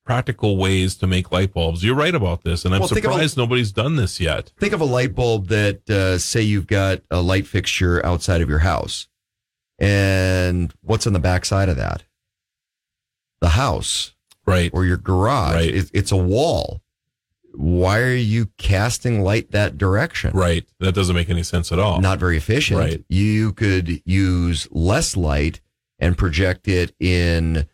practical ways to make light bulbs. You're right about this, and I'm Well, of a- surprised nobody's done this yet. Think of a light bulb that, uh, say you've got a light fixture outside of your house. And what's on the back side of that? The house. Right. Or your garage. Right. It, it's a wall. Why are you casting light that direction? Right. That doesn't make any sense at all. Not very efficient. Right. You could use less light and project it in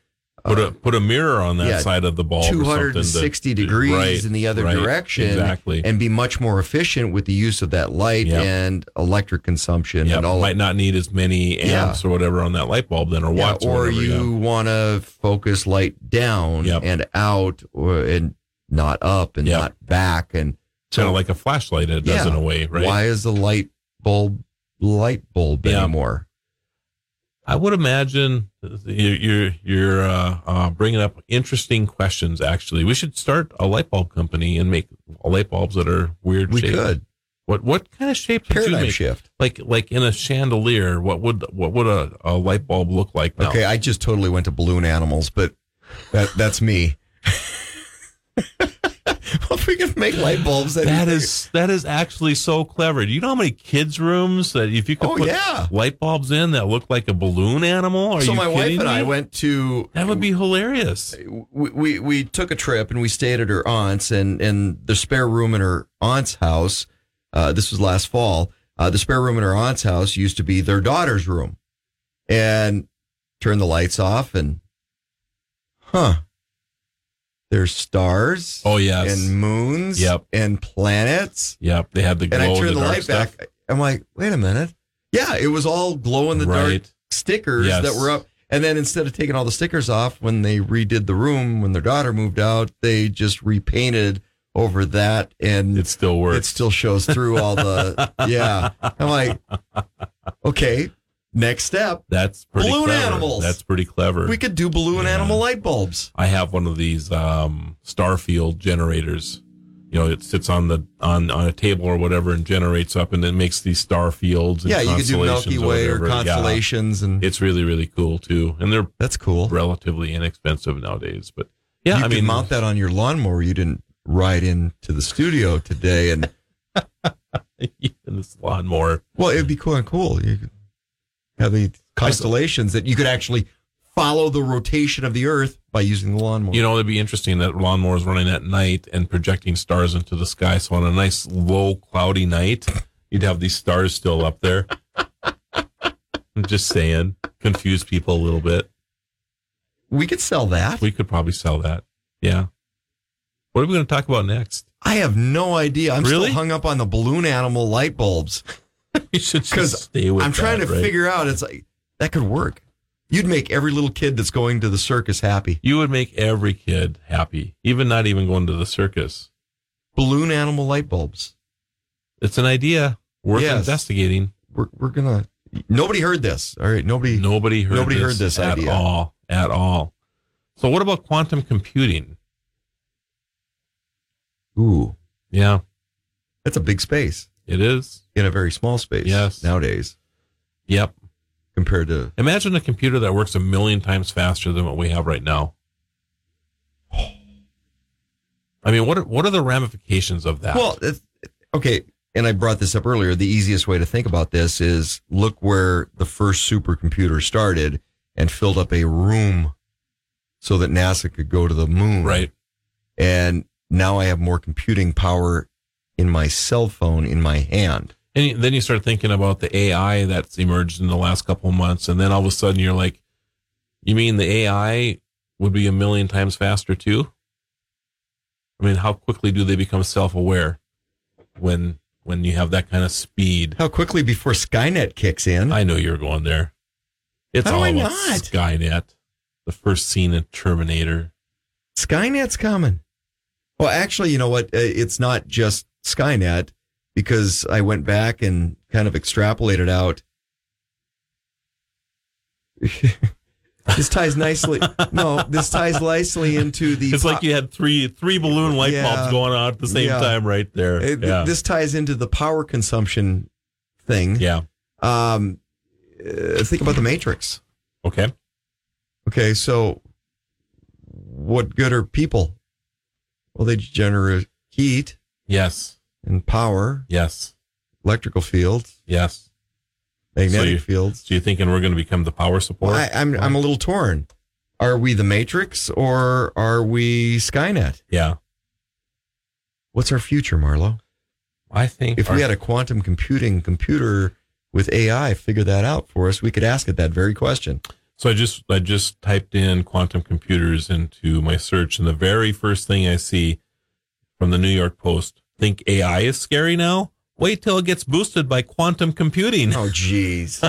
Put uh, a put a mirror on that yeah, side of the bulb. or something 260 that- degrees right, in the other right, direction Exactly. and be much more efficient with the use of that light Yep. and electric consumption Yep, and all might not need as many Yeah. amps or whatever on that light bulb then, or Yeah, watts, or whatever, you yeah. want to focus light down and out or and not up and Yep. not back and kind of like a flashlight. It does Yeah. in a way, right? Why is the light bulb light bulb Yeah. anymore? I would imagine you're you're, you're uh, uh, bringing up interesting questions. Actually, we should start a light bulb company and make light bulbs that are weird. We shaped. could. What what kind of shape Paradigm make? shift. Like like in a chandelier. What would what would a, a light bulb look like? Now? Okay, I just totally went to balloon animals, but that that's me. well, if we can make light bulbs, that, That is that is actually so clever. Do you know how many kids' rooms that if you could Oh, put yeah. light bulbs in that look like a balloon animal? Are so my wife and I went to That would be hilarious. we, we we took a trip and we stayed at her aunt's and and the spare room in her aunt's house. Uh, this was last fall. Uh, the spare room in her aunt's house used to be their daughter's room, and turned the lights off and, huh? There's stars. Oh, yes. and moons. Yep. and planets. Yep, they had the glow. And I turned the, the light stuff. back. I'm like, wait a minute. Yeah, it was all glow in the dark Right. stickers Yes. that were up. And then instead of taking all the stickers off when they redid the room when their daughter moved out, they just repainted over that and It still works. it still shows through all the yeah. I'm like, okay, next step. That's pretty Balloon clever. animals. That's pretty clever. We could do balloon animal light bulbs. I have one of these um, Starfield generators. You know, it sits on the on on a table or whatever and generates up, and then makes these star fields. And Yeah, you could do Milky Way or. Yeah. constellations and It's really really cool too, and they're that's cool. relatively inexpensive nowadays. But yeah, you I mean, mount that on your lawnmower. You didn't ride into the studio today and in this lawnmower. Well, it'd be cool and cool. You could the constellations that you could actually follow the rotation of the Earth by using the lawnmower. You know, it'd be interesting that lawnmower is running at night and projecting stars into the sky. So on a nice low cloudy night, you'd have these stars still up there. I'm just saying, confuse people a little bit. we could sell that. We could probably sell that. Yeah. What are we going to talk about next? I have no idea. I'm Really? still hung up on the balloon animal light bulbs You should just stay with I'm trying that, to right? figure out. It's like that could work. You'd make every little kid that's going to the circus happy. You would make every kid happy, even not even going to the circus. Balloon animal light bulbs. It's an idea worth Yes. investigating. We're we're gonna. Nobody heard this. All right. Nobody. Nobody heard Nobody this heard this at idea. all. At all. So what about quantum computing? Ooh, Yeah, that's a big space it is. in a very small space. Yes. Nowadays. Yep. compared to Imagine a computer that works a million times faster than what we have right now. I mean, what are, what are the ramifications of that? Well, okay, and I brought this up earlier. The easiest way to think about this is look where the first supercomputer started and filled up a room so that NASA could go to the moon. Right. And now I have more computing power in my cell phone in my hand. And then you start thinking about the AI that's emerged in the last couple of months, and then all of a sudden you're like, "You mean the AI would be a million times faster too?" I mean, how quickly do they become self-aware when when you have that kind of speed? How quickly before Skynet kicks in? I know you're going there. It's How all about not? Skynet, the first scene in Terminator. Skynet's coming. Well, actually, you know what? Uh, It's not just Skynet because I went back and kind of extrapolated out. this ties nicely. No, this ties nicely into the. It's like you had three three balloon light Yeah. bulbs going on at the same Yeah. time, right there. Th- yeah. This ties into the power consumption thing. yeah. Um, uh, think about the Matrix. Okay. Okay, so what good are people? Well, they generate heat Yes. and power, Yes. electrical fields, Yes. magnetic so you, fields. So you're thinking we're going to become the power support? Well, I, I'm I'm a little torn. Are we the Matrix or are we Skynet? yeah. What's our future, Marlo? I think If our- we had a quantum computing computer with AI figure that out for us, we could ask it that very question. So I just I just typed in quantum computers into my search, and the very first thing I see from the New York Post: think AI is scary now. Wait till it gets boosted by quantum computing. Oh, jeez.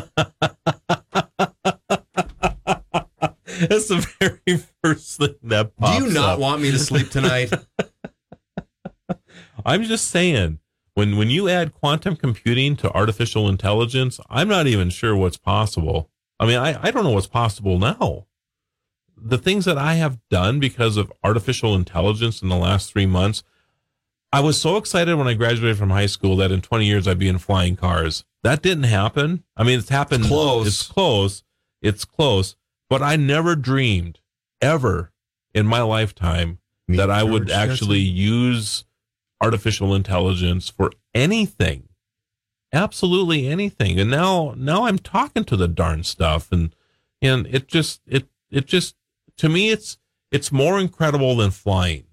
That's the very first thing that pops Do you not up. want me to sleep tonight? I'm just saying, when when you add quantum computing to artificial intelligence, I'm not even sure what's possible. I mean, I, I don't know what's possible now. The things that I have done because of artificial intelligence in the last three months, I was so excited when I graduated from high school that in 20 years I'd be in flying cars. That didn't happen. I mean, it's happened. Close. It's close. It's close. But I never dreamed ever in my lifetime Meet that I would actually use artificial intelligence for anything absolutely anything and now now i'm talking to the darn stuff and and it just it it just to me it's it's more incredible than flying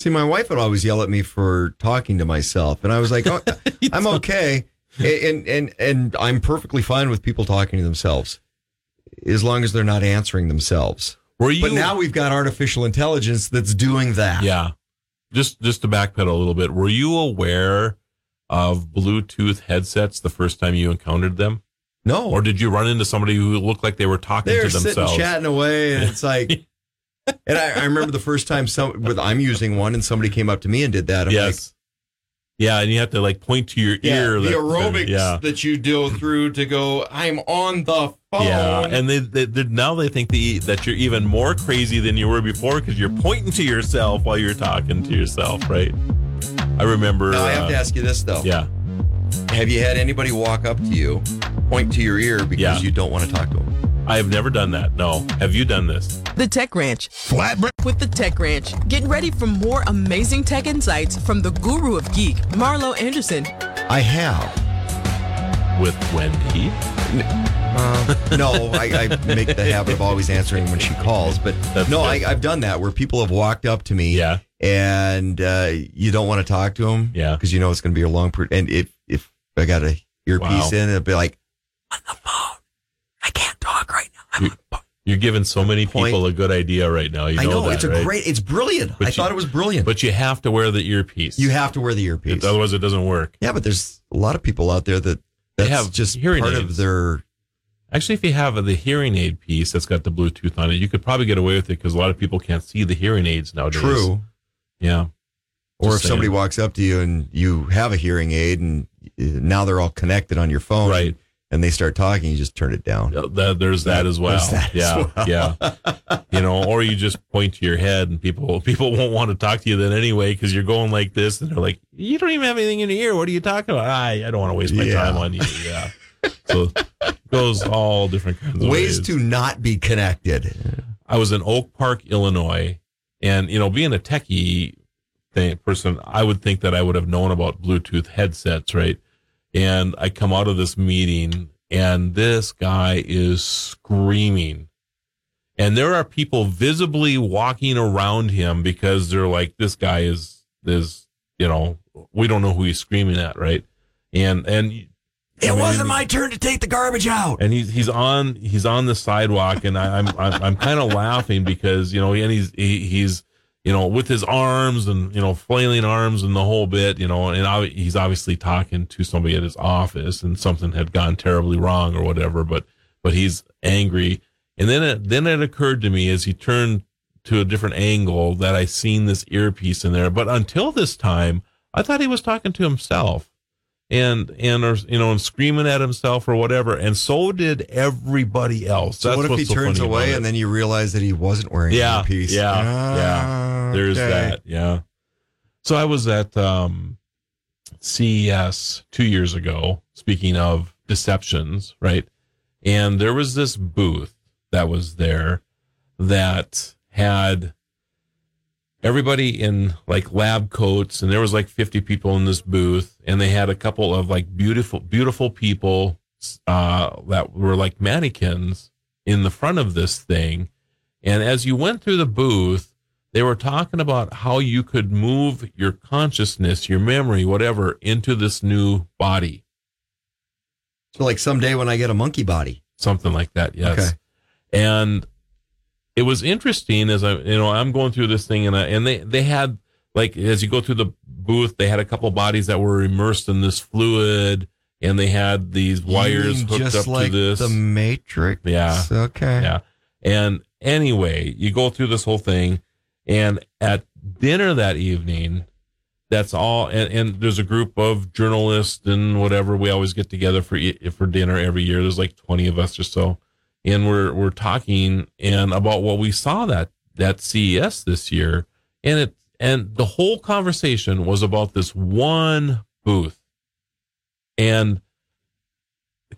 See, my wife would always yell at me for talking to myself, and I was like, oh, "I'm okay," and and and I'm perfectly fine with people talking to themselves, as long as they're not answering themselves. were you But now we've got artificial intelligence that's doing that. yeah just just to backpedal a little bit were you aware of bluetooth headsets the first time you encountered them No, or did you run into somebody who looked like they were talking they're to sitting themselves chatting away, and it's like. And I, I remember the first time some with I'm using one, and somebody came up to me and did that. I'm like, yes yeah and you have to like point to your yeah, ear the that- aerobics yeah that you go through to go. I'm on the phone. Yeah, and they, they, they now they think the, that you're even more crazy than you were before because you're pointing to yourself while you're talking to yourself, right? I remember. Now I have uh, to ask you this though. Yeah, Have you had anybody walk up to you, point to your ear because Yeah. you don't want to talk to them? I have never done that. No, have you done this? The Tech Ranch. Flatbread. With the Tech Ranch. Get ready for more amazing tech insights from the guru of geek, Marlo Anderson. I have. With Wendy? Uh, no, I, I make the habit of always answering when she calls, but That's no, I, I've done that where people have walked up to me, Yeah. and uh, you don't want to talk to them, Yeah. because you know it's going to be a long. Per- and if if I got a earpiece Wow. in, it'll be like, You're giving so many Point. people a good idea right now. You I know, know that, it's a right? great, it's brilliant. But I you- thought it was brilliant, But you have to wear the earpiece. you have to wear the earpiece. Otherwise, it doesn't work. Yeah, but there's a lot of people out there that They have just hearing part of aids. their. Actually, if you have the hearing aid piece that's got the Bluetooth on it, you could probably get away with it because a lot of people can't see the hearing aids nowadays. True. Yeah. Or Just if somebody walks up to you and you have a hearing aid and uh, now they're all connected on your phone, Right. And they start talking, you just turn it down. Uh, That, there's that as well. That as yeah, well. yeah. You know, or you just point to your head, and people people won't want to talk to you then anyway because you're going like this, and they're like, "You don't even have anything in your ear. What are you talking about? I I don't want to waste my Yeah. time on you." Yeah. So goes all different kinds of Ways ways. to not be connected. I was in Oak Park, Illinois, and you know, being a techie thing, person, I would think that I would have known about Bluetooth headsets, right? And I come out of this meeting, and this guy is screaming, and there are people visibly walking around him because they're like, "This guy is is you know, we don't know who he's screaming at, right?" And and It wasn't my turn to take the garbage out. and he's he's on he's on the sidewalk, and I, I'm I'm, I'm kind of laughing because you know, and he's he, he's you know with his arms and you know flailing arms and the whole bit, you know, and ob- he's obviously talking to somebody at his office, and something had gone terribly wrong or whatever, but but he's angry, and then it then it occurred to me as he turned to a different angle that I seen this earpiece in there, but until this time, I thought he was talking to himself and and or you know and screaming at himself or whatever. And so did everybody else. So what if he so turns away and then you realize that he wasn't wearing yeah an earpiece? yeah. Ah, yeah there's okay. that yeah. So i was at um ces two years ago speaking of deceptions right? And there was this booth that was there that had everybody in like lab coats and there was like 50 people in this booth and they had a couple of like beautiful beautiful people uh that were like mannequins in the front of this thing and as you went through the booth they were talking about how you could move your consciousness your memory whatever into this new body So like someday when I get a monkey body. something like that yes Okay. and it was interesting as i you know i'm going through this thing and I, and they they had like as you go through the booth they had a couple bodies that were immersed in this fluid and they had these wires hooked just up like to this. the Matrix. yeah. Okay. yeah. And anyway you go through this whole thing and at dinner that evening that's all and, and there's a group of journalists and whatever. We always get together for for dinner every year. There's like 20 of us or so and we're we're talking and about what we saw that that CES this year and it and the whole conversation was about this one booth and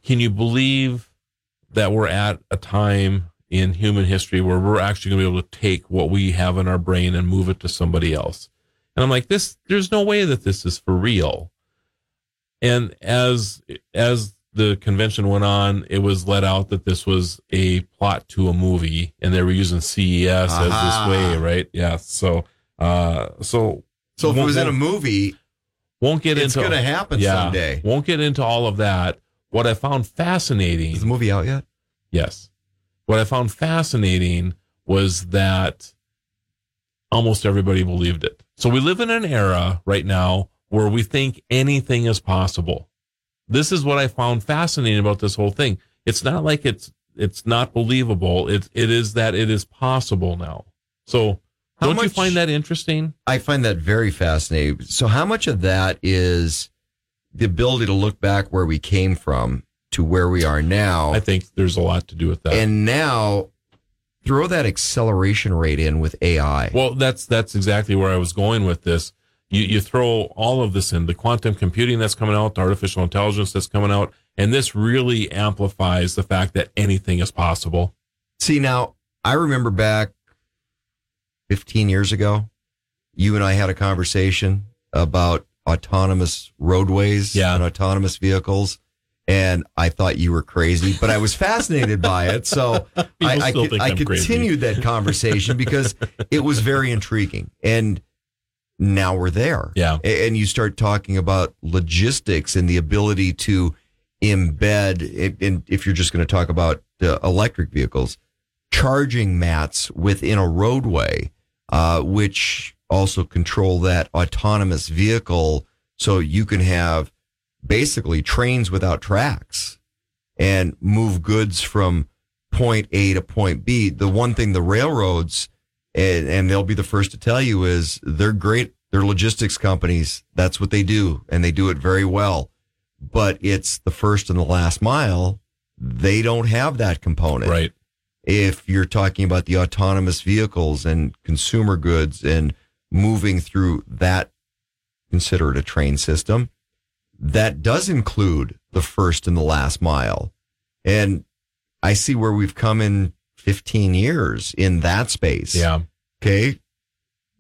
can you believe that we're at a time in human history where we're actually going to be able to take what we have in our brain and move it to somebody else. And I'm like, this, there's no way that this is for real. And as, as the convention went on, it was let out that this was a plot to a movie and they were using CES Aha. as this way, right? Yeah. So, uh, so, So if it was in a movie, won't get it's into gonna happen yeah, someday. Won't get into all of that. What I found fascinating Is the movie out yet? Yes. What I found fascinating was that almost everybody believed it. So we live in an era right now where we think anything is possible. This is what I found fascinating about this whole thing. It's not like it's it's not believable. It it is that it is possible now. So How don't you find that interesting? I find that very fascinating. So how much of that is the ability to look back where we came from to where we are now? I think there's a lot to do with that. And now throw that acceleration rate in with AI. Well, that's that's exactly where I was going with this. You you throw all of this in the quantum computing that's coming out, the artificial intelligence that's coming out, and this really amplifies the fact that anything is possible. See, now I remember back 15 years ago, you and I had a conversation about autonomous roadways and autonomous vehicles. And I thought you were crazy, but I was fascinated by it. So I, I, still con- think I crazy. continued that conversation because it was very intriguing. And now we're there. Yeah. And you start talking about logistics and the ability to embed, and if you're just going to talk about uh, electric vehicles, charging mats within a roadway, uh, which also control that autonomous vehicle. So you can have basically trains without tracks and move goods from point A to point B. The one thing the railroads, and, and they'll be the first to tell you is they're great. They're logistics companies. That's what they do. And they do it very well. But it's the first and the last mile. They don't have that component. Right. If you're talking about the autonomous vehicles and consumer goods and moving through that, consider it a train system that does include the first and the last mile. And I see where we've come in 15 years in that space. Yeah. Okay.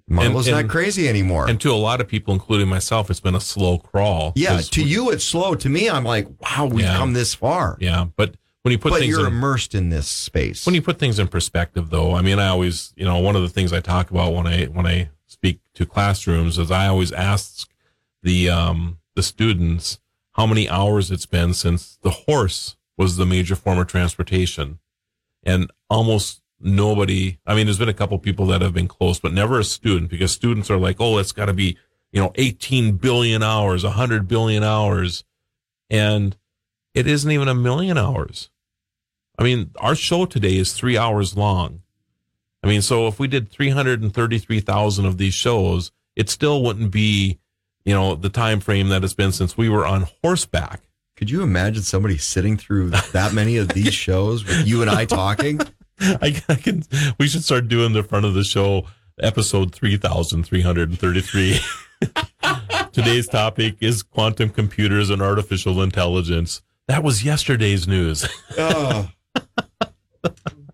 Marlo's And- not crazy anymore. And to a lot of people, including myself, it's been a slow crawl. yeah. To you, it's slow. To me, I'm like, wow, we've Yeah. come this far. Yeah. But when you put but things you're in, immersed in this space. when you put things in perspective though i mean i always you know one of the things i talk about when i when i speak to classrooms is i always ask the um the students how many hours it's been since the horse was the major form of transportation and almost nobody i mean there's been a couple people that have been close but never a student because students are like oh it's got to be you know 18 billion hours 100 billion hours and it isn't even a million hours I mean, our show today is three hours long. I mean, so if we did 333,000 of these shows, it still wouldn't be, you know, the time frame that it's been since we were on horseback. Could you imagine somebody sitting through that many of these shows with you and I talking? I, I can, we should start doing the front of the show, episode 3,333. Today's topic is quantum computers and artificial intelligence. That was yesterday's news. Oh.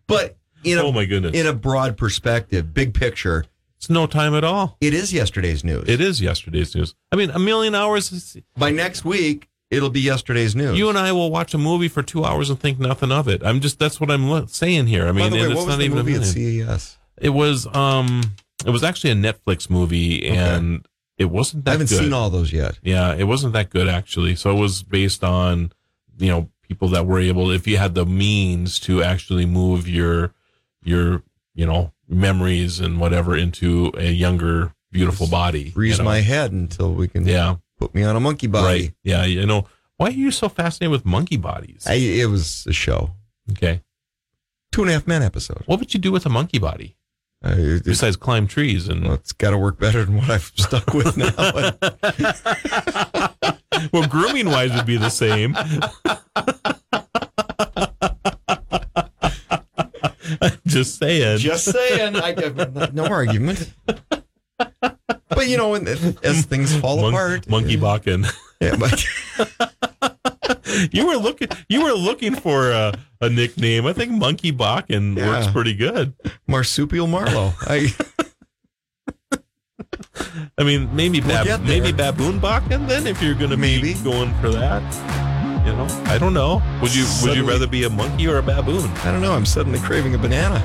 but in a, oh my goodness. in a broad perspective, big picture, it's no time at all. It is yesterday's news. It is yesterday's news. I mean, a million hours. Is, By next week, it'll be yesterday's news. you and I will watch a movie for two hours and think nothing of it. I'm just that's what I'm saying here. I mean, By the way, what it's was not the even movie a at. CES? It was um, it was actually a Netflix movie, and it wasn't that. I haven't good. seen all those yet. Yeah, it wasn't that good actually. So it was based on, you know, people that were able, if you had the means to actually move your, your, you know, memories and whatever into a younger, beautiful body. Freeze you know? my head until we can Yeah. Put me on a monkey body. Right. Yeah. You know, why are you so fascinated with monkey bodies? I, it was a show. Okay. Two and a half men episode. What would you do with a monkey body? Uh, it- Besides climb trees and well, it's got to work better than what I've stuck with now. well, grooming wise would be the same. Just saying. Just saying. I, no argument. But you know, uh, as things fall Mon- apart, Monkey Bakken. Yeah, but you were looking. You were looking for a, a nickname. I think Monkey Bakken Yeah. works pretty good. marsupial Marlo. I, I mean, maybe We'll bab- maybe baboon Bakken. Then, if you're going to be going for that, you know, I don't know. Would you Would you rather be a monkey or a baboon? I don't know. I'm suddenly craving a banana.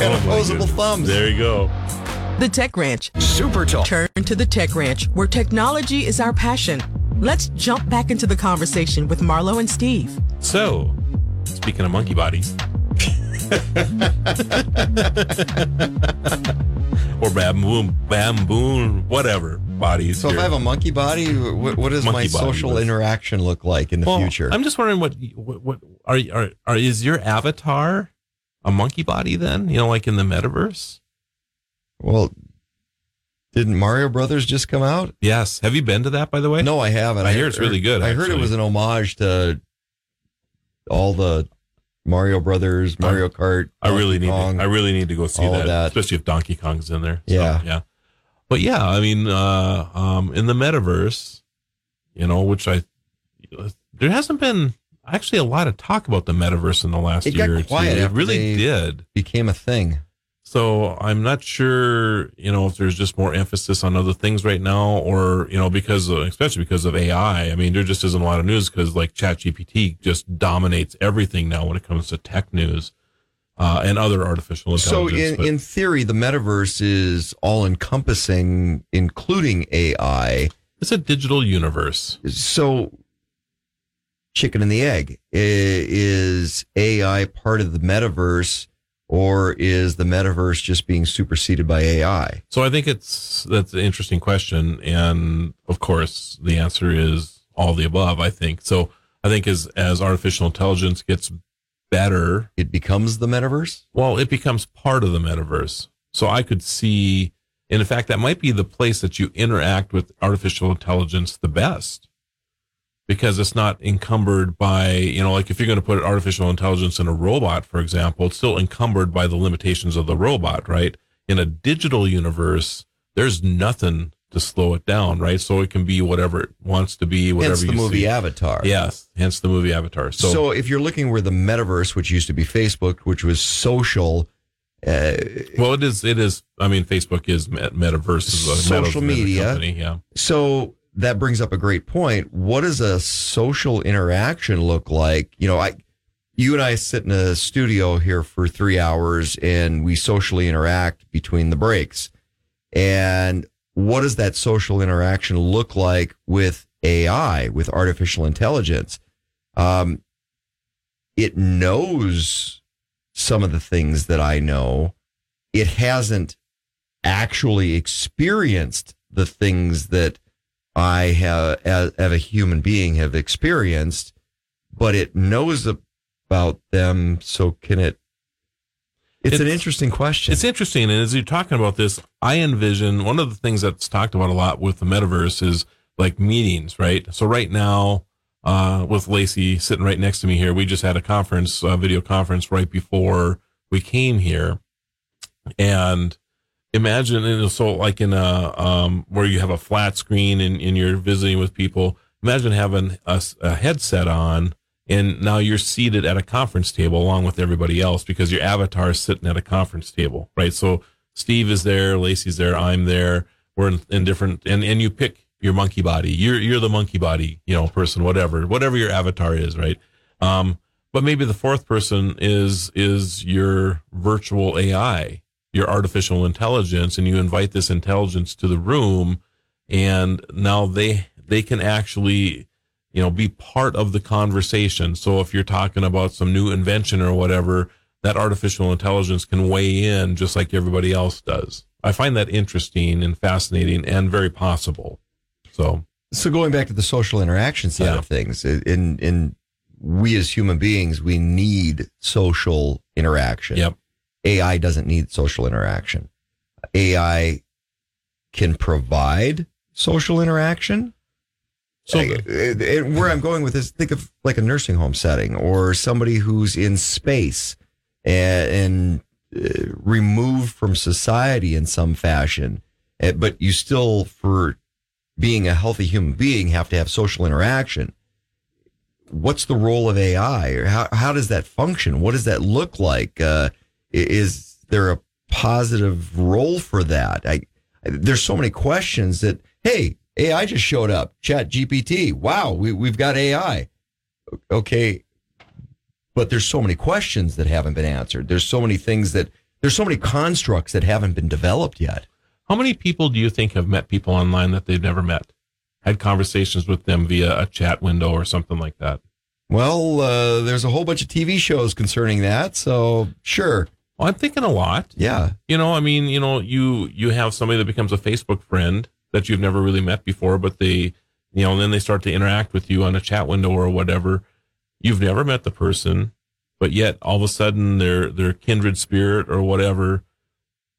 And Oh, opposable thumbs. There you go. The Tech Ranch. Super Talk. Turn to the Tech Ranch, where technology is our passion. Let's jump back into the conversation with Marlo and Steve. So, speaking of monkey bodies, or baboon, bamboon, whatever bodies. So if. I have a monkey body, what, what does my Monkey body social was- interaction look like in the Well, future? I'm just wondering what what, what are, are are is your avatar a monkey body then? You know, like in the metaverse? well, didn't Mario Brothers just come out? Yes. Have you been to that by the way? No, I haven't. I hear it's really good, I heard it was an homage to all the Mario Brothers, Mario Kart. I really need Kong. to, I really need to go see that, that. especially if Donkey Kong's in there. So, Yeah. yeah. But yeah, I mean, uh, um, in the metaverse, you know, which I there hasn't been actually a lot of talk about the metaverse in the last It year got quiet. It really did. Became a thing. So I'm not sure, you know, if there's just more emphasis on other things right now, or you know, because of, especially because of AI. I mean, there just isn't a lot of news because like ChatGPT just dominates everything now when it comes to tech news uh, and other artificial So intelligence. in, but- in theory, the metaverse is all encompassing, including AI. it's a digital universe. So chicken and the egg is AI part of the metaverse or is the metaverse just being superseded by AI? So I think it's that's an interesting question, and of course the answer is all the above. I think so. I think as as artificial intelligence gets better, It becomes the metaverse? well, it becomes part of the metaverse. So I could see, and in fact, that might be the place that you interact with artificial intelligence the best. Because it's not encumbered by, you know, like if you're going to put artificial intelligence in a robot, for example, it's still encumbered by the limitations of the robot, right? In a digital universe, there's nothing to slow it down, right? So it can be whatever it wants to be, whatever you want. Hence the movie see. Avatar. Yes, hence the movie Avatar. So, So, if you're looking where the metaverse, which used to be Facebook, which was social, uh, well, it is. It is. I mean, Facebook is met- metaverse, is a social media. company, yeah. So that brings up a great point. What does a social interaction look like? You know, I, you and I sit in a studio here for three hours and we socially interact between the breaks. And what does that social interaction look like with AI, with artificial intelligence? Um, it knows some of the things that I know. It hasn't actually experienced the things that I have as, as a human being have experienced, but it knows about them. So can it? It's, an interesting question. It's interesting, and as you're talking about this, I envision one of the things that's talked about a lot with the metaverse is like meetings, right? So right now, uh, with Lacey sitting right next to me here, we just had a conference, a video conference right before we came here, and imagine, know, so like in a um, where you have a flat screen and, and you're visiting with people. Imagine having a, a headset on and now you're seated at a conference table along with everybody else because your avatar is sitting at a conference table, right? So Steve is there, Lacey's there, I'm there. We're in, in different, and, and you pick your monkey body. You're, you're the monkey body, you know, person, whatever, whatever your avatar is, right? Um, but maybe the fourth person is, is your virtual AI, your artificial intelligence, and you invite this intelligence to the room and now they, they can actually, you know, be part of the conversation. So if you're talking about some new invention or whatever, that artificial intelligence can weigh in just like everybody else does. I find that interesting and fascinating and very possible. So, so going back to the social interaction side Yeah. of things, in in we as human beings, we need social interaction. Yep. AI doesn't need social interaction. AI can provide social interaction. So Like, uh, uh, where I'm going with this, think of like a nursing home setting or somebody who's in space and, and uh, removed from society in some fashion, Uh, but you still, for being a healthy human being, have to have social interaction. What's the role of AI, or how how does that function? What does that look like? Uh, is there a positive role for that? I, there's so many questions that hey, AI just showed up. Chat GPT. Wow, we we've got AI. Okay, but there's so many questions that haven't been answered. There's so many things that there's so many constructs that haven't been developed yet. how many people do you think have met people online that they've never met? Had conversations with them via a chat window or something like that? Well, uh, there's a whole bunch of TV shows concerning that, so sure. Well, I'm thinking a lot. Yeah. You know, I mean, you know, you you have somebody that becomes a Facebook friend that you've never really met before, but they, you know, and then they start to interact with you on a chat window or whatever. You've never met the person, but yet all of a sudden they're they're kindred spirit or whatever.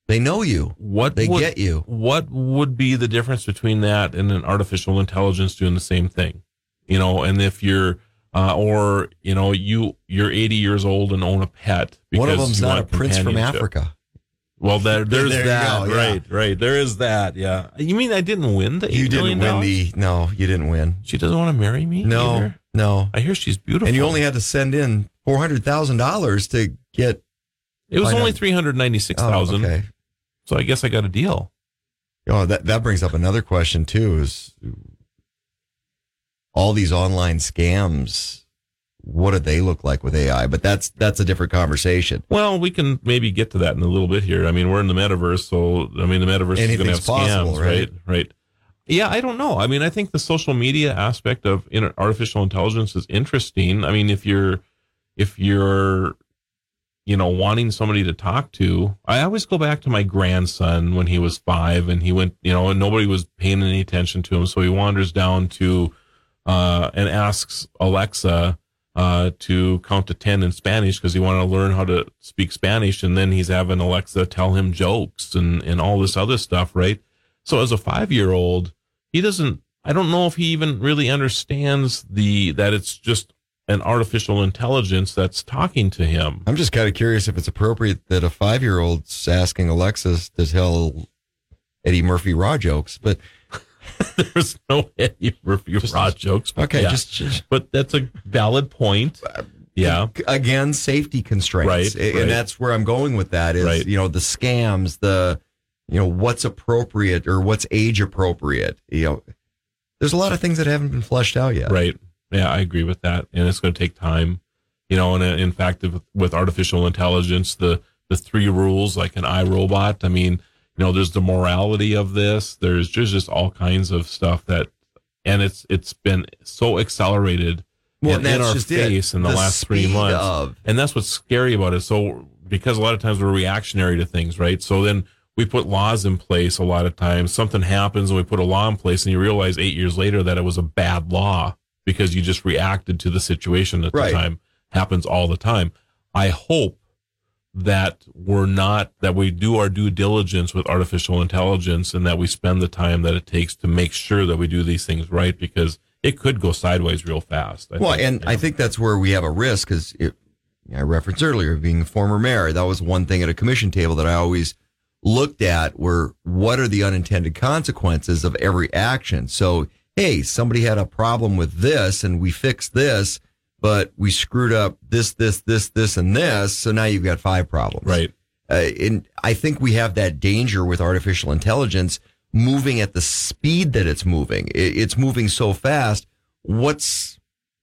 They know you. What They would- get you. What would be the difference between that and an artificial intelligence doing the same thing? You know, and if you're uh, or you know you you're 80 years old and own a pet One of them's not a prince from. Africa. Well, there, there's There that. go, yeah. Right, right. There is that. Yeah. You mean I didn't win the You didn't win the. No, you didn't win. She doesn't want to marry me. No, either? no. I hear she's beautiful. And you only had to send in four hundred thousand dollars to get. It was only three hundred ninety six thousand. Oh, okay. So I guess I got a deal. Oh, that that brings up another question too. Is all these online scams? What do they look like with AI? But that's that's a different conversation. Well, we can maybe get to that in a little bit here. I mean, we're in the metaverse, so I mean, the metaverse is going to have possible, scams, right? right? Right. Yeah, I don't know. I mean, I think the social media aspect of artificial intelligence is interesting. I mean, if you're if you're you know wanting somebody to talk to, I always go back to my grandson when he was five, and he went, you know, and nobody was paying any attention to him, so he wanders down to uh, and asks Alexa uh, to count to 10 in Spanish because he wanted to learn how to speak Spanish. And then he's having Alexa tell him jokes and, and all this other stuff, right? So as a five year old, he doesn't, I don't know if he even really understands the, that it's just an artificial intelligence that's talking to him. I'm just kind of curious if it's appropriate that a five year old's asking Alexis to tell Eddie Murphy raw jokes, but There's no way you your broad jokes. but Okay, yeah. just- just- but that's a valid point. Yeah, again safety constraints Right, A- right. and that's where i'm going with that is Right. you know the scams the you know what's appropriate or what's age appropriate you know there's a lot of things that haven't been fleshed out yet Right. Yeah, I agree with that, and it's going to take time. You know, and uh, in fact, with, with artificial intelligence, the the three rules, like an iRobot. I mean, you know, there's the morality of this. There's just just all kinds of stuff that, and it's it's been so accelerated Well, in, our just it. in the, The last three months, of- and that's what's scary about it. So because a lot of times we're reactionary to things, right? So then we put laws in place a lot of times. Something happens and we put a law in place and you realize eight years later that it was a bad law because you just reacted to the situation at Right. the time. Happens all the time. I hope that we're not, that we do our due diligence with artificial intelligence and that we spend the time that it takes to make sure that we do these things right because it could go sideways real fast. I well think. and i think that's where we have a risk because i referenced earlier being a former mayor that was one thing at a commission table that i always looked at were what are the unintended consequences of every action so hey somebody had a problem with this and we fixed this but we screwed up this this this this and this so now you've got five problems right uh, and I think we have that danger with artificial intelligence moving at the speed that it's moving. It, it's moving so fast. What's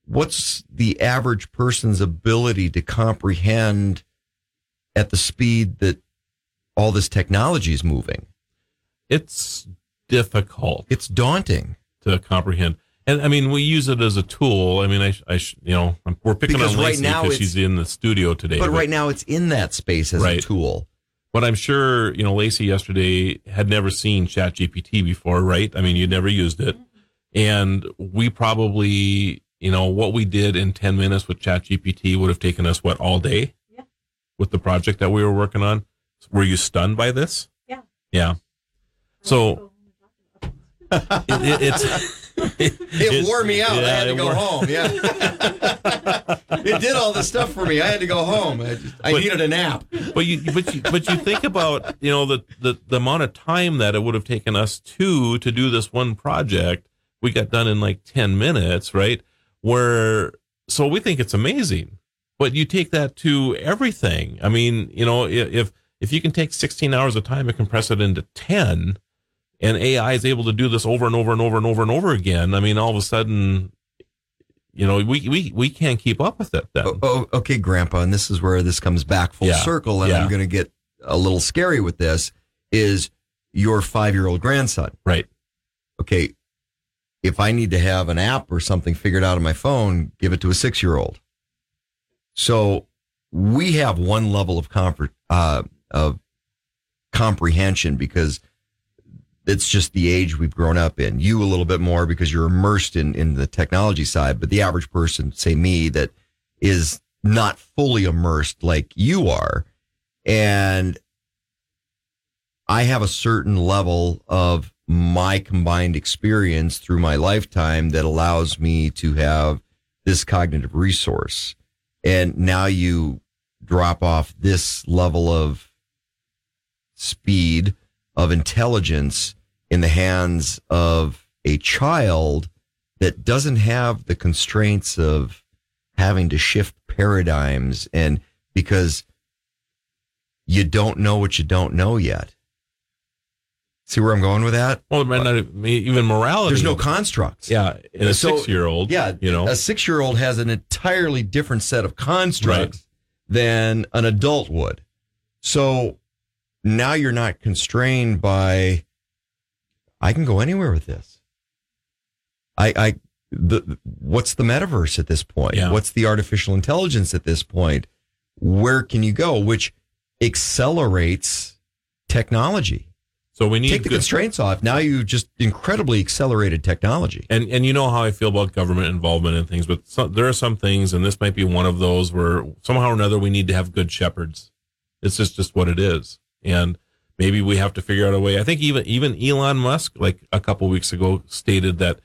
what's the average person's ability to comprehend at the speed that all this technology is moving? it's difficult. It's daunting to comprehend. And I mean, we use it as a tool. I mean, I, I you know, we're picking Because on right Lacey now because she's in the studio today. But right now it's in that space as a tool. But I'm sure, you know, Lacey yesterday had never seen ChatGPT before, right? I mean, you'd never used it. And we probably, you know, what we did in 10 minutes with ChatGPT would have taken us, what, all day? Yeah. With the project that we were working on. Were you stunned by this? Yeah. Yeah. So it, it, it's. It, It wore me out. I had to go wore- home. Yeah. it did all this stuff for me. I had to go home. I, just, I needed a nap. but you but you but you think about you know the, the the amount of time that it would have taken us two to do this one project we got done in like 10 minutes right where so we think it's amazing but you take that to everything i mean you know if if you can take 16 hours of time and compress it into 10 and ai is able to do this over and over and over and over and over again i mean all of a sudden you know we we, we can't keep up with it then Oh, okay, Grandpa, and this is where this comes back full Yeah. circle, and Yeah. I'm going to get a little scary with this. Is your five year old grandson? Right. Okay. If I need to have an app or something figured out on my phone, give it to a six year old. So we have one level of comfort uh, of comprehension because it's just the age we've grown up in. You a little bit more because you're immersed in in the technology side, but the average person, say me, that is not fully immersed like you are, and I have a certain level of my combined experience through my lifetime that allows me to have this cognitive resource. And now you drop off this level of speed of intelligence in the hands of a child that doesn't have the constraints of having to shift paradigms and because you don't know what you don't know yet. See where I'm going with that? Well, it might not even morality. There's no constructs. Yeah, in a So- six-year-old. Yeah, you know, a six year old has an entirely different set of constructs than an adult would. So now you're not constrained by. I can go anywhere with this. I, I, the what's the metaverse at this point? Yeah. What's the artificial intelligence at this point? Where can you go? Which accelerates technology. So we need take the good- constraints off. Now you just incredibly accelerated technology. and and you know how I feel about government involvement and things, but some, there are some things, and this might be one of those where somehow or another we need to have good shepherds. It's just just what it is, and maybe we have to figure out a way. I think even even Elon Musk, like a couple weeks ago, stated that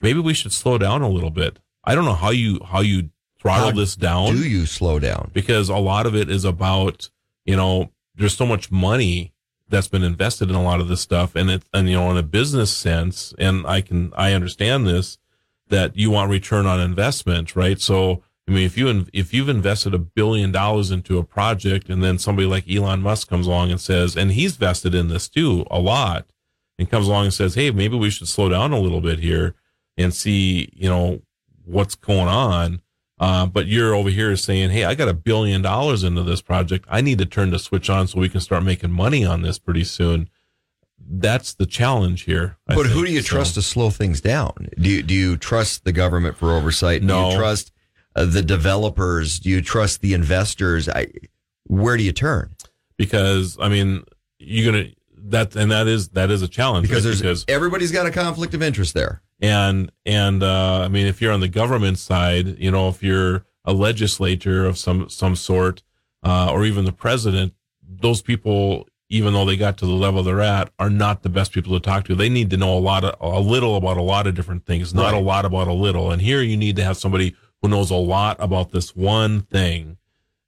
maybe we should slow down a little bit. I don't know how you how you throttle How this down. Do you slow down? because a lot of it is about you know there's so much money that's been invested in a lot of this stuff, and it and you know in a business sense, and I can I understand this that you want return on investment, right? So I mean, if you if you've invested a billion dollars into a project, and then somebody like Elon Musk comes along and says, and he's vested in this too a lot, and comes along and says, hey, maybe we should slow down a little bit here and see, you know, what's going on. Uh, but you're over here saying, hey, I got a billion dollars into this project. I need to turn the switch on so we can start making money on this pretty soon. That's the challenge here. I But who do you So- trust to slow things down? Do you, do you trust the government for oversight? Do No. you trust uh, the developers? Do you trust the investors? I, where do you turn? Because I mean, you're gonna that and that is that is a challenge Because right? there's everybody's got a conflict of interest there. and and uh, I mean, if you're on the government side, you know, if you're a legislator of some some sort, uh, or even the president, those people, even though they got to the level they're at, are not the best people to talk to. They need to know a lot of a little about a lot of different things, not a lot about a little. And here, you need to have somebody who knows a lot about this one thing,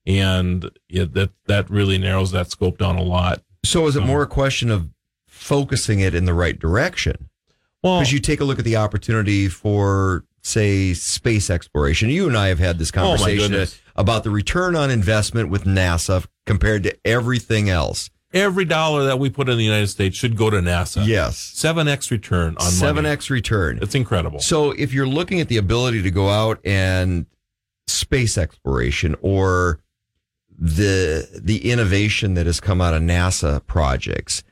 and yeah, that that really narrows that scope down a lot. So is it um, more a question of focusing it in the right direction? Well, because you take a look at the opportunity for, say, space exploration. You and I have had this Oh, conversation goodness. about the return on investment with NASA compared to everything else. Every dollar that we put in the United States should go to NASA. Yes. Seven X return on Seven money. X return. It's incredible. So if you're looking at the ability to go out and space exploration or the the innovation that has come out of NASA projects,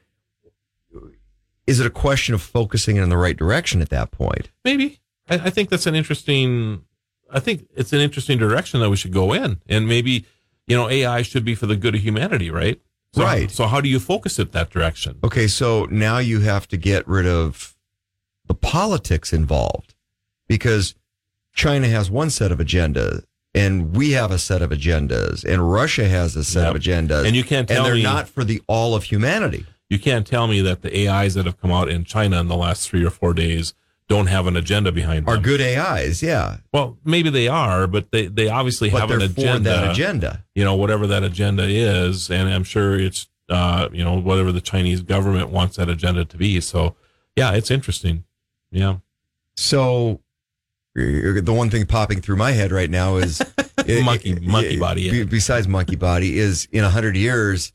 is it a question of focusing in the right direction at that point? Maybe. I, I think that's an interesting. I think it's an interesting direction that we should go in, and maybe you know AI should be for the good of humanity, right? So, Right. So how do you focus it that direction? Okay, so now you have to get rid of the politics involved because China has one set of agendas and we have a set of agendas and Russia has a set of agendas. And you can't tell and they're me- not for the all of humanity. You can't tell me that the AIs that have come out in China in the last three or four days don't have an agenda behind them. Are good AIs, yeah. Well, maybe they are, but they, they obviously But have an agenda. that agenda. You know, whatever that agenda is, and I'm sure it's uh, you know, whatever the Chinese government wants that agenda to be. So, yeah, it's interesting. Yeah. So the one thing popping through my head right now is Monkey- monkey body, yeah. Besides monkey body, is in a hundred years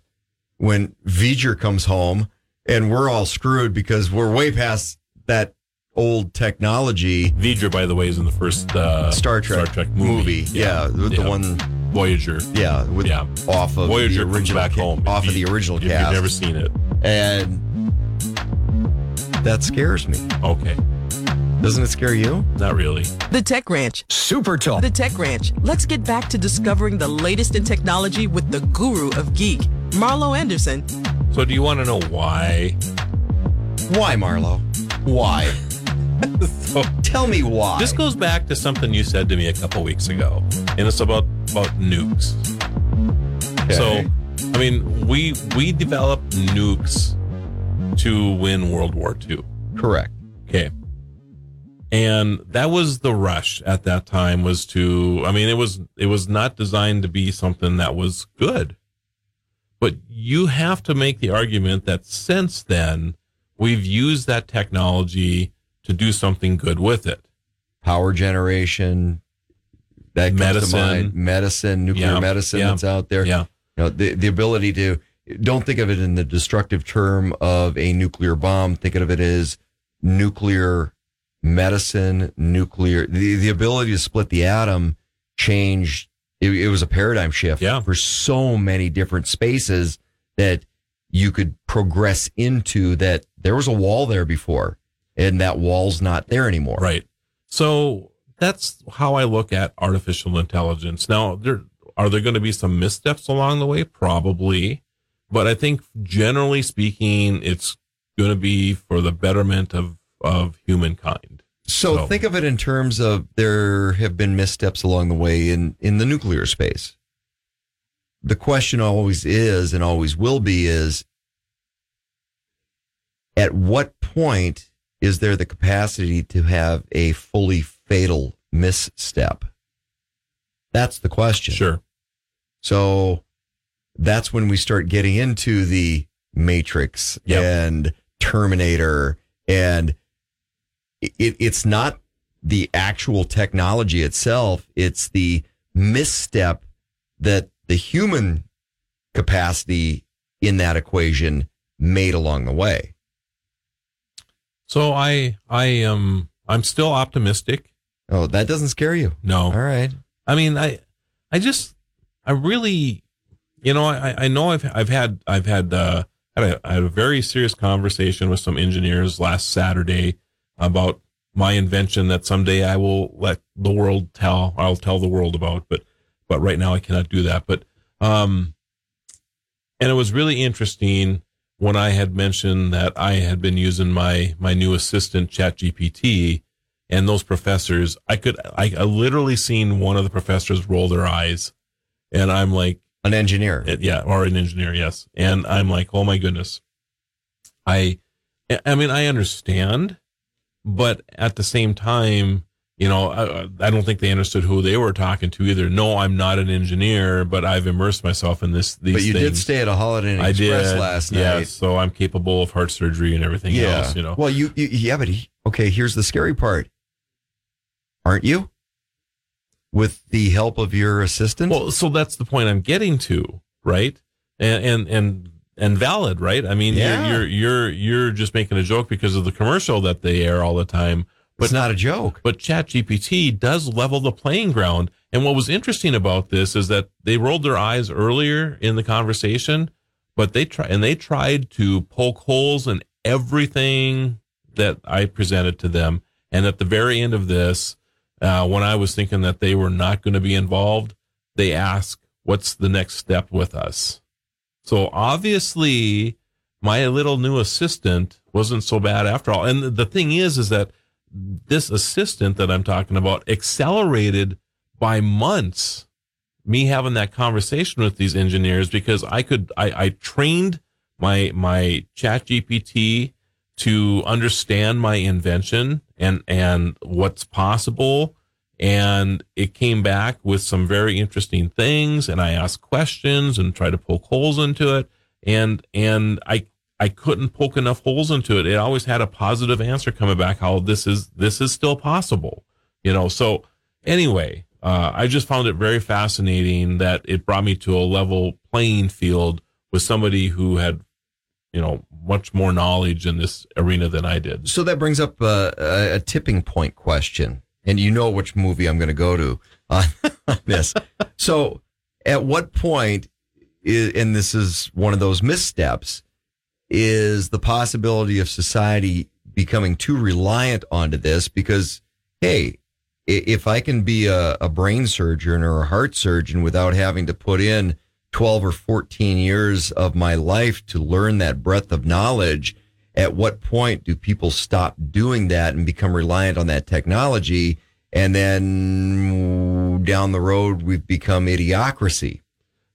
when V'ger comes home and we're all screwed because we're way past that old technology. V'ger, by the way, is in the first uh, Star Trek, Star Trek movie. Yeah, with the Yeah. one Voyager. Yeah, with Yeah. off of Voyager the original back ca- home. off If of the you- original if you've never seen it. and that scares me. Okay. Doesn't it scare you? Not really. The Tech Ranch. Super Talk. The Tech Ranch. Let's get back to discovering the latest in technology with the guru of geek, Marlo Anderson. So, do you want to know why? Why, Marlo? Why? So, Tell me why. This goes back to something you said to me a couple weeks ago, and it's about about nukes. So, I mean, we we developed nukes to win World War II. Correct. Okay. And that was the rush at that time was to I mean it was it was not designed to be something that was good. But you have to make the argument that since then we've used that technology to do something good with it. Power generation, that comes Medicine. to mind. medicine, nuclear Yeah, medicine yeah, that's out there. yeah. You know, the the ability to don't think of it in the destructive term of a nuclear bomb. Think of it as nuclear medicine, nuclear the, the ability to split the atom changed it, it was a paradigm shift Yeah. for so many different spaces that you could progress into that there was a wall there before and that wall's not there anymore. Right. So that's how I look at artificial intelligence. Now, there are there going to be some missteps along the way? Probably. But I think generally speaking, it's going to be for the betterment of, of humankind. So, think of it in terms of there have been missteps along the way in, in the nuclear space. The question always is and always will be is at what point is there the capacity to have a fully fatal misstep? That's the question. Sure. So that's when we start getting into the Matrix and Terminator, and it, it's not the actual technology itself; it's the misstep that the human capacity in that equation made along the way. So I I am I'm still optimistic. Oh, that doesn't scare you? No. All right. I mean, I I just I really you know, I I know I've I've had I've had uh had a, I had a very serious conversation with some engineers last Saturday about my invention that someday I will let the world tell I'll tell the world about but but right now I cannot do that but um and it was really interesting when I had mentioned that I had been using my my new assistant ChatGPT and those professors I could I, I literally seen one of the professors roll their eyes and I'm like an engineer. Eh, yeah or an engineer yes. And I'm like oh my goodness. I I mean I understand but at the same time you know, I, I, don't think they understood who they were talking to either. No, I'm not an engineer, but I've immersed myself in this. These but you things. did stay at a Holiday Inn I Express did, last night. yeah, so I'm capable of heart surgery and everything yeah. else. You know, Well, you, you yeah, but he, okay. Here's the scary part. Aren't you? With the help of your assistant. Well, so that's the point I'm getting to, right? And and and and valid, right? I mean, Yeah. you're, you're you're you're just making a joke because of the commercial that they air all the time. But it's not a joke. But ChatGPT does level the playing ground. And what was interesting about this is that they rolled their eyes earlier in the conversation, but they try and they tried to poke holes in everything that I presented to them. And at the very end of this, uh, when I was thinking that they were not going to be involved, they ask, "What's the next step with us?" So obviously, my little new assistant wasn't so bad after all. And the thing is, is that this assistant that I'm talking about accelerated by months me having that conversation with these engineers because I could I, I trained my my chat GPT to understand my invention and and what's possible. And it came back with some very interesting things and I asked questions and tried to poke holes into it. And and I I couldn't poke enough holes into it. It always had a positive answer coming back how this is this is still possible. You know, so anyway, uh, I just found it very fascinating that it brought me to a level playing field with somebody who had, you know, much more knowledge in this arena than I did. So that brings up uh, a, a tipping point question, and you know which movie I'm going to go to on this. so, at what point, i and this is one of those missteps, is the possibility of society becoming too reliant onto this? Because, hey, if I can be a, a brain surgeon or a heart surgeon without having to put in 12 or 14 years of my life to learn that breadth of knowledge, at what point do people stop doing that and become reliant on that technology? And then down the road, we've become idiocracy.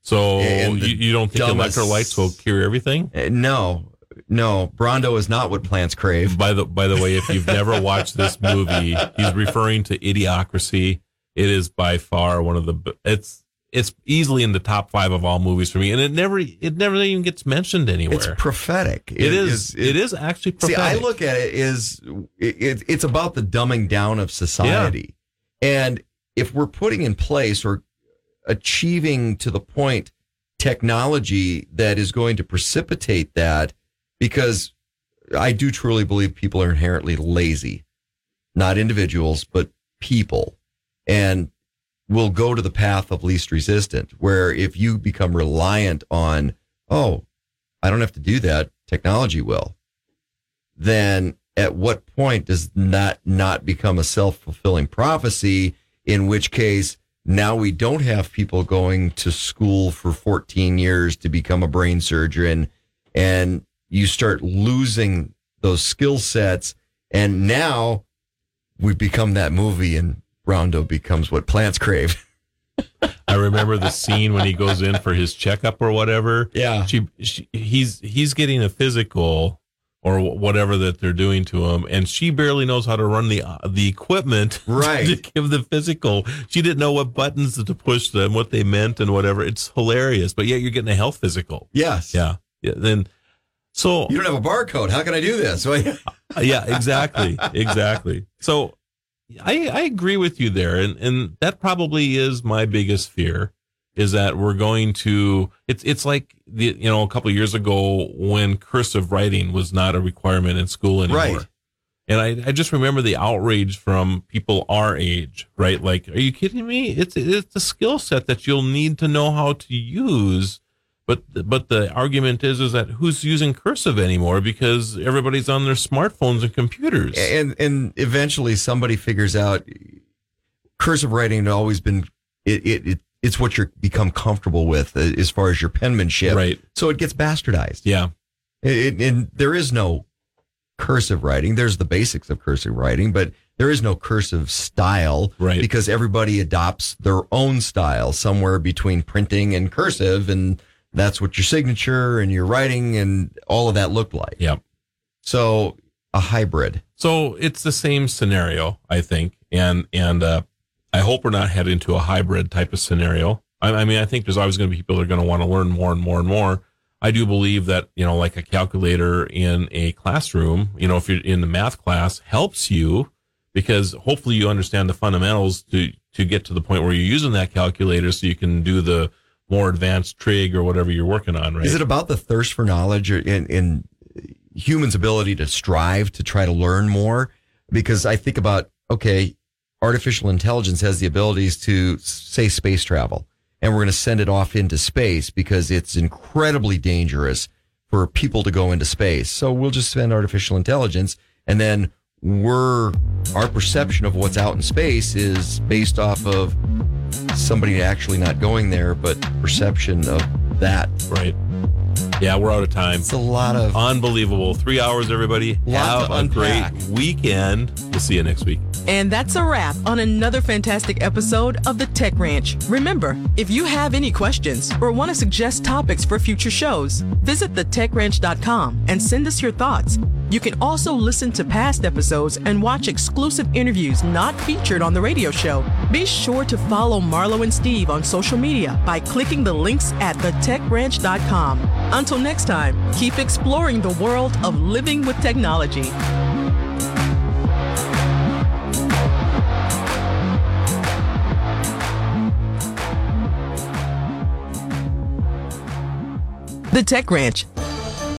So you, you don't think dumbest- electrolytes will cure everything? Uh, no, no. Brawndo is not what plants crave. By the by the way, if you've never watched this movie, he's referring to Idiocracy. It is by far one of the it's it's easily in the top five of all movies for me, and it never it never even gets mentioned anywhere. It's prophetic. it is, it is actually Prophetic. See. I look at it is it, it, it's about the dumbing down of society. And if we're putting in place or achieving to the point technology that is going to precipitate that, because I do truly believe people are inherently lazy, not individuals, but people. And will go to the path of least resistant, where if you become reliant on, oh, I don't have to do that, technology will, then at what point does that not become a self fulfilling prophecy? In which case, now we don't have people going to school for 14 years to become a brain surgeon, and you start losing those skill sets. And now we become that movie, and Rondo becomes what plants crave. I remember the scene when he goes in for his checkup or whatever. Yeah. She, she he's he's getting a physical or whatever that they're doing to him, and she barely knows how to run the uh, the equipment Right. to give the physical. She didn't know what buttons to push them, what they meant, and whatever. It's hilarious, but yet you're getting a health physical. Yes. Yeah. Yeah. Then So you don't have a barcode. How can I do this? yeah, exactly, exactly. So I I agree with you there, and and that probably is my biggest fear is that we're going to it's it's like the you know a couple of years ago when cursive writing was not a requirement in school anymore. Right. And I, I just remember the outrage from people our age, right? Like, are you kidding me? It's it's a skill set that you'll need to know how to use. But but the argument is is that who's using cursive anymore because everybody's on their smartphones and computers. and and eventually somebody figures out cursive writing has always been it, it, it it's what you're become comfortable with uh, as far as your penmanship Right. so it gets bastardized Yeah. it, and there is no cursive writing there's the basics of cursive writing but there is no cursive style Right. because everybody adopts their own style somewhere between printing and cursive and that's what your signature and your writing and all of that looked like Yep. so a hybrid So it's the same scenario, I think, and and uh, I hope we're not headed into a hybrid type of scenario. I, I mean, I think there's always going to be people that are going to want to learn more and more and more. I do believe that you know, like a calculator in a classroom, you know, if you're in the math class, helps you because hopefully you understand the fundamentals to to get to the point where you're using that calculator, so you can do the more advanced trig or whatever you're working on. Right? Is it about the thirst for knowledge or in, in humans' ability to strive to try to learn more? Because I think about, okay, artificial intelligence has the abilities to say space travel and we're going to send it off into space because it's incredibly dangerous for people to go into space. So we'll just send artificial intelligence and then we're, our perception of what's out in space is based off of somebody actually not going there, but perception of that. Right. Yeah, we're out of time. It's a lot of unbelievable. Three hours, everybody. Lot Have to a great weekend. We'll see you next week. And that's a wrap on another fantastic episode of the Tech Ranch. Remember, if you have any questions or want to suggest topics for future shows, visit thetechranch.com and send us your thoughts. You can also listen to past episodes and watch exclusive interviews not featured on the radio show. Be sure to follow Marlo and Steve on social media by clicking the links at thetechranch.com. Until next time, keep exploring the world of living with technology. The Tech Ranch,